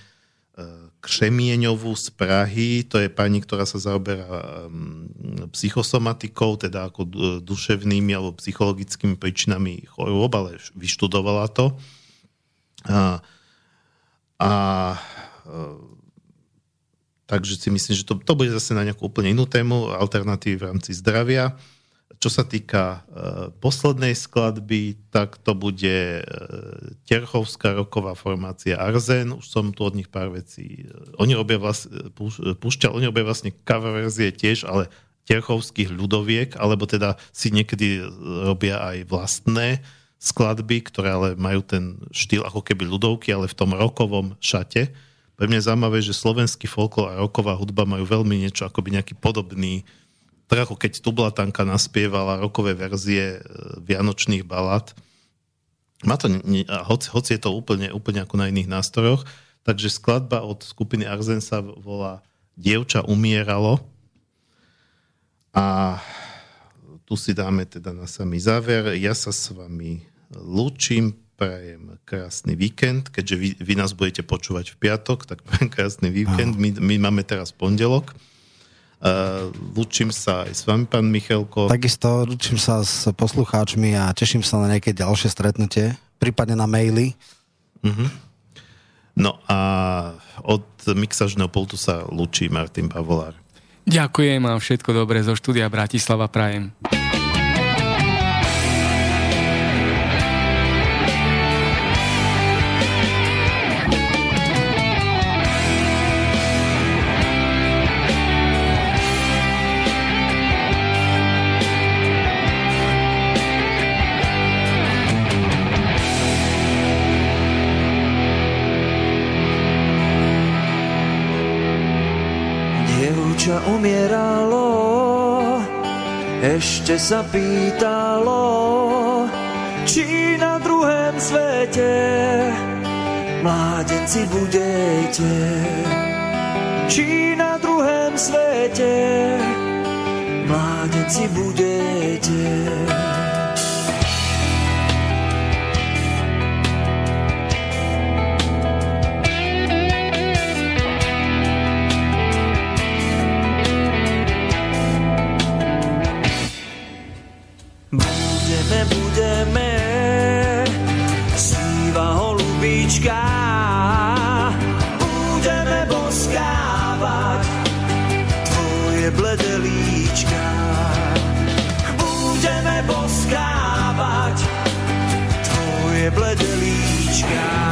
Speaker 1: Křemieňovú z Prahy, to je pani, ktorá sa zaoberá psychosomatikou, teda ako duševnými alebo psychologickými príčinami chorôb, ale vyštudovala to. A, a Takže si myslím, že to, to bude zase na nejakú úplne inú tému, alternatívy v rámci zdravia. Čo sa týka e, poslednej skladby, tak to bude e, Terchovská roková formácia Arzen. Už som tu od nich pár vecí. E, oni robia vlastne, púšťal, oni robia vlastne cover verzie tiež, ale Terchovských ľudoviek, alebo teda si niekedy robia aj vlastné skladby, ktoré ale majú ten štýl ako keby ľudovky, ale v tom rokovom šate pre mňa je zaujímavé, že slovenský folklor a roková hudba majú veľmi niečo akoby nejaký podobný, tak ako keď Tublatanka naspievala rokové verzie e, vianočných balad. Má to, hoci, hoci je to úplne, úplne ako na iných nástrojoch, takže skladba od skupiny Arzen sa volá Dievča umieralo a tu si dáme teda na samý záver. Ja sa s vami lúčim, prajem krásny víkend, keďže vy, vy nás budete počúvať v piatok, tak prajem *laughs* krásny víkend. My, my máme teraz pondelok. Uh, lúčim sa aj s vami, pán Michalko.
Speaker 2: Takisto lúčim sa s poslucháčmi a teším sa na nejaké ďalšie stretnutie, prípadne na maily. Uh-huh.
Speaker 1: No a od mixažného pultu sa lúči Martin Pavolár.
Speaker 3: Ďakujem a všetko dobré zo štúdia Bratislava Prajem.
Speaker 5: Ešte sa pýtalo, či na druhém svete mládenci budete. Či na druhém svete mládenci budete. sky.